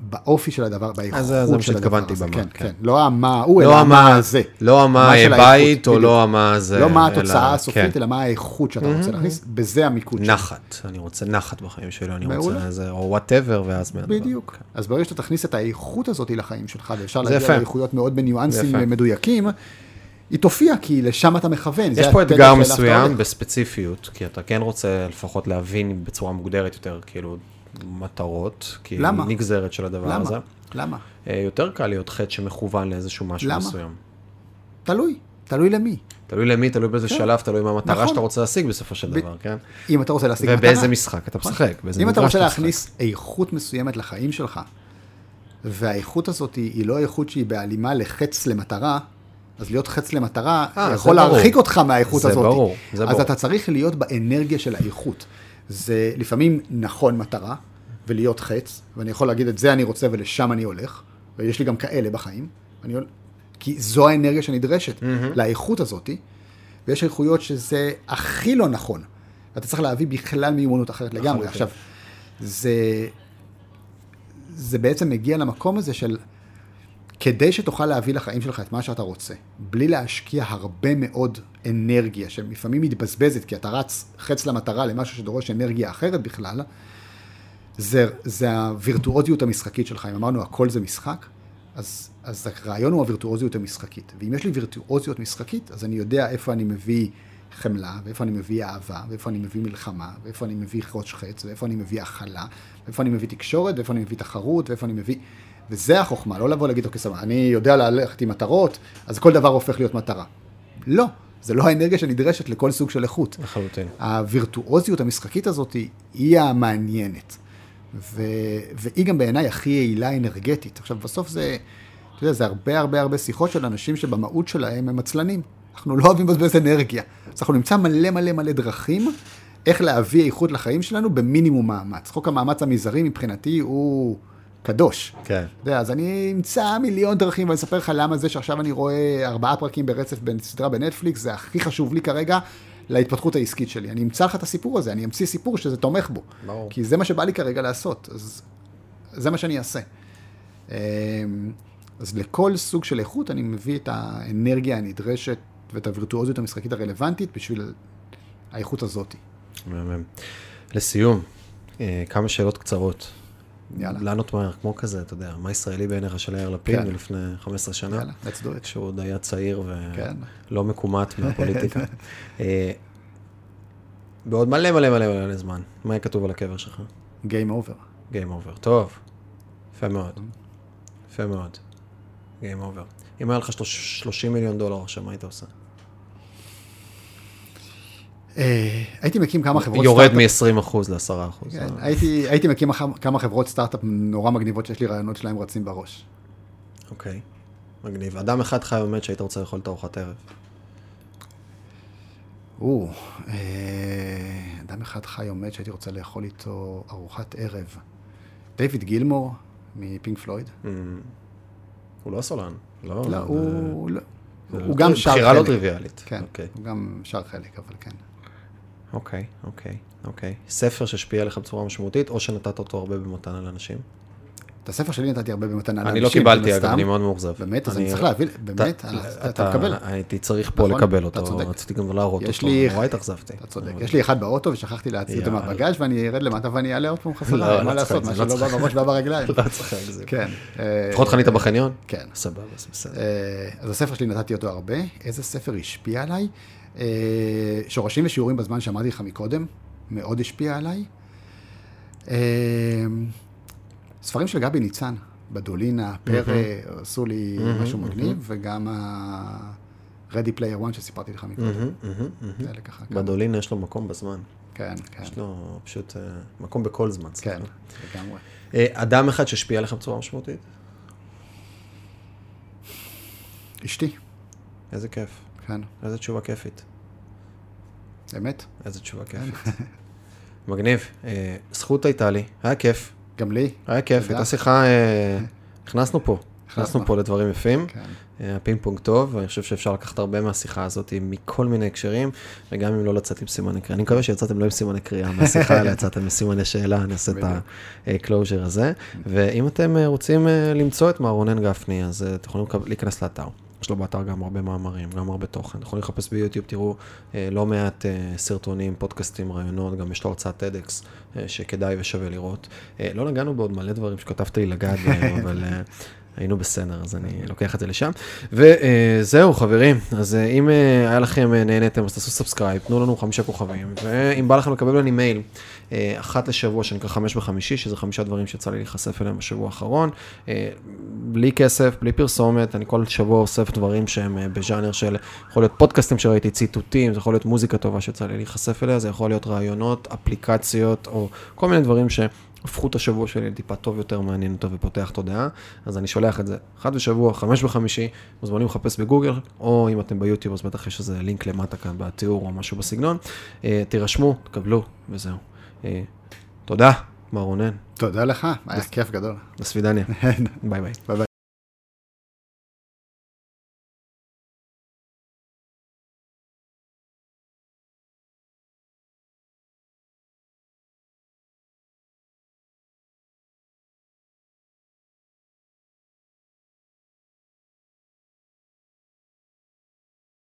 באופי של הדבר, באיכות אז זה- מה של הדבר שהתכוונתי. במה, כן, כן. כן. לא המה הוא, לא אלא המה הזה. לא המה מה של בית, או. לא המה זה... לא מה התוצאה הסופית, כן. אלא מה האיכות שאתה רוצה להכניס, בזה המיקוד שלך. נחת, אני רוצה נחת בחיים שלי, אני. רוצה איזה, או וואטאבר, ואז... מהדבר. בדיוק. אז ברגע שאתה תכניס את האיכות הזאת לחיים שלך, ואפשר להגיע. לאיכויות מאוד בניואנסים. מדויקים, היא תופיע, כי לשם אתה מכוון. יש פה אתגר מסוים. בספציפיות, כי אתה כן רוצה לפחות להבין בצורה מוגדרת יותר, כאילו, מטרות, כי למה? היא נגזרת של הדבר הזה. למה? למה? אה, יותר קל להיות חטא שמכוון לאיזשהו משהו למה? מסוים. תלוי, תלוי למי. תלוי למי, תלוי באיזה כן. שלב, תלוי מה המטרה נכון. שאתה רוצה להשיג בסופו של ב- דבר, כן? אם אתה רוצה להשיג ובאיזה משחק אתה משחק, באיזה אם אתה רוצה. להכניס איכות מסוימת לחיים שלך, והאיכות הזאת היא, היא לא איכות שהיא בהלימה לחץ למטרה, אז להיות חץ למטרה אה, זה יכול ברור. להרחיק אותך מהאיכות זה הזאת. ברור, זה אז ברור. אתה צריך להיות באנרגיה של האיכות. זה לפעמים נכון מטרה, ולהיות חץ, ואני יכול להגיד את זה אני רוצה ולשם אני הולך, ויש לי גם כאלה בחיים. אני, כי זו האנרגיה שנדרשת mm-hmm. לאיכות הזאת, ויש איכויות שזה הכי לא נכון. אתה צריך להביא בכלל מיומנות אחרת לגמרי. עכשיו, זה, זה בעצם מגיע למקום הזה של, כדי שתוכל להביא לחיים שלך את מה שאתה רוצה, בלי להשקיע הרבה מאוד אנרגיה, שלפעמים מתבזבזת, כי אתה רץ חץ למטרה למשהו שדורש אנרגיה אחרת בכלל, זה, זה הווירטואוזיות המשחקית שלך. אם אמרנו הכל זה משחק, אז, אז הרעיון הוא הווירטואוזיות המשחקית. ואם יש לי וירטואוזיות משחקית, אז אני יודע איפה אני מביא חמלה, ואיפה אני מביא אהבה, ואיפה אני מביא מלחמה, ואיפה אני מביא ראש חץ, ואיפה אני מביא הכלה, ואיפה אני מביא תקשורת, ואיפה אני מביא תחרות, ואיפה אני מביא... וזה החוכמה, לא לבוא להגיד, אוקיי, סבבה, אני יודע ללכת עם מטרות, אז כל דבר הופך להיות מטרה. לא, זה לא האנרגיה שנדרשת לכל סוג של איכות. לחלוטין. הווירטואוזיות המשחקית הזאת היא המעניינת. ו... והיא גם בעיניי הכי יעילה אנרגטית. עכשיו, בסוף זה, אתה יודע, זה הרבה הרבה הרבה שיחות של אנשים שבמהות שלהם הם עצלנים. אנחנו לא אוהבים לבזבז אנרגיה. אז אנחנו נמצא מלא מלא מלא דרכים איך להביא איכות לחיים שלנו במינימום מאמץ. חוק המאמץ המזערי מבחינתי הוא קדוש. כן. אתה יודע, אז אני אמצא מיליון דרכים ואני אספר לך למה זה שעכשיו אני רואה ארבעה פרקים ברצף בסדרה בנטפליקס, זה הכי חשוב לי כרגע להתפתחות העסקית שלי. אני אמצא לך את הסיפור הזה, אני אמציא סיפור שזה תומך בו. ברור. כי זה מה שבא לי כרגע לעשות, אז זה מה שאני אעשה. אמ, אז לכל סוג של איכות אני מביא את האנרגיה הנדרשת ואת הווירטואוזיות המשחקית הרלוונטית בשביל האיכות הזאת. מהמם. לסיום, אה, כמה שאלות קצרות. יאללה. לענות מהר, כמו כזה, אתה יודע, מה ישראלי בעיניך של יאיר לפיד כן. מלפני 15 שנה? יאללה, let's do it. כשהוא עוד היה צעיר כן. ולא מקומט מהפוליטיקה. אה, בעוד מלא מלא מלא מלא זמן, מה יהיה כתוב על הקבר שלך? Game over. Game over. טוב, יפה מאוד. יפה מאוד. Game over. אם היה לך שלוש- 30 מיליון דולר עכשיו, מה היית עושה? אה, הייתי מקים כמה חברות יורד סטארט-אפ. מ-20% ל-10%. כן, הייתי, הייתי מקים כמה חברות סטארט-אפ נורא מגניבות שיש לי רעיונות שלהם רצים בראש. אוקיי, מגניב. אדם אחד חי באמת שהיית רוצה לאכול את ארוחת ערב. או, אה, אדם אחד חי עומד שהייתי רוצה לאכול איתו ארוחת ערב. דיוויד גילמור מפינק פלויד. Mm, הוא לא סולן. לא, לא, הוא לא- הוא גם שר בחירה לא חלק. טריוויאלית. כן, אוקיי, הוא גם שר חלק, אבל כן. אוקיי, אוקיי, אוקיי. ספר שהשפיע עליך בצורה משמעותית, או שנתת אותו הרבה במתנה לאנשים? את הספר שלי נתתי הרבה במתנה לאנשים. אני לא קיבלתי, אגב. אני מאוד מאוכזב. באמת? אז אני צריך להבין, באמת, אתה- מקבל. הייתי צריך פה נכון, לקבל אותו. רציתי גם להראות אותו, לי- נורא התאכזבתי. אתה צודק. יש לי אחד באוטו ושכחתי להציל אותו. מהבגאז' ואני ארד למטה ואני אעלה עוד פעם לא, חזרה, לא מה צריך לעשות, מה לא שלא בא. בראש בא ברגליים. לא צריך להגזים. כן. אה, לפחות חנית בחניון? כן. סבבה, זה בסדר. אה, אז הספר שלי נתתי אותו הרבה. איזה ספר השפיע עליי? אה, שורשים ושיעורים בזמן שאמרתי לך מקודם, מאוד השפיע עליי. אה, ספרים של גבי ניצן, בדולינה, פרא, עשו לי משהו מגניב, וגם ה-Ready Player One שסיפרתי לך מקודם. ככה. בדולין יש לו מקום בזמן. כן, כן. יש לו פשוט אה, מקום בכל זמן. כן, לגמרי. אדם אחד שהשפיע עליך בצורה משמעותית? אשתי, איזה כיף. כן, איזה תשובה כיפית. אמת. איזה תשובה כיפית. מגניב. אה, זכות הייתה לי, היה כיף. גם לי. היה כיף. הייתה שיחה, אה, נכנסנו פה. נכנסנו. פה לדברים יפים. כן. היה פינג פונג טוב, ואני חושב שאפשר לקחת הרבה מהשיחה הזאת מכל מיני הקשרים, וגם אם לא לצאת עם סימני קריאה. אני מקווה שיצאתם לא עם סימני קריאה מהשיחה, אלא יצאתם עם סימני שאלה, נעשה את ה-closure הזה. ואם אתם אה, רוצים אה, למצוא את מר רונן גפני, אז אה, אתם יכולים להיכנס לאתר. יש לו באתר גם הרבה מאמרים, גם הרבה תוכן. יכולים לחפש ביוטיוב, תראו אה, לא מעט אה, סרטונים, פודקאסטים, ראיונות, גם יש לו הרצאת TEDx אה, שכדאי ושווה לראות. אה, לא נגענו בעוד מלא דברים שכתבת לי לגעת בהם, אבל אה, היינו בסדר, אז אני לוקח את זה לשם. וזהו, חברים, אז אה, אם אה, היה לכם, אה, נהניתם, אז תעשו subscribe, תנו לנו חמישה כוכבים, ואם בא לכם לקבל ממני מייל, אחת לשבוע, שנקרא חמש בחמישי, שזה חמישה דברים שיצא לי להיחשף אליהם בשבוע האחרון, בלי כסף, בלי פרסומת, אני כל שבוע אוסף דברים שהם בז'אנר של, יכול להיות פודקאסטים שראיתי, ציטוטים, זה יכול להיות מוזיקה טובה שיצא לי להיחשף אליה, זה יכול להיות רעיונות, אפליקציות, או כל מיני דברים ש... הפכו את השבוע שלי לטיפה טוב יותר, מעניין אותו ופותח תודעה, אז אני שולח את זה אחת בשבוע, חמש בחמישי, מוזמנים לחפש בגוגל, או אם אתם ביוטיוב, אז בטח יש איזה לינק למטה כאן בתיאור או משהו בסגנון. אה, תירשמו, תקבלו, וזהו. אה, תודה, מר רונן, תודה לך, היה כיף גדול. до свидания. ביי ביי. ביי ביי.